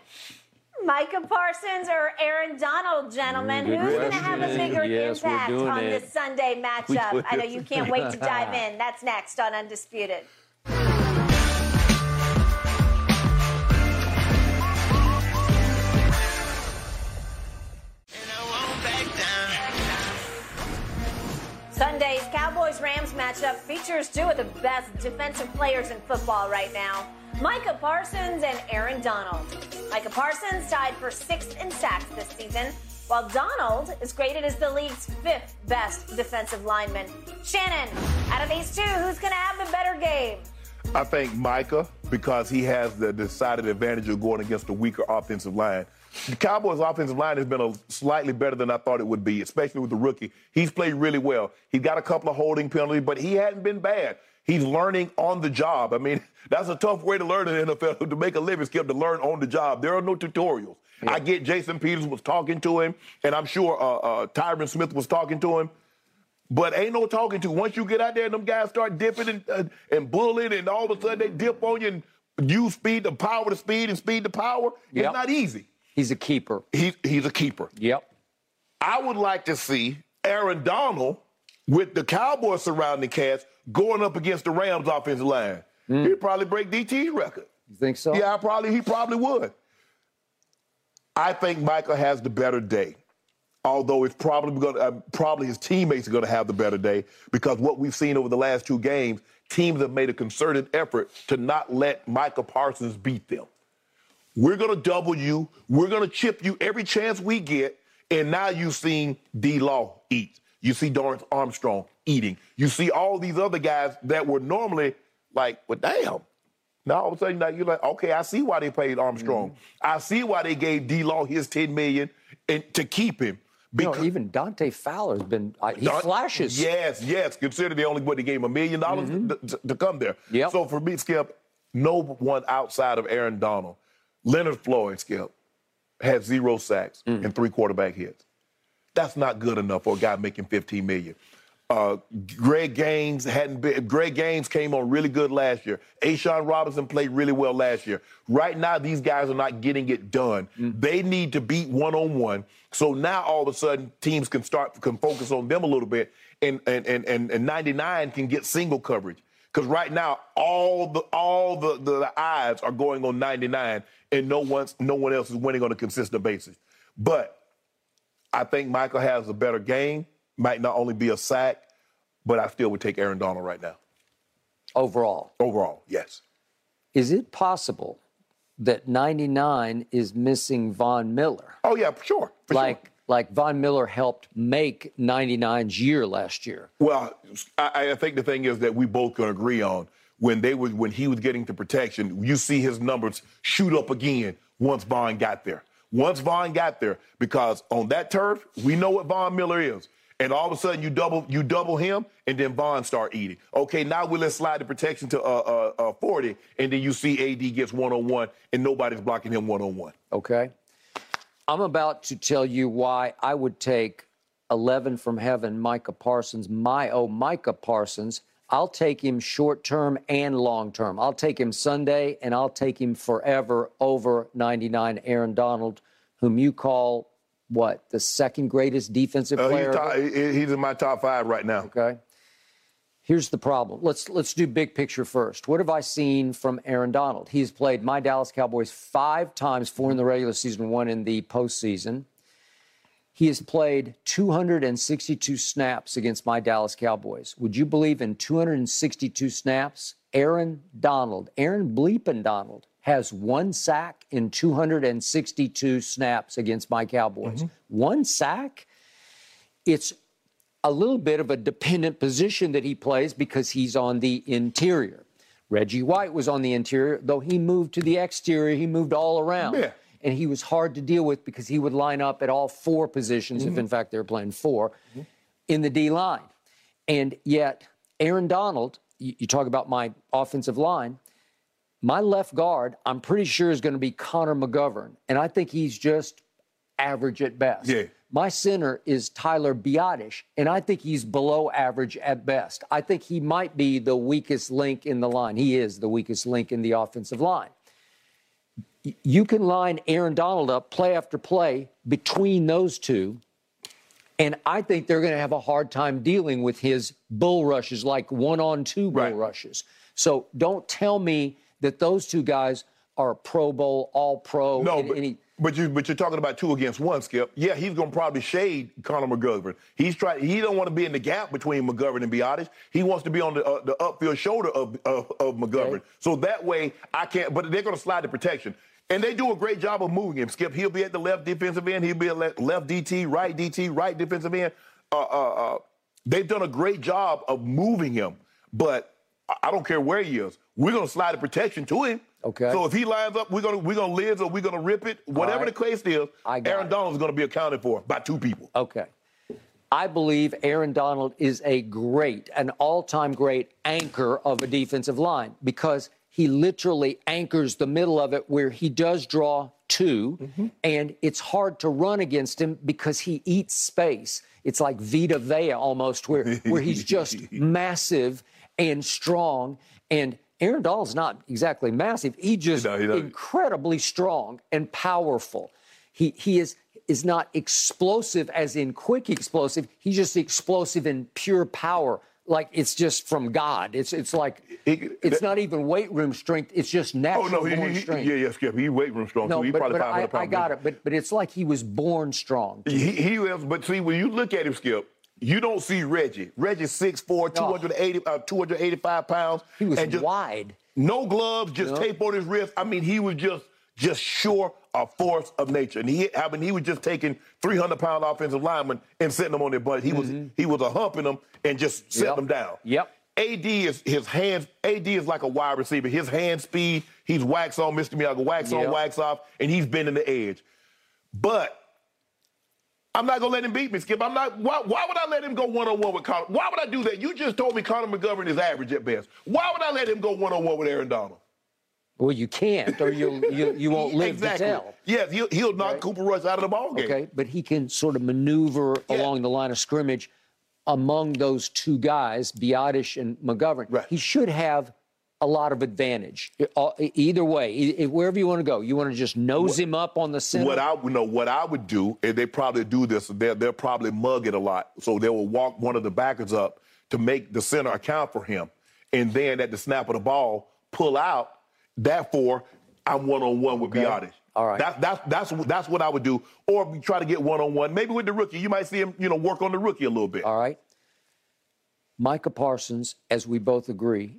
Micah Parsons or Aaron Donald, gentlemen. Who's going to have a bigger Yes, impact on it. this Sunday matchup? I know you can't wait to dive in. That's next on Undisputed. Cowboys Rams matchup features two of the best defensive players in football right now Micah Parsons and Aaron Donald. Micah Parsons tied for sixth in sacks this season, while Donald is graded as the league's fifth best defensive lineman. Shannon, out of these two, who's going to have the better game? I think Micah, because he has the decided advantage of going against a weaker offensive line. The Cowboys' offensive line has been a slightly better than I thought it would be, especially with the rookie. He's played really well. He got a couple of holding penalties, but he hadn't been bad. He's learning on the job. I mean, that's a tough way to learn in the NFL to make a living, Skip, to learn on the job. There are no tutorials. I get Jason Peters was talking to him, and I'm sure uh, uh, Tyron Smith was talking to him. But ain't no talking to. Once you get out there and them guys start dipping and, uh, and bullying, and all of a sudden they dip on you and use speed to power to speed and speed to power, Yep. it's not easy. He's a keeper. He's, he's a keeper. Yep. I would like to see Aaron Donald with the Cowboys surrounding cast going up against the Rams offensive line. He'd probably break DT's record. You think so? Yeah, I probably he probably would. I think Michael has the better day. Although it's probably going uh, probably his teammates are going to have the better day because what we've seen over the last two games, teams have made a concerted effort to not let Micah Parsons beat them. We're going to double you. We're going to chip you every chance we get. And now you've seen D Law eat. You see Dorance Armstrong eating. You see all these other guys that were normally like, well, damn. Now all of a sudden now you're like, okay, I see why they paid Armstrong. I see why they gave D Law his 10 million and to keep him. You know, even Dante Fowler's been, uh, he Don- flashes. Yes, yes. Consider they only what they gave him a million dollars to- to come there. Yep. So for me, Skip, no one outside of Aaron Donald, Leonard Floyd, Skip, had zero sacks and three quarterback hits. That's not good enough for a guy making 15 million. Uh, Greg Gaines hadn't been. Greg Gaines came on really good last year. A'Shawn Robinson played really well last year. Right now, these guys are not getting it done. They need to beat one on one. So now all of a sudden, teams can start can focus on them a little bit, and and and and, and 99 can get single coverage. Because right now, all the all the, the, the eyes are going on 99, and no one's no one else is winning on a consistent basis. But I think Michael has a better game. Might not only be a sack, but I still would take Aaron Donald right now. Overall, Overall, yes. is it possible that 99 is missing Von Miller? Oh yeah, for sure. For like sure. Like Von Miller helped make 99's year last year. Well, I, I think the thing is that we both can agree on when they was when he was getting to protection, you see his numbers shoot up again once Von got there. Once Von got there, because on that turf, we know what Von Miller is. And all of a sudden you double you double him, and then Von start eating. Okay, now we let's slide the protection to uh, uh, uh, 40, and then you see AD gets one on one, and nobody's blocking him one on one. Okay. I'm about to tell you why I would take 11 from heaven, Micah Parsons, my oh Micah Parsons. I'll take him short term and long term. I'll take him Sunday and I'll take him forever over 99 Aaron Donald, whom you call what the second greatest defensive Uh, player. he's, ever? top, he's in my top five right now. Okay. Here's the problem. Let's let's do big picture first. What have I seen from Aaron Donald? He's played my Dallas Cowboys five times, four in the regular season, one in the postseason. He has played 262 snaps against my Dallas Cowboys. Would you believe in 262 snaps? Aaron Donald, Aaron Bleepin Donald, has one sack in 262 snaps against my Cowboys. Mm-hmm. One sack? It's a little bit of a dependent position that he plays because he's on the interior. Reggie White was on the interior, though he moved to the exterior, he moved all around. Yeah. And he was hard to deal with because he would line up at all four positions, if mm-hmm. in fact they were playing 4 mm-hmm. in the D line. And yet, Aaron Donald, you, you talk about my offensive line, my left guard, I'm pretty sure is going to be Connor McGovern. And I think he's just average at best. Yeah. My center is Tyler Biadasz, and I think he's below average at best. I think he might be the weakest link in the line. He is the weakest link in the offensive line. You can line Aaron Donald up play after play between those two, and I think they're going to have a hard time dealing with his bull rushes, like one on two bull Right. rushes. So don't tell me that those two guys are Pro Bowl, All Pro. No, and- but, and he- but you but you're talking about two against one, Skip. Yeah, he's gonna probably shade Connor McGovern. He's trying. He don't want to be in the gap between McGovern and Biadasz. He wants to be on the uh, the upfield shoulder of of, of McGovern. Okay. So that way, I can't. But they're gonna slide the protection. And they do a great job of moving him. Skip, he'll be at the left defensive end. He'll be at le- left DT, right DT, right defensive end. Uh, uh, uh, they've done a great job of moving him. But I- don't care where he is. We're gonna slide the protection to him. Okay. So if he lines up, we're gonna we're gonna live or we're gonna rip it. Whatever right. the case is, Aaron it. Donald is gonna be accounted for by two people. Okay. I believe Aaron Donald is a great, an all time great anchor of a defensive line because he literally anchors the middle of it where he does draw 2 mm-hmm. and it's hard to run against him because he eats space. It's like Vita Vea almost, where, where he's just massive and strong. And Aaron Donald's not exactly massive. He just No, he incredibly strong and powerful. He he is is not explosive as in quick explosive. He's just explosive in pure power. Like it's just from God. It's it's like He- it's that- not even weight room strength. It's just natural Oh no, he, born he, strength. yeah, yeah, Skip. He weight room strong no, too. He but, probably but 500 I, I got it. But but it's like he was born strong. He, he is, but see, when you look at him, Skip, you don't see Reggie. Reggie's 6'4", 280, uh, 285 pounds. He was and just, wide. No gloves, just No. tape on his wrist. I mean, he was just just sure a force of nature. And he, I mean, he was just taking 300 pound offensive linemen and setting them on their butt. He was he was a humping them and just setting Yep. them down. Yep. AD is his hands. AD is like a wide receiver. His hand speed. He's wax on, Mr. Miyagi, wax on, wax off, and he's bending the edge. But I'm not gonna let him beat me, Skip. I'm not. Why, why would I let him go one on one with Connor? Why would I do that? You just told me Connor McGovern is average at best. Why would I let him go one on one with Aaron Donald? Well, you can't, or you'll you, you won't live exactly. to tell. Yes, he'll, he'll knock Okay. Cooper Rush out of the ball game. Okay, but he can sort of maneuver Yeah. along the line of scrimmage among those two guys, Biadasz and McGovern. Right. He should have a lot of advantage. Either way, wherever you want to go, you want to just nose him up on the center. What I would know, what I would do, and they probably do this, they'll, they'll probably mug it a lot. So they will walk one of the backers up to make the center account for him. And then at the snap of the ball, pull out. Therefore, I'm one on one with Okay. Biadasz. All right. That's that's that's that's what I would do. Or try to get one on one. Maybe with the rookie. You might see him, you know, work on the rookie a little bit. All right. Micah Parsons, as we both agree,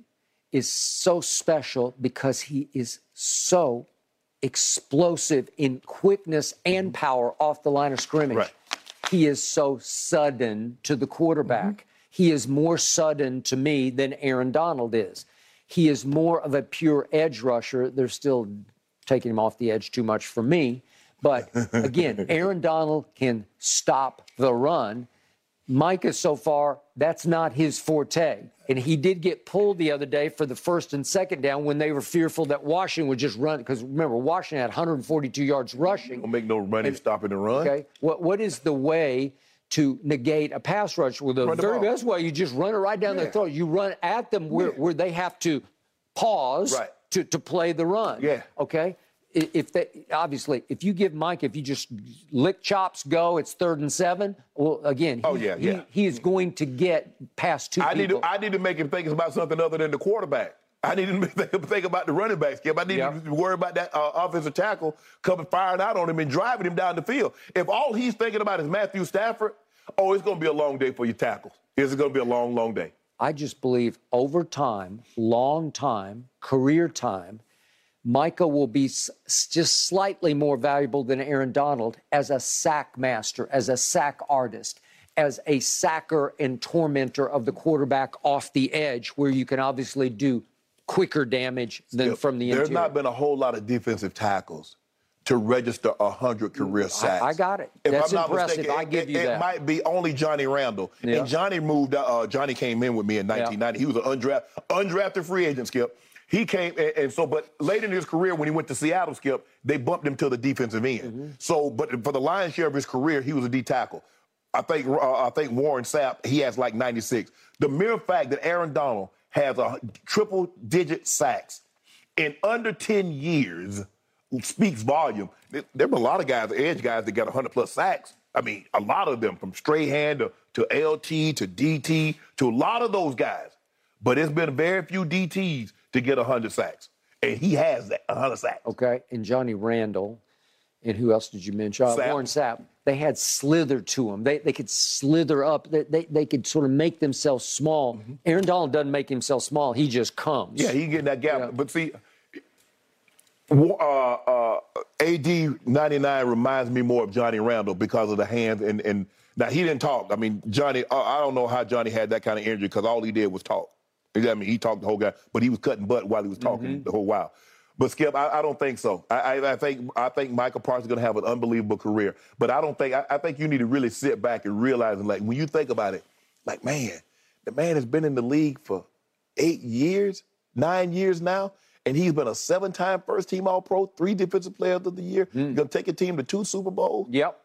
is so special because he is so explosive in quickness and mm-hmm. power off the line of scrimmage. Right. He is so sudden to the quarterback. Mm-hmm. He is more sudden to me than Aaron Donald is. He is more of a pure edge rusher. They're still taking him off the edge too much for me. But again, Aaron Donald can stop the run. Micah, so far, that's not his forte. And he did get pulled the other day for the first and second down when they were fearful that Washington would just run. Because remember, Washington had 142 yards rushing. Don't make no money stopping the run. Okay. What what is the way to negate a pass rush? Well, the the very best way you just run it right down their throat. You run at them where, where they have to pause Right. to, to play the run. Yeah. Okay. If they obviously, if you give Mike, if you just lick chops, go, it's third and seven. Well, again, he, Oh, yeah, yeah. he is going to get past two I need to I need to make him think about something other than the quarterback. I need to think, think about the running back skip. I need Yeah. to worry about that uh, offensive tackle coming firing out on him and driving him down the field. If all he's thinking about is Matthew Stafford, oh, it's going to be a long day for your tackles. It's going to be a long, long day. I just believe over time, long time, career time, Micah will be just slightly more valuable than Aaron Donald as a sack master, as a sack artist, as a sacker and tormentor of the quarterback off the edge, where you can obviously do quicker damage than from the There's interior. There's not been a whole lot of defensive tackles to register 100 career sacks. I got it. If That's I'm not impressive. mistaken, I it- give you it, that. It might be only Johnny Randle. Yeah. And Johnny moved. Uh, Johnny came in with me in 1990. He was an undrafted, undrafted free agent. Skip. He came and, and so, but late in his career, when he went to Seattle, Skip, they bumped him to the defensive end. Mm-hmm. So, but for the lion's share of his career, he was a D tackle. I think uh, I think Warren Sapp he has like 96. The mere fact that Aaron Donald has a triple digit sacks in under 10 years speaks volume. There have been a lot of guys, edge guys, that got 100 plus sacks. I mean, a lot of them from straight hand to, to LT to DT to a lot of those guys. But it's been very few DTs to get 100 sacks. And he has that 100 sacks. Okay, and Johnny Randle, and who else did you mention? Uh, Sapp. Warren Sapp. They had slither to them. They, they could slither up. They, they, they could sort of make themselves small. Aaron Donald doesn't make himself small. He just comes. Yeah, he can get in that gap. Yeah. But see, uh, uh, AD 99 reminds me more of Johnny Randle because of the hands. And, and now he didn't talk. I mean, Johnny, uh, I don't know how Johnny had that kind of injury because all he did was talk. I mean, he talked the whole guy, but he was cutting butt while he was talking mm-hmm. the whole while. But Skip, I, I don't think so. I, I, I think I think Michael Parsons is going to have an unbelievable career. But I don't think I, I think you need to really sit back and realize, and like when you think about it, like man, the man has been in the league for eight years, nine years now, and he's been a seven-time first-team All-Pro, three Defensive Players of the Year. Mm. He's going to take a team to two Super Bowls, Yep.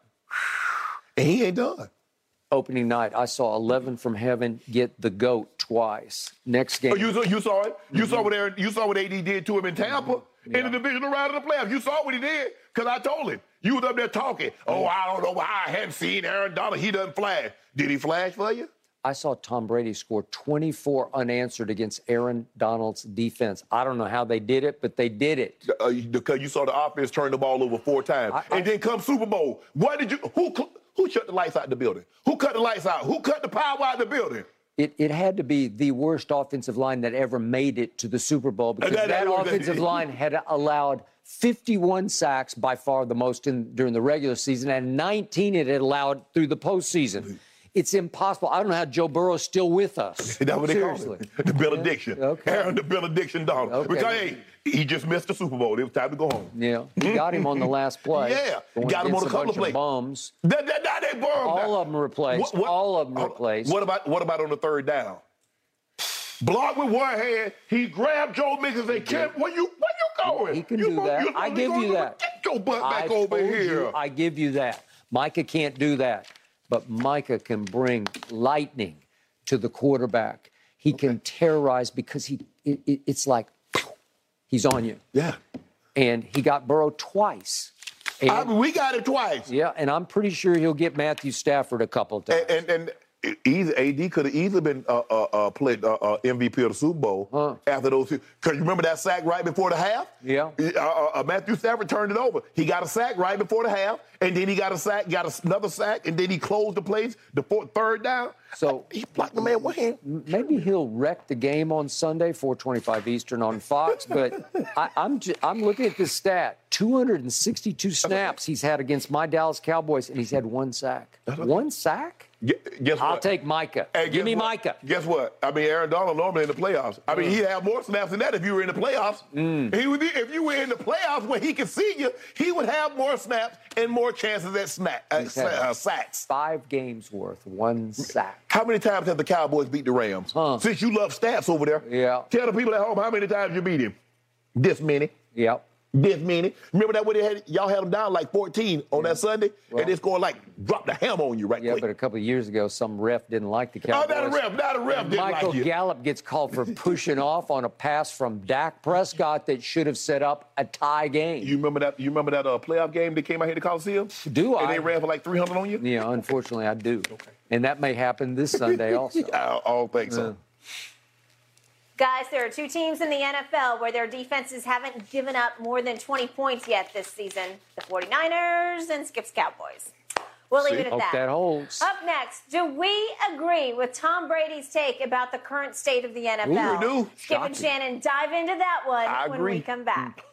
and he ain't done. Opening night, I saw 11 from heaven get the goat twice. Next game. Oh, you, saw- you saw it. You Mm-hmm. saw what Aaron, you saw what AD did to him in Tampa in the divisional round of the playoffs. You saw what he did because I told him. You was up there talking. Oh, I don't know why I hadn't seen Aaron Donald. He doesn't flash. Did he flash for you? I saw Tom Brady score 24 unanswered against Aaron Donald's defense. I don't know how they did it, but they did it. Uh, because you saw the offense turn the ball over four times, I- I- and then come Super Bowl. What did you? Who who shut the lights out the building? Who cut the lights out? Who cut the power out of the building? It, it had to be the worst offensive line that ever made it to the Super Bowl because that- that, that offensive line had allowed 51 sacks, by far the most in, during the regular season, and 19 it had allowed through the postseason. It's impossible. I don't know how Joe Burrow is still with us. That's what they call Seriously. it. The benediction. Okay. Aaron, the benediction Donald. Okay. Because hey, he just missed the Super Bowl. It was time to go home. Yeah, he got him on the mm-hmm. last play. Yeah, got him on a couple of plays. bums. That, that, that. All of them replaced. All of them uh, replaced. What about what about on the third down? Block with one hand. He grabbed Joe Mixon and said, Kim, where you where you going? He can you do that. you I give you that. Get your butt back I over here. you, I give you that. Micah can't do that, but Micah can bring lightning to the quarterback. He can terrorize because he it, it- it's like he's on you. yeah. And he got Burrow twice. And, I mean, we got it twice. yeah, and I'm pretty sure he'll get Matthew Stafford a couple of times. And, and and easy, AD could have easily been uh, uh, uh, played uh, uh, MVP of the Super Bowl Huh. after those. Two. Because you remember that sack right before the half? Yeah. Uh, uh, Matthew Stafford turned it over. He got a sack right before the half, and then he got a sack, got a, another sack, and then he closed the plays, the fourth, third down. So- he blocked the man one hand. Maybe he'll wreck the game on Sunday, 4:25 Eastern on Fox. But I, I'm ju- I'm looking at this stat: 262 snaps he's had against my Dallas Cowboys, and he's had one sack. One sack? Gu- Guess what? I'll take Micah. Hey, Give me what? Micah. Guess what? I mean, Aaron Donald normally in the playoffs. I mean, he'd have more snaps than that if you were in the playoffs. Mm. He would be, if you were in the playoffs where he could see you, he would have more snaps and more chances at snack, uh, uh, sacks. Five games worth, one sack. How many times have the Cowboys beat the Rams? Huh. Since you love stats over there, Yeah. Tell the people at home how many times you beat him. This many. Yep. This many. Remember that when they had y'all had them down like 14 on that Sunday, Well- and it's going like drop the hammer on you right now? Yeah, quick. but a couple of years ago, some ref didn't like the oh, not a ref, not a ref Michael like you. Gallup gets called for pushing off on a pass from Dak Prescott that should have set up a tie game. You remember that? You remember that uh, playoff game that came out here to Coliseum? Do And I? And they ran for like 300 on you? yeah, unfortunately, I do. And that may happen this Sunday also. I, I don't think so. Guys, there are two teams in the NFL where their defenses haven't given up more than 20 points yet this season the 49ers and Skip's Cowboys. We'll leave it at Hope that. that holds. Up next, do we agree with Tom Brady's take about the current state of the NFL? we do. Skip and Shannon dive into that one I when agree. we come back.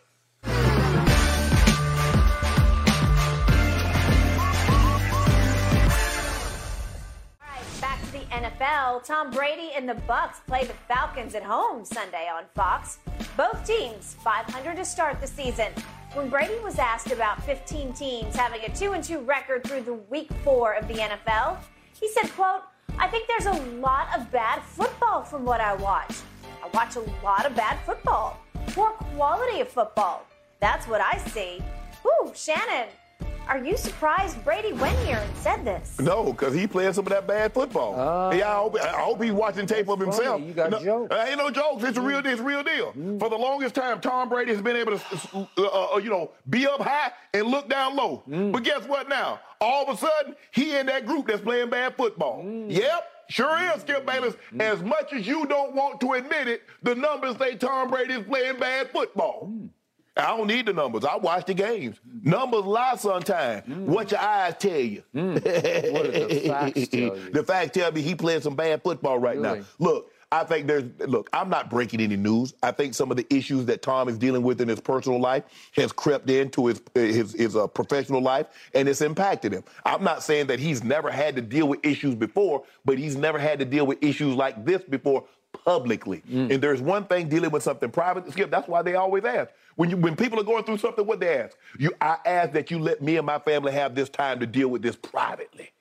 NFL. Tom Brady and the Bucs play the Falcons at home Sunday on Fox. Both teams 500 to start the season. When Brady was asked about 15 teams having a 2 and 2 record through the week 4 of the NFL, he said, quote, "I think there's a lot of bad football from what I watch. I watch a lot of bad football. Poor quality of football. That's what I see." Ooh, Shannon, are you surprised Brady went here and said this? No, because he playing some of that bad football. Oh. yeah, I hope, I hope he's watching tape of himself. funny. You got no, jokes. uh, Ain't no jokes. It's a real, it's a real deal. For the longest time, Tom Brady has been able to, uh, uh, you know, be up high and look down low. But guess what? Now, all of a sudden, he in that group that's playing bad football. Yep. Sure is, Skip Bayless. As much as you don't want to admit it, the numbers say Tom Brady is playing bad football. I don't need the numbers. I watch the games. Numbers lie sometimes. What your eyes tell you. What the facts tell you? The facts tell me he playing some bad football right Really? now. Look, I think there's look, I'm not breaking any news. I think some of the issues that Tom is dealing with in his personal life has crept into his his his uh, professional life and it's impacted him. I'm not saying that he's never had to deal with issues before, but he's never had to deal with issues like this before publicly. Mm. And there's one thing dealing with something private, Skip, that's why they always ask. When you when people are going through something, what they ask? You I ask that you let me and my family have this time to deal with this privately.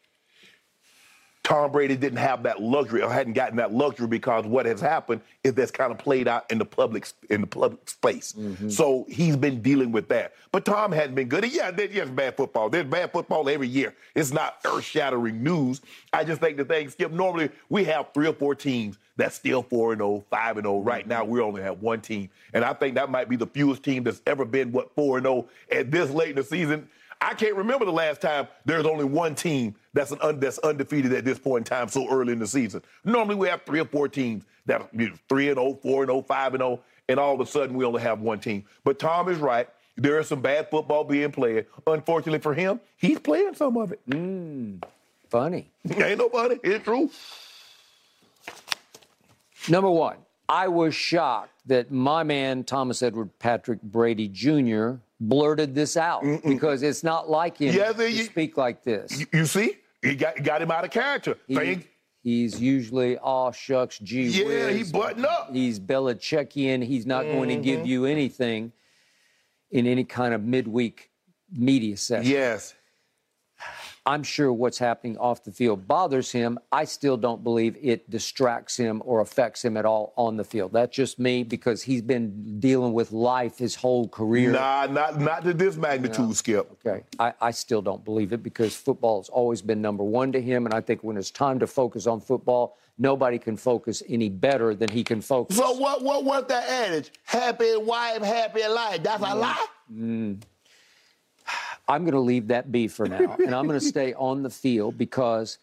Tom Brady didn't have that luxury or hadn't gotten that luxury because what has happened is that's kind of played out in the public in the public space. Mm-hmm. So he's been dealing with that. But Tom hadn't been good. And yeah, there's yes, bad football. There's bad football every year. It's not earth-shattering news. I just think the thing, Skip, normally we have three or four teams that's still 4 and 0, 5 and 0. Right now we only have one team. And I think that might be the fewest team that's ever been what 4 and 0 at this late in the season. I can't remember the last time there's only one team that's an un, that's undefeated at this point in time so early in the season. Normally we have three or four teams that are you know, 3 and 0, 4 and 0, 5 and 0, and all of a sudden we only have one team. But Tom is right. There is some bad football being played. Unfortunately for him, he's playing some of it. Hmm. Funny. Ain't nobody. It's true. Number one, I was shocked that my man, Thomas Edward Patrick Brady Jr., blurted this out because it's not like him Yeah, to you- speak like this. You, see? He got, got him out of character. He- Thing- he's usually, oh, shucks, gee Yeah, he whiz. button up. He's Belichickian. He's not going to give Mm-hmm. you anything in any kind of midweek media session. yes. I'm sure what's happening off the field bothers him. I still don't believe it distracts him or affects him at all on the field. That's just me because he's been dealing with life his whole career. Nah, not not to this magnitude, Skip. Okay. I, I still don't believe it because football has always been number one to him. And I think when it's time to focus on football, nobody can focus any better than he can focus. So what what was that adage? Happy wife, happy life. That's a mm. lie? Mm. I'm going to leave that be for now. and I'm going to stay on the field because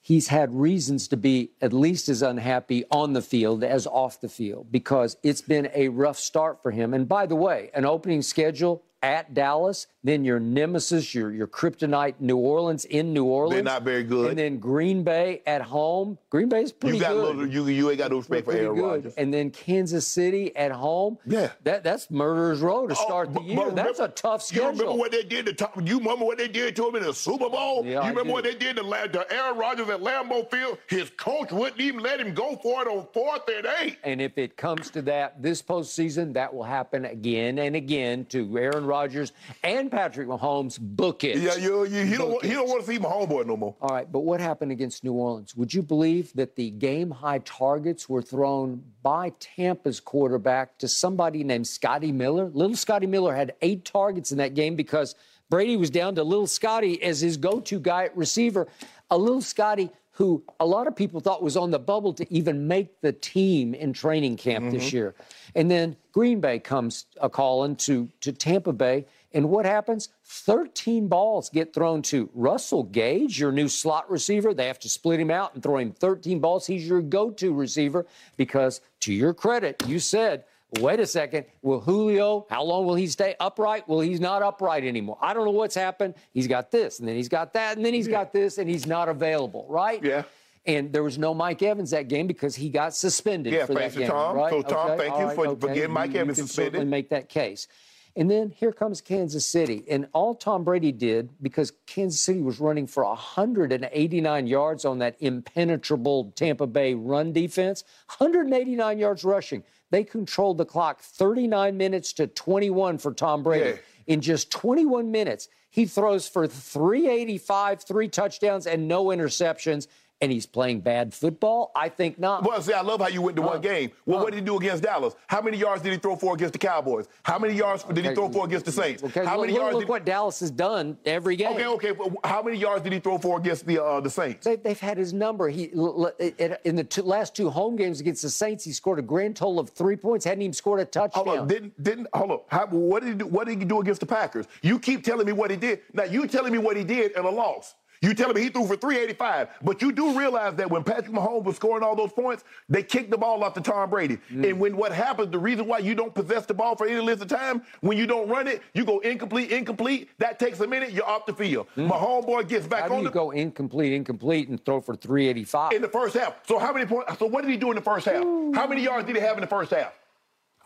he's had reasons to be at least as unhappy on the field as off the field because it's been a rough start for him. And by the way, an opening schedule at Dallas, then your nemesis, your your kryptonite, New Orleans in New Orleans. They're not very good. And then Green Bay at home. Green Bay's pretty you got good. Little, you, you ain't got no respect for Pretty Aaron good. Rodgers. And then Kansas City at home. Yeah. That that's murderer's row to oh, start the Oh, year. but that's a tough schedule. You remember what they did to Tom, You remember what they did to him in the Super Bowl? Yeah, I you remember do. what they did to, to Aaron Rodgers at Lambeau Field? His coach wouldn't even let him go for it on fourth and eight. And if it comes to that this postseason, that will happen again and again to Aaron Rodgers and Patrick Mahomes. Book it. Yeah, you, you, he don't want, he don't want to see my homeboy no more. All right, but what happened against New Orleans? Would you believe that the game high targets were thrown by Tampa's quarterback to somebody named Scotty Miller? Little Scotty Miller had eight targets in that game because Brady was down to little Scotty as his go to guy at receiver. A little Scotty who a lot of people thought was on the bubble to even make the team in training camp this mm-hmm. year. And then Green Bay comes a calling to, to Tampa Bay. And what happens? 13 balls get thrown to Russell Gage, your new slot receiver. They have to split him out and throw him 13 balls. He's your go to receiver because, to your credit, you said, wait a second, will Julio, how long will he stay upright? Well, he's not upright anymore. I don't know what's happened. He's got this, and then he's got that, and then he's got this, and he's not available, right? Yeah. And there was no Mike Evans that game because he got suspended Yeah, for thanks that game. Tom. Right? So, Tom, Okay, thank all you right, for- for getting Mike You- Evans you can suspended. certainly make that case. And then here comes Kansas City. And all Tom Brady did, because Kansas City was running for 189 yards on that impenetrable Tampa Bay run defense, 189 yards rushing. They controlled the clock 39 minutes to 21 for Tom Brady. Yeah. In just 21 minutes, he throws for 385, three touchdowns, and no interceptions. And he's playing bad football? I think not. Well, see, I love how you went to Uh, one game. Well, what did he do against Dallas? How many yards did he throw for against the Cowboys? How many yards did he throw for against the Saints? Okay, how look, many look- yards look did what Dallas has done every game. Okay, okay. but How many yards did he throw for against the uh, the Saints? They, they've had his number. He l- l- it- in the two, last two home games against the Saints, he scored a grand total of three points. Hadn't even scored a touchdown. Hold on, didn't didn't hold on. How, what did he do? What did he do against the Packers? You keep telling me what he did. Now you telling me what he did in a loss. You telling me he threw for 385, but you do realize that when Patrick Mahomes was scoring all those points, they kicked the ball off to Tom Brady. Mm. And when what happens, the reason why you don't possess the ball for any length of time, when you don't run it, you go incomplete, incomplete. That takes a minute. You're off the field. Mahomes boy gets back Mm. How do on you the go incomplete, incomplete, and throw for 385? in the first half. So how many points? So what did he do in the first half? How many yards did he have in the first half?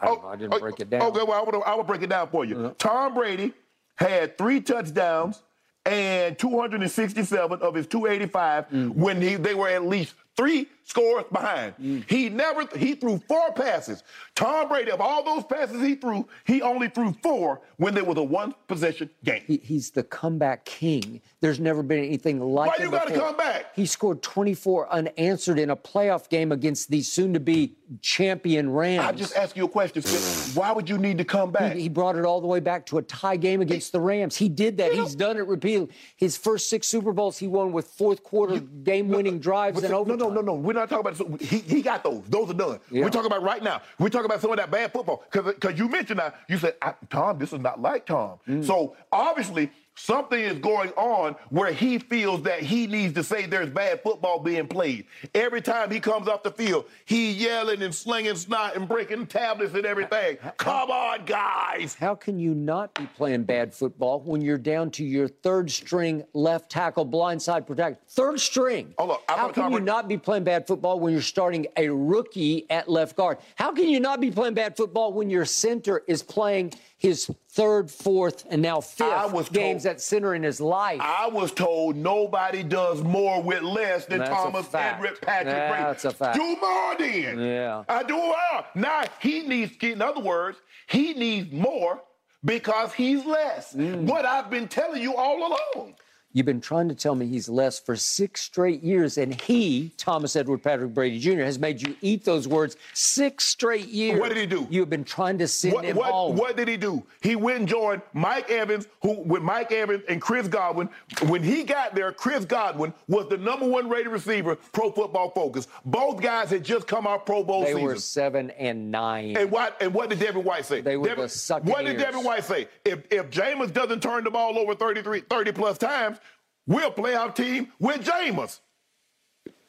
I, don't. I didn't oh, break it down. Okay, well, I would I will break it down for you. Tom Brady had three touchdowns and 267 of his 285 Mm. when he, they were at least three scores behind. Mm. He never he threw four passes. Tom Brady, of all those passes he threw, he only threw four when there was a one possession game. He, he's the comeback king. There's never been anything like Why you gotta before. come back? He scored 24 unanswered in a playoff game against the soon-to-be champion Rams. I just ask you a question, Skip. Why would you need to come back? He, he brought it all the way back to a tie game against the Rams. He did that. He's done it repeatedly. His first six Super Bowls, he won with fourth quarter game-winning drives and overtime. No, no, no, no. No. We're not talking about. so He, he got those. Those are done. Yeah. We're talking about right now. We're talking about some of that bad football. Because you mentioned that. You said, I, Tom, this is not like Tom. Mm. So obviously, something is going on where he feels that he needs to say there's bad football being played. Every time he comes off the field, he yelling and slinging snot and breaking tablets and everything. Come on, guys. How can you not be playing bad football when you're down to your third string left tackle blindside protector? Third string. Oh, look, I'm How can you about- not be playing bad football when you're starting a rookie at left guard? How can you not be playing bad football when your center is playing his third, fourth, and now fifth games told- at center in his life? I was told nobody does more with less than That's Thomas. Edward Patrick Brady. That's a fact. Do more then. Yeah. I do more. Now he needs, in other words, he needs more because he's less. Mm. What I've been telling you all along. You've been trying to tell me he's less for six straight years, and he, Thomas Edward Patrick Brady Jr., has made you eat those words six straight years. What did he do? You have been trying to send What, him what, home. what did he do? He went and joined Mike Evans, who with Mike Evans and Chris Godwin. When he got there, Chris Godwin was the number one rated receiver, Pro Football Focus. Both guys had just come out Pro Bowl They season. were seven and nine. And what and what did Devin White say? They were Devin, the sucking What did. Devin White say? If if Jameis doesn't turn the ball over 33, 30 plus times, we're a playoff team with Jameis.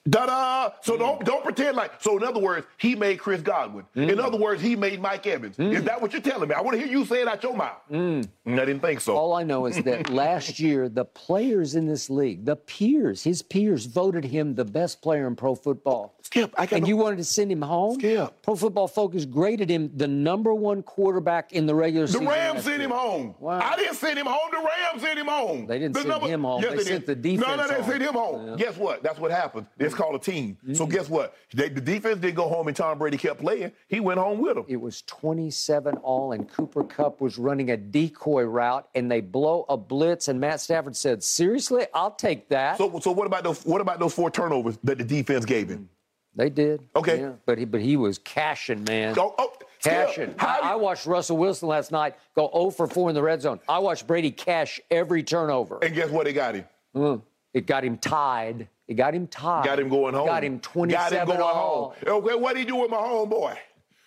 Da-da! So don't mm. don't pretend like. So in other words, he made Chris Godwin. Mm. In other words, he made Mike Evans. Mm. Is that what you're telling me? I want to hear you say it out your mouth. I didn't think so. All I know is that last year, the players in this league, the peers, his peers, voted him the best player in pro football. Skip, I got And no- you wanted to send him home? Skip. Pro Football Focus graded him the number one quarterback in the regular The season. The Rams sent him home. Wow. I didn't send him home. The Rams sent him home. They didn't The send him home. They did. sent the defense no, no, they home. sent him home. Guess what? That's what happened. It's called a team. So mm-hmm. guess what? They, the defense didn't go home and Tom Brady kept playing. He went home with them. It was 27 all, and Cooper Kupp was running a decoy route, and they blow a blitz, and Matt Stafford said, "Seriously, I'll take that." So, so what about those? What about those four turnovers that the defense gave him? Mm-hmm. they did. Okay. Yeah, but he, but he was cashing, man. Oh, oh, Cashing. I, I watched Russell Wilson last night go 0 for 4 in the red zone. I watched Brady cash every turnover. and guess what? They got him. Mm-hmm. It got him tied. It got him tied. Got him going home. Got him 27 Got him going all. home. Okay, what did he do with my homeboy?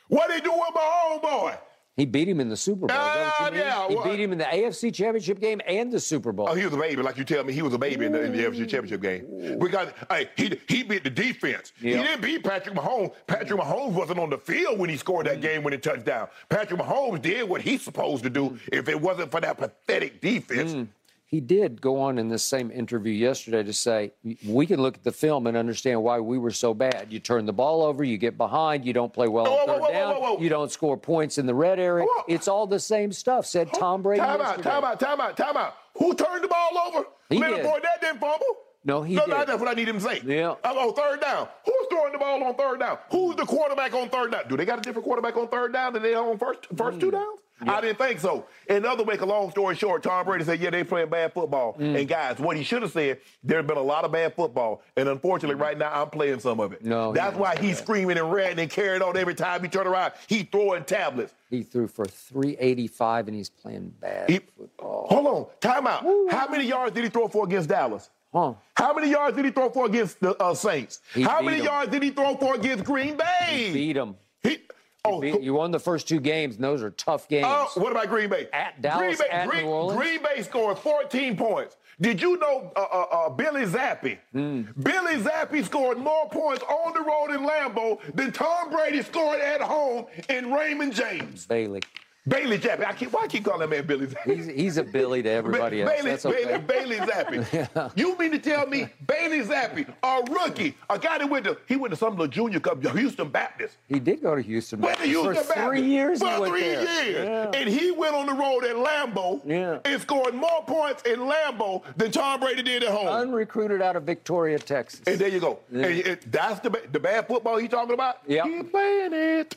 What did he do with my homeboy? He beat him in the Super Bowl. is that what you ah, mean? yeah, he well- beat him in the AFC Championship game and the Super Bowl. Oh, he was a baby, like you tell me. He was a baby in the, in the NFC Championship game. Because hey, he he beat the defense. He didn't beat Patrick Mahomes. Patrick Mahomes wasn't on the field when he scored that mm. game when he touchdown. Patrick Mahomes did what he's supposed to do. Mm. If it wasn't for that pathetic defense, mm. He did go on in this same interview yesterday to say, we can look at the film and understand why we were so bad. You turn the ball over, you get behind, you don't play well on third whoa, down, whoa, whoa. you don't score points in the red area. It's all the same stuff, said Tom Brady. Time out, yesterday. time out, time out, time out. Who turned the ball over? He Leonard did. Fournette didn't fumble. No, he no, did. No, that's what I need him to say. Yeah. Oh, oh third down. Who's throwing the ball on third down? Who's the quarterback on third down? Do they got a different quarterback on third down than they on first first Mm. two downs? I didn't think so. Another the other make a long story short, Tom Brady said, yeah, they playing bad football. Mm. And guys, what he should have said, there's been a lot of bad football. And unfortunately, right now, I'm playing some of it. No, That's didn't why he's that. screaming and ranting and carrying on every time he turn around. He throwing tablets. He threw for 385 and he's playing bad He- football. Hold on, Timeout. How many yards did he throw for against Dallas? Huh. How many yards did he throw for against the uh, Saints? He How many 'em. yards did he throw for against Green Bay? Beat him. He, oh, Beat- you won the first two games, and those are tough games. oh, what about Green Bay? At Dallas, Green Bay, at Green, New Orleans? Green Bay scored 14 points. Did you know uh, uh, uh, Billy Zappe? Hmm. Billy Zappe scored more points on the road in Lambeau than Tom Brady scored at home in Raymond James. Bailey. Bailey Zappe. I keep, why I keep calling that man Billy Zappe? He's, he's a Billy to everybody Ba- else. Bailey, That's okay. Bailey, Bailey Zappe. You mean to tell me Bailey Zappe, a rookie, a guy that went to he went to some little junior cup, Houston Baptist. He did go to Houston. Went to for Baptist three years. For three there. years, Yeah. and he went on the road at Lambeau Yeah. and scored more points in Lambeau than Tom Brady did at home. Unrecruited out of Victoria, Texas. and there you go. And it- that's the the bad football he talking about. Yep. He playing it.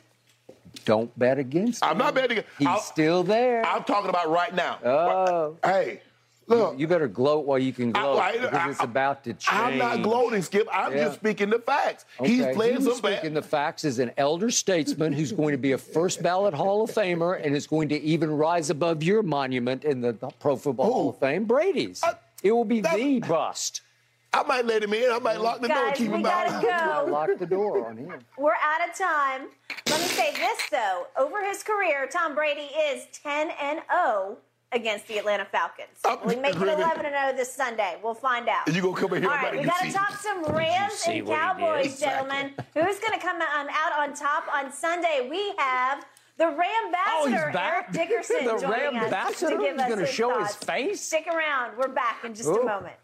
Don't bet against him. I'm not betting. Against. He's I'll- still there. I'm talking about right now. Oh. Hey, look. you better gloat while you can gloat I- I- because it's I- about to change. I'm not gloating, Skip. I'm Yeah. just speaking the facts. Okay. He's playing some speaking bad. the facts as an elder statesman who's going to be a first ballot Hall of Famer and is going to even rise above your monument in the Pro Football Hall of Fame, Brady's. Uh, it will be the bust. I might let him in. I might lock the door and Guys, keep we him gotta out. go. Lock the door on him. We're out of time. Let me say this though: over his career, Tom Brady is 10 and 0 against the Atlanta Falcons. We make it 11 and 0 this Sunday. We'll find out. You gonna come in here All and right, make we got to see- talk some Rams and Cowboys, did? gentlemen. Who's going to come um, out on top on Sunday? We have the Ram Oh, ambassador, back? Eric Dickerson, The joining Ram us to give us gonna his show his thoughts. face? Stick around. We're back in just a oh. moment.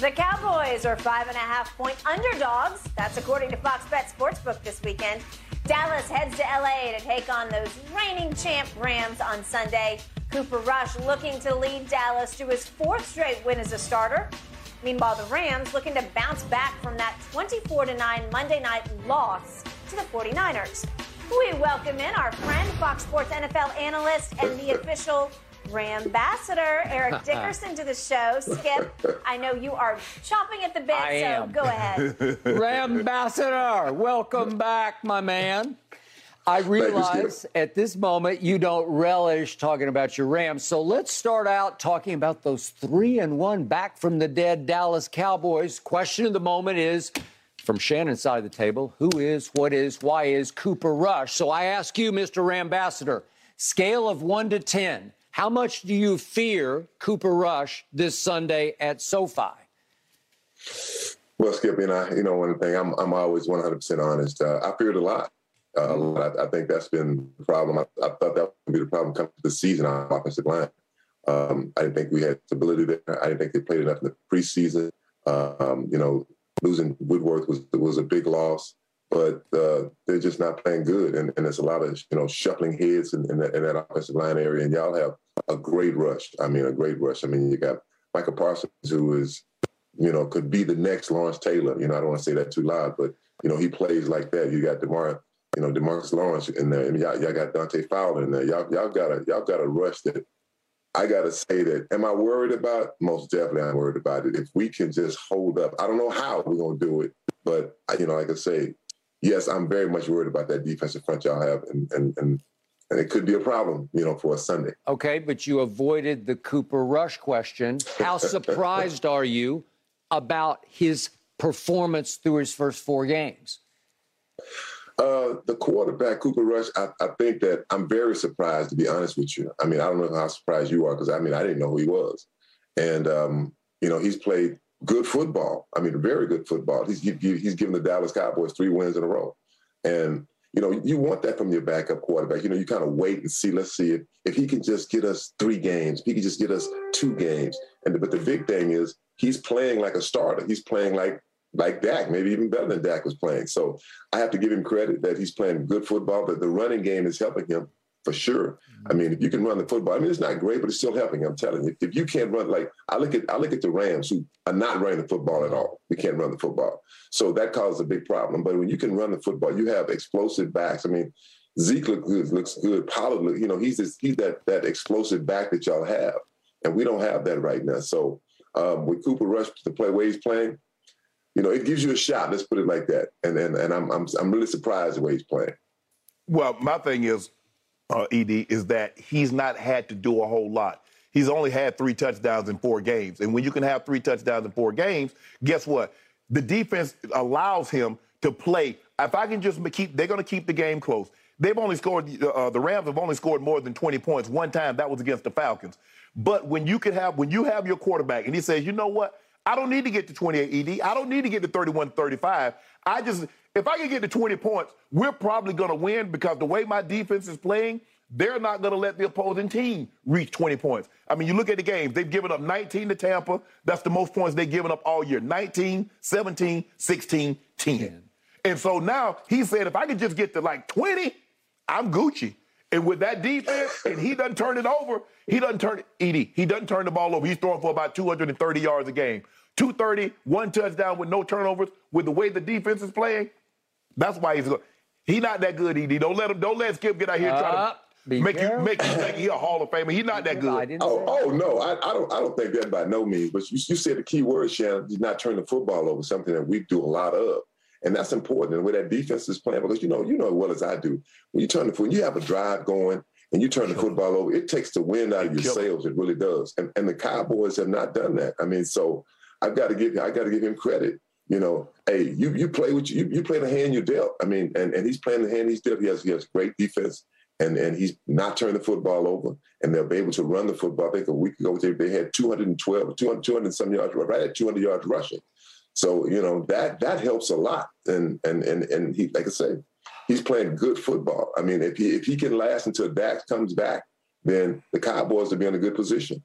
The Cowboys are five and a half point underdogs. That's according to Fox Bet Sportsbook this weekend. Dallas heads to LA to take on those reigning champ Rams on Sunday. Cooper Rush looking to lead Dallas to his fourth straight win as a starter. Meanwhile, the Rams looking to bounce back from that 24 9 Monday night loss to the 49ers. We welcome in our friend, Fox Sports NFL analyst, and the official Ram ambassador, Eric Dickerson, to the show. Skip, I know you are chomping at the bit, I so am. go ahead. Ambassador, welcome back, my man. I realize at this moment you don't relish talking about your Rams, so let's start out talking about those three and one back from the dead Dallas Cowboys. Question of the moment is from Shannon's side of the table, who is, what is, why is Cooper Rush? So I ask you, Mr. Rambassador, scale of one to 10, how much do you fear Cooper Rush this Sunday at SoFi? Well, Skip, and I, you know, one thing, I'm, I'm always 100% honest. Uh, I feared a lot. Uh, I, I, think that's been the problem. I, I, thought that would be the problem coming to the season on offensive line. Um, I didn't think we had stability there. I didn't think they played enough in the preseason. Um, you know, losing Whitworth was was a big loss, but uh, they're just not playing good, and, and there's a lot of you know shuffling heads in, in, that, in that offensive line area. And y'all have a great rush. I mean, a great rush. I mean, you got Micah Parsons, who is you know could be the next Lawrence Taylor. You know, I don't want to say that too loud, but you know he plays like that. You got Demar. You know, Demarcus Lawrence in there, and y'all, y'all got Dante Fowler in there. Y'all, y'all got a y'all got a rush that I got to say that, am I worried about? Most definitely, I'm worried about it. If we can just hold up, I don't know how we're to do it, but you know, like I say, yes, I'm very much worried about that defensive front y'all have, and and and and it could be a problem, you know, for a Sunday. Okay, but you avoided the Cooper Rush question. How surprised are you about his performance through his first four games? Uh, the quarterback, Cooper Rush, I, I, think that I'm very surprised, to be honest with you. I mean, I don't know how surprised you are because I mean, I didn't know who he was. And, um, you know, he's played good football. I mean, very good football. He's, he's given the Dallas Cowboys three wins in a row. And, you know, you want that from your backup quarterback. You know, you kind of wait and see, let's see if, if he can just get us three games, he can just get us two games. And But the big thing is he's playing like a starter. He's playing like like Dak, maybe even better than Dak was playing. So I have to give him credit that he's playing good football, that the running game is helping him for sure. I mean, if you can run the football, I mean, it's not great, but it's still helping. I'm telling you, if you can't run, like I look at, I look at the Rams who are not running the football at all. We can't run the football, so that causes a big problem. But when you can run the football, you have explosive backs. I mean, Zeke looks good, looks good. Pollard, you know, he's this, he's that that explosive back that y'all have, and we don't have that right now. So um, with Cooper Rush to play where he's playing, you know, it gives you a shot. Let's put it like that. And and, and I'm, I'm I'm really surprised the way he's playing. Well, my thing is, uh, Ed, is that he's not had to do a whole lot. He's only had three touchdowns in four games, and when you can have three touchdowns in four games, guess what? The defense allows him to play. If I can just keep, they're going to keep the game close. They've only scored. Uh, the Rams have only scored more than 20 points one time. That was against the Falcons. But when you can have, when you have your quarterback, and he says, you know what? I don't need to get to 28 ED. I don't need to get to 31 35. I just, if I can get to 20 points, we're probably going to win because the way my defense is playing, they're not going to let the opposing team reach 20 points. I mean, you look at the games, they've given up 19 to Tampa. That's the most points they've given up all year 19, 17, 16, 10. And so now he said, if I could just get to like 20, I'm Gucci. And with that defense, and he doesn't turn it over, he doesn't turn it, Edie, he doesn't turn the ball over. He's throwing for about 230 yards a game. 230, one touchdown with no turnovers, with the way the defense is playing. That's why he's good. He's not that good, Ed. Don't let him. Don't let Skip get out here and try to uh, make careful. you make you think he a Hall of Famer. He's not that good. Oh, oh no, I, I, don't. I don't think that by no means. But you, you said the key word, Shannon. He's not turning the football over. Something that we do a lot of. And that's important. And where that defense is playing, because you know, you know as well as I do, when you turn the foot when you have a drive going and you turn the football over, it takes the wind out of your sails. It really does. And and the Cowboys have not done that. I mean, so I've got to give I got to give him credit. You know, hey, you you play with you you play the hand you dealt. I mean, and, and he's playing the hand he's dealt. He has he has great defense, and and he's not turning the football over, and they'll be able to run the football. I think a week ago they, they had 212, 200, 200 some yards, right at 200 yards rushing. So you know that that helps a lot, and and and and he, like I say, he's playing good football. I mean, if he if he can last until Dak comes back, then the Cowboys will be in a good position.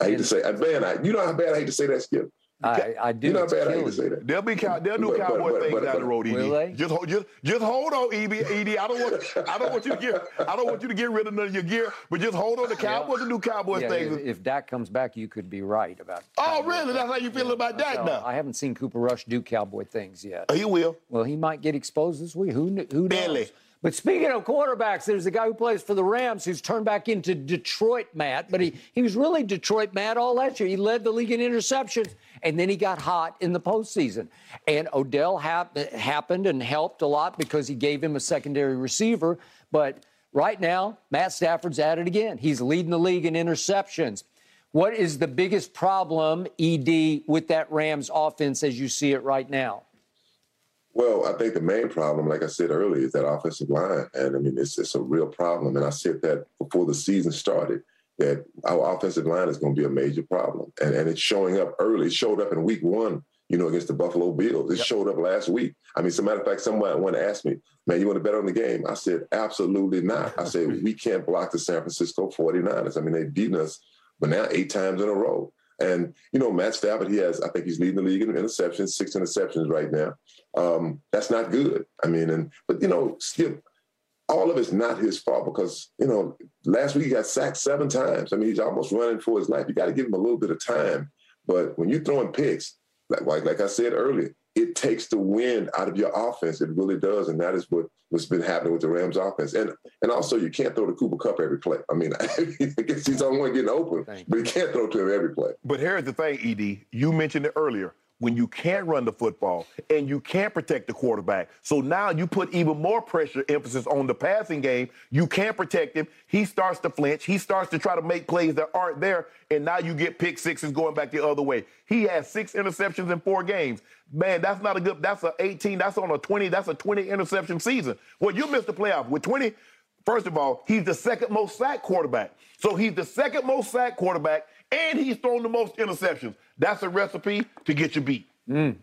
I hate to say, man, I, you know how bad I hate to say that, Skip. I, I do. You know how bad I hate to say that. They'll be cow, they'll do but, cowboy but, but, things down the road, Ed. Just hold just just hold on, Ed. Ed. I don't want I don't want you to get I don't want you to get rid of none of your gear, but just hold on. The Cowboys yeah. do cowboy yeah, things. If, if Dak comes back, you could be right about. Oh, really? That's how you feel yeah. about Dak now. I haven't seen Cooper Rush do cowboy things yet. he will. Well, he might get exposed this week. Who who knows? Barely. But speaking of quarterbacks, there's a guy who plays for the Rams who's turned back into Detroit Matt, but he, he was really Detroit Matt all last year. He led the league in interceptions, and then he got hot in the postseason. And Odell hap- happened and helped a lot because he gave him a secondary receiver. But right now, Matt Stafford's at it again. He's leading the league in interceptions. What is the biggest problem, ED, with that Rams offense as you see it right now? Well, I think the main problem, like I said earlier, is that offensive line. And I mean, it's, it's a real problem. And I said that before the season started, that our offensive line is going to be a major problem. And, and it's showing up early. It showed up in week one, you know, against the Buffalo Bills. It yep. showed up last week. I mean, as a matter of fact, someone to ask me, man, you want to bet on the game? I said, absolutely not. I said, we can't block the San Francisco 49ers. I mean, they've beaten us, but now eight times in a row. And, you know, Matt Stafford, he has, I think he's leading the league in interceptions, six interceptions right now. Um, that's not good. I mean, and, but, you know, Skip, all of it's not his fault because, you know, last week he got sacked seven times. I mean, he's almost running for his life. You got to give him a little bit of time. But when you're throwing picks, like, like, like I said earlier, it takes the wind out of your offense. It really does, and that is what what's been happening with the Rams offense. And and also, you can't throw the Cooper Kupp every play. I mean, I guess he's the only one getting open, but he can't throw to him every play. But here's the thing, Ed. You mentioned it earlier when you can't run the football and you can't protect the quarterback. So now you put even more pressure, emphasis on the passing game. You can't protect him. He starts to flinch. He starts to try to make plays that aren't there. And now you get pick sixes going back the other way. He has six interceptions in four games. Man, that's not a good, that's a 18, that's on a 20, that's a 20 interception season. Well, you missed the playoff with 20. First of all, he's the second most sacked quarterback. So he's the second most sacked quarterback and he's thrown the most interceptions. That's a recipe to get you beat. Mm.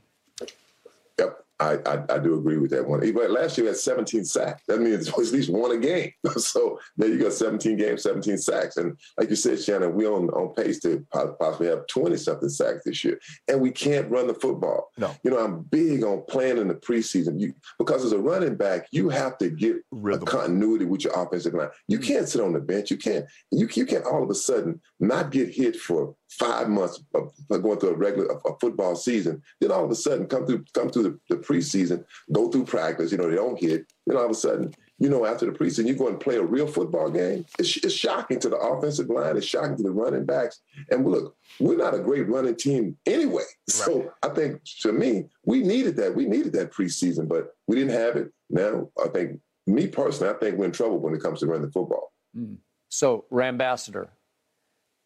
Yep. I, I, I, do agree with that one. But last year had 17 sacks. That means at least one a game. so there you go, 17 games, 17 sacks. And like you said, Shannon, we're on, on pace to possibly have 20 something sacks this year. And we can't run the football. No. You know, I'm big on playing in the preseason. You because as a running back, you have to get Rhythm. a continuity with your offensive line. You mm. can't sit on the bench. You can't you, you can't all of a sudden not get hit for five months of going through a regular a football season, then all of a sudden come through come through the, the, preseason, go through practice, you know, they don't hit. Then all of a sudden, you know, after the preseason, you go and play a real football game. It's, it's shocking to the offensive line. It's shocking to the running backs. And look, we're not a great running team anyway. So right. I think to me, we needed that. We needed that preseason, but we didn't have it. Now I think me personally, I think we're in trouble when it comes to running the football. Mm. So, Rambassador,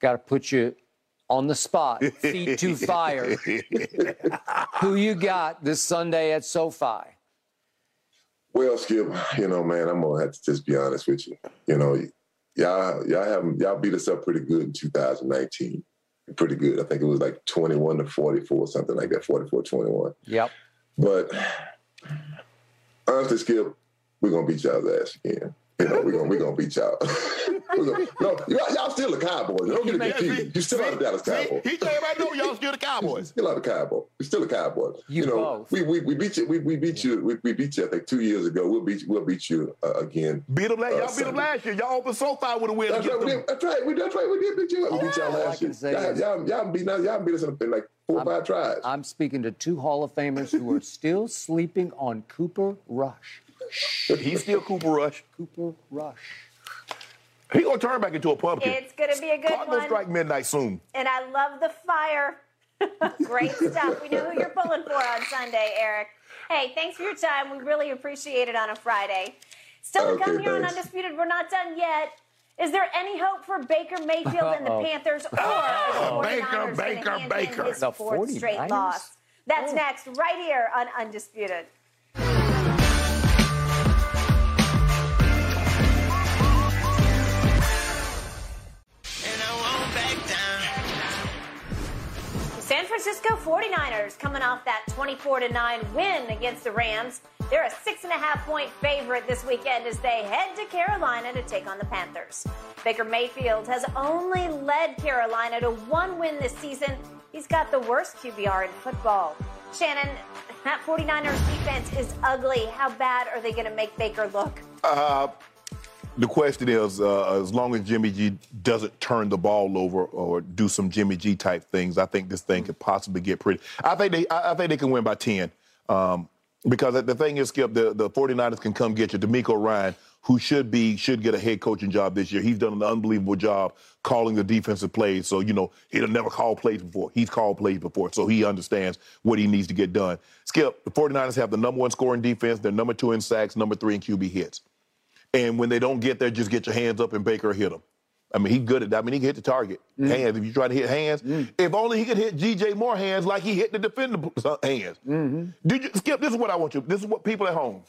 got to put you on the spot, feet to fire. Who you got this Sunday at SoFi? Well, Skip, you know, man, I'm gonna have to just be honest with you. You know, y'all, y'all have y'all beat us up pretty good in 2019. Pretty good. I think it was like 21 to 44, something like that, 44 21. Yep. But honestly, Skip, we're gonna beat y'all's ass again. You know, we're gonna we're gonna beat y'all. gonna, no, y'all, y'all still the Cowboys. Don't get it confused. You still see, are the Dallas Cowboys. He came right know y'all still the Cowboys. still are the Cowboys. We still the Cowboys. You, you know, both. we, we we beat you. We, we beat you. We, we beat you. I think two years ago. We'll beat you. We'll beat you uh, again. Beat them last. Uh, y'all beat them last year. Y'all opened SoFi with a win. That's right. We did, that's right. We, that's right. We did beat you. We beat y'all last year. Y'all, y'all, y'all beat y'all beat us in like four or five tries. I'm speaking to two Hall of Famers who are still sleeping on Cooper Rush. He's still Cooper Rush. Cooper Rush. He gonna turn back into a pumpkin. It's gonna be a good Clock one. gonna strike midnight soon. And I love the fire. Great stuff. We know who you're pulling for on Sunday, Eric. Hey, thanks for your time. We really appreciate it on a Friday. Still to okay, come here thanks. on Undisputed. We're not done yet. Is there any hope for Baker Mayfield and the Panthers, or are the 49ers Baker, Baker, Baker. his fourth straight loss? That's oh. next, right here on Undisputed. Francisco 49ers coming off that 24 9 win against the Rams. They're a six and a half point favorite this weekend as they head to Carolina to take on the Panthers. Baker Mayfield has only led Carolina to one win this season. He's got the worst QBR in football. Shannon, that 49ers defense is ugly. How bad are they going to make Baker look? Uh, the question is, uh, as long as Jimmy G doesn't turn the ball over or do some Jimmy G type things, I think this thing could possibly get pretty. I think they, I think they can win by ten. Um, because the thing is, Skip, the, the 49ers can come get you. DeMeco Ryan, who should be should get a head coaching job this year. He's done an unbelievable job calling the defensive plays. So you know he'll never call plays before. He's called plays before, so he understands what he needs to get done. Skip, the 49ers have the number one scoring defense. They're number two in sacks, number three in QB hits. And when they don't get there, just get your hands up and Baker hit them. I mean, he good at that. I mean, he can hit the target. Mm. Hands. If you try to hit hands, if only he could hit DJ Moore hands like he hit the defender hands. Mm-hmm. Did you skip? This is what I want you. This is what people at home.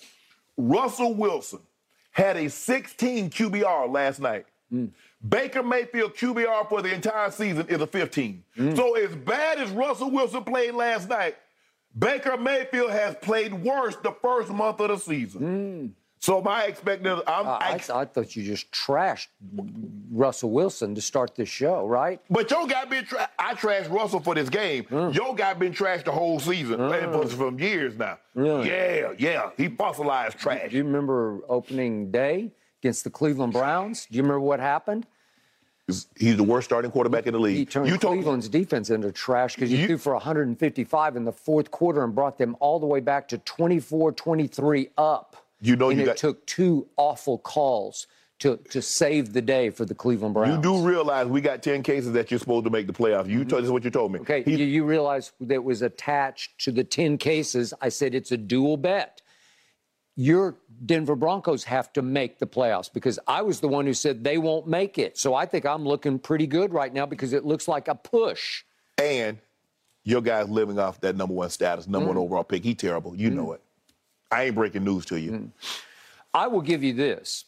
Russell Wilson had a 16 QBR last night. Mm. Baker Mayfield QBR for the entire season is a 15. Mm. So as bad as Russell Wilson played last night, Baker Mayfield has played worse the first month of the season. So my expectation, I'm, Uh, I, I, I thought you just trashed Russell Wilson to start this show, right? but your guy been tra- I trashed Russell for this game. Mm. Your guy been trashed the whole season, and for from years now. Really? Yeah, yeah, he fossilized trash. Do you remember opening day against the Cleveland Browns? Do you remember what happened? He's the worst starting quarterback in the league. He turned you told Cleveland's defense into trash because you, You- threw for 155 in the fourth quarter and brought them all the way back to 24-23 up. You know and you it got- took two awful calls to, to save the day for the Cleveland Browns. You do realize we got 10 cases that you're supposed to make the playoffs. You told this is what you told me. Mm-hmm. Okay, you, you realize that was attached to the 10 cases. I said it's a dual bet. Your Denver Broncos have to make the playoffs because I was the one who said they won't make it. So I think I'm looking pretty good right now because it looks like a push. and your guy's living off that number one status, number Mm. one overall pick. He terrible. You know it. I ain't breaking news to you. Mm. I will give you this.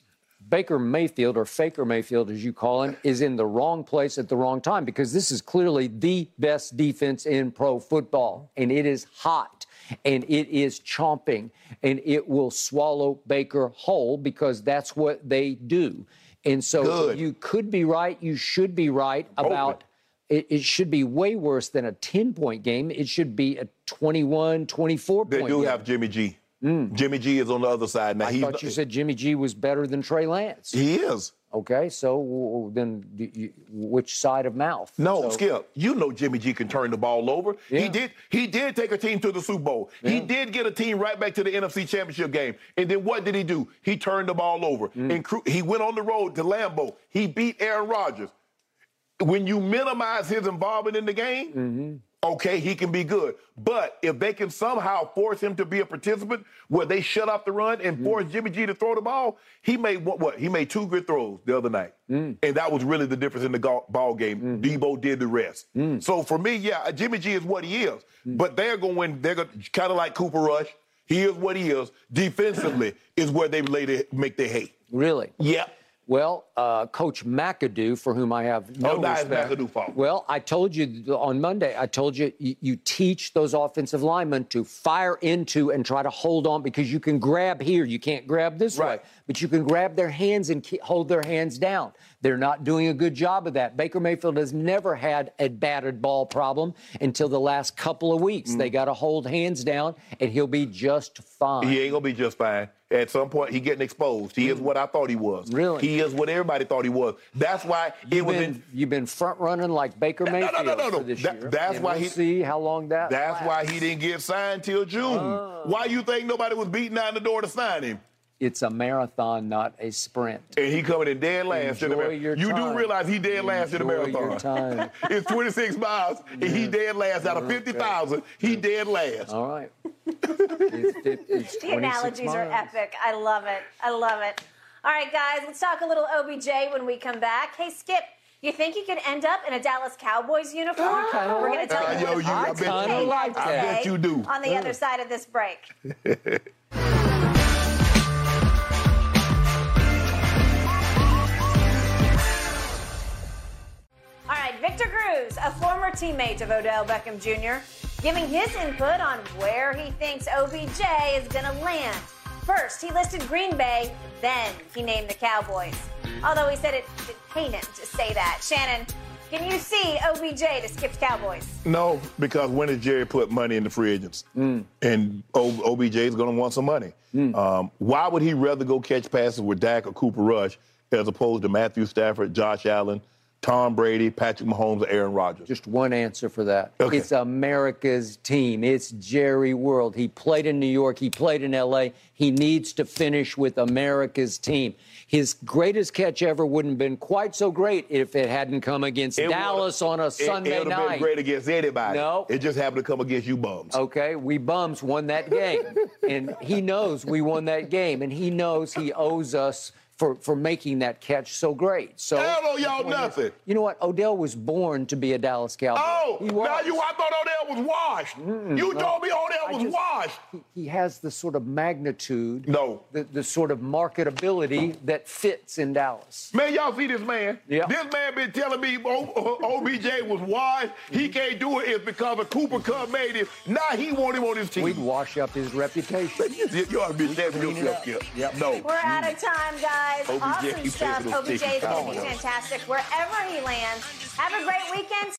Baker Mayfield, or Faker Mayfield, as you call him, is in the wrong place at the wrong time because this is clearly the best defense in pro football. And it is hot and it is chomping and it will swallow Baker whole because that's what they do. And so Good. you could be right, you should be right about it, it should be way worse than a 10 point game. It should be a 21, 24 They point do game. have Jimmy G. Jimmy G is on the other side now. Mm. I He's thought you said Jimmy G was better than Trey Lance. he is. Okay, so then you, which side of mouth? No, So- Skip. You know Jimmy G can turn the ball over. Yeah. He did. He did take a team to the Super Bowl. He did get a team right back to the NFC Championship game. And then what did he do? He turned the ball over. Mm. And cru- he went on the road to Lambeau. He beat Aaron Rodgers. When you minimize his involvement in the game, Mm-hmm. Okay, he can be good. But if they can somehow force him to be a participant where they shut off the run Mm. and force Jimmy G to throw the ball, he made what? what? He made two good throws the other night, Mm. and that was really the difference in the go- ball game. Deebo did the rest. So for me, yeah, Jimmy G is what he is. But they're going. They're going kind of like Cooper Rush. He is what he is. Defensively is where they lay their, make their hay. Really? Yeah. Well, uh, Coach McAdoo, for whom I have no Oh, respect. McAdoo's fault. Well, I told you on Monday. I told you, you you teach those offensive linemen to fire into and try to hold on because you can grab here, you can't grab this Right. way, but you can grab their hands and keep, hold their hands down. They're not doing a good job of that. Baker Mayfield has never had a batted ball problem until the last couple of weeks. Mm. They got to hold hands down, and he'll be just fine. He ain't gonna be just fine. At some point, he getting exposed. He is what I thought he was. Mm. Really? He is what everybody thought he was. That's why it You've was. been, in, you've been front running like Baker Mayfield no, no, no, no. for this That- year. that's and why we'll he- see how long that. That's why he didn't get signed till June. Oh. Why you think nobody was beating down the door to sign him? It's a marathon, not a sprint. And he coming in dead last in the marathon. your You do realize he dead last in the Enjoy marathon. your time. it's 26 miles, and he dead last out of 50,000. He dead last. All right. it's, it- it's The 26 analogies are epic. I love it. I love it. All right, guys, let's talk a little OBJ when we come back. Hey, Skip, you think you could end up in a Dallas Cowboys uniform? kinda We're going to tell that. you Yo, you- I OBJ bet you- like to I bet you do. On the other side of this break. All right, Victor Cruz, a former teammate of Odell Beckham Jr., giving his input on where he thinks OBJ is going to land. First, he listed Green Bay, then he named the Cowboys. Although he said it did pain him to say that. Shannon, can you see OBJ to skip the Cowboys? No, because when did Jerry put money in the free agents? And o- OBJ is going to want some money. Um, why would he rather go catch passes with Dak or Cooper Rush as opposed to Matthew Stafford, Josh Allen, Tom Brady, Patrick Mahomes, Aaron Rodgers? Just one answer for that. Okay. It's America's team. It's Jerry World. He played in New York. He played in L.A. He needs to finish with America's team. His greatest catch ever wouldn't have been quite so great if it hadn't come against It Dallas on a it- Sunday it would have night. been great against anybody. No. It just happened to come against you bums. Okay, we bums won that game. and he knows we won that game, and he knows he owes us for, for making that catch so great. So Hell no, the y'all point is, you know what? Odell was born to be a Dallas Cowboy. Oh, now you, I thought Odell was washed. you no. told me I Odell was just- washed. He, he has the sort of magnitude, No. the, the sort of marketability that fits in Dallas. Man, y'all see this man? Yeah. This man been telling me o- O- OBJ was washed. He mm-hmm. can't do it. It's because of Cooper Kupp made him. Now he want him on his team. We'd wash up his reputation. you, you ought to be ashamed of Clean it yourself, up. Skip. Yep. No. We're out of time, guys. OBJ awesome stuff. OBJ is going to be fantastic wherever he lands. Have a great weekend.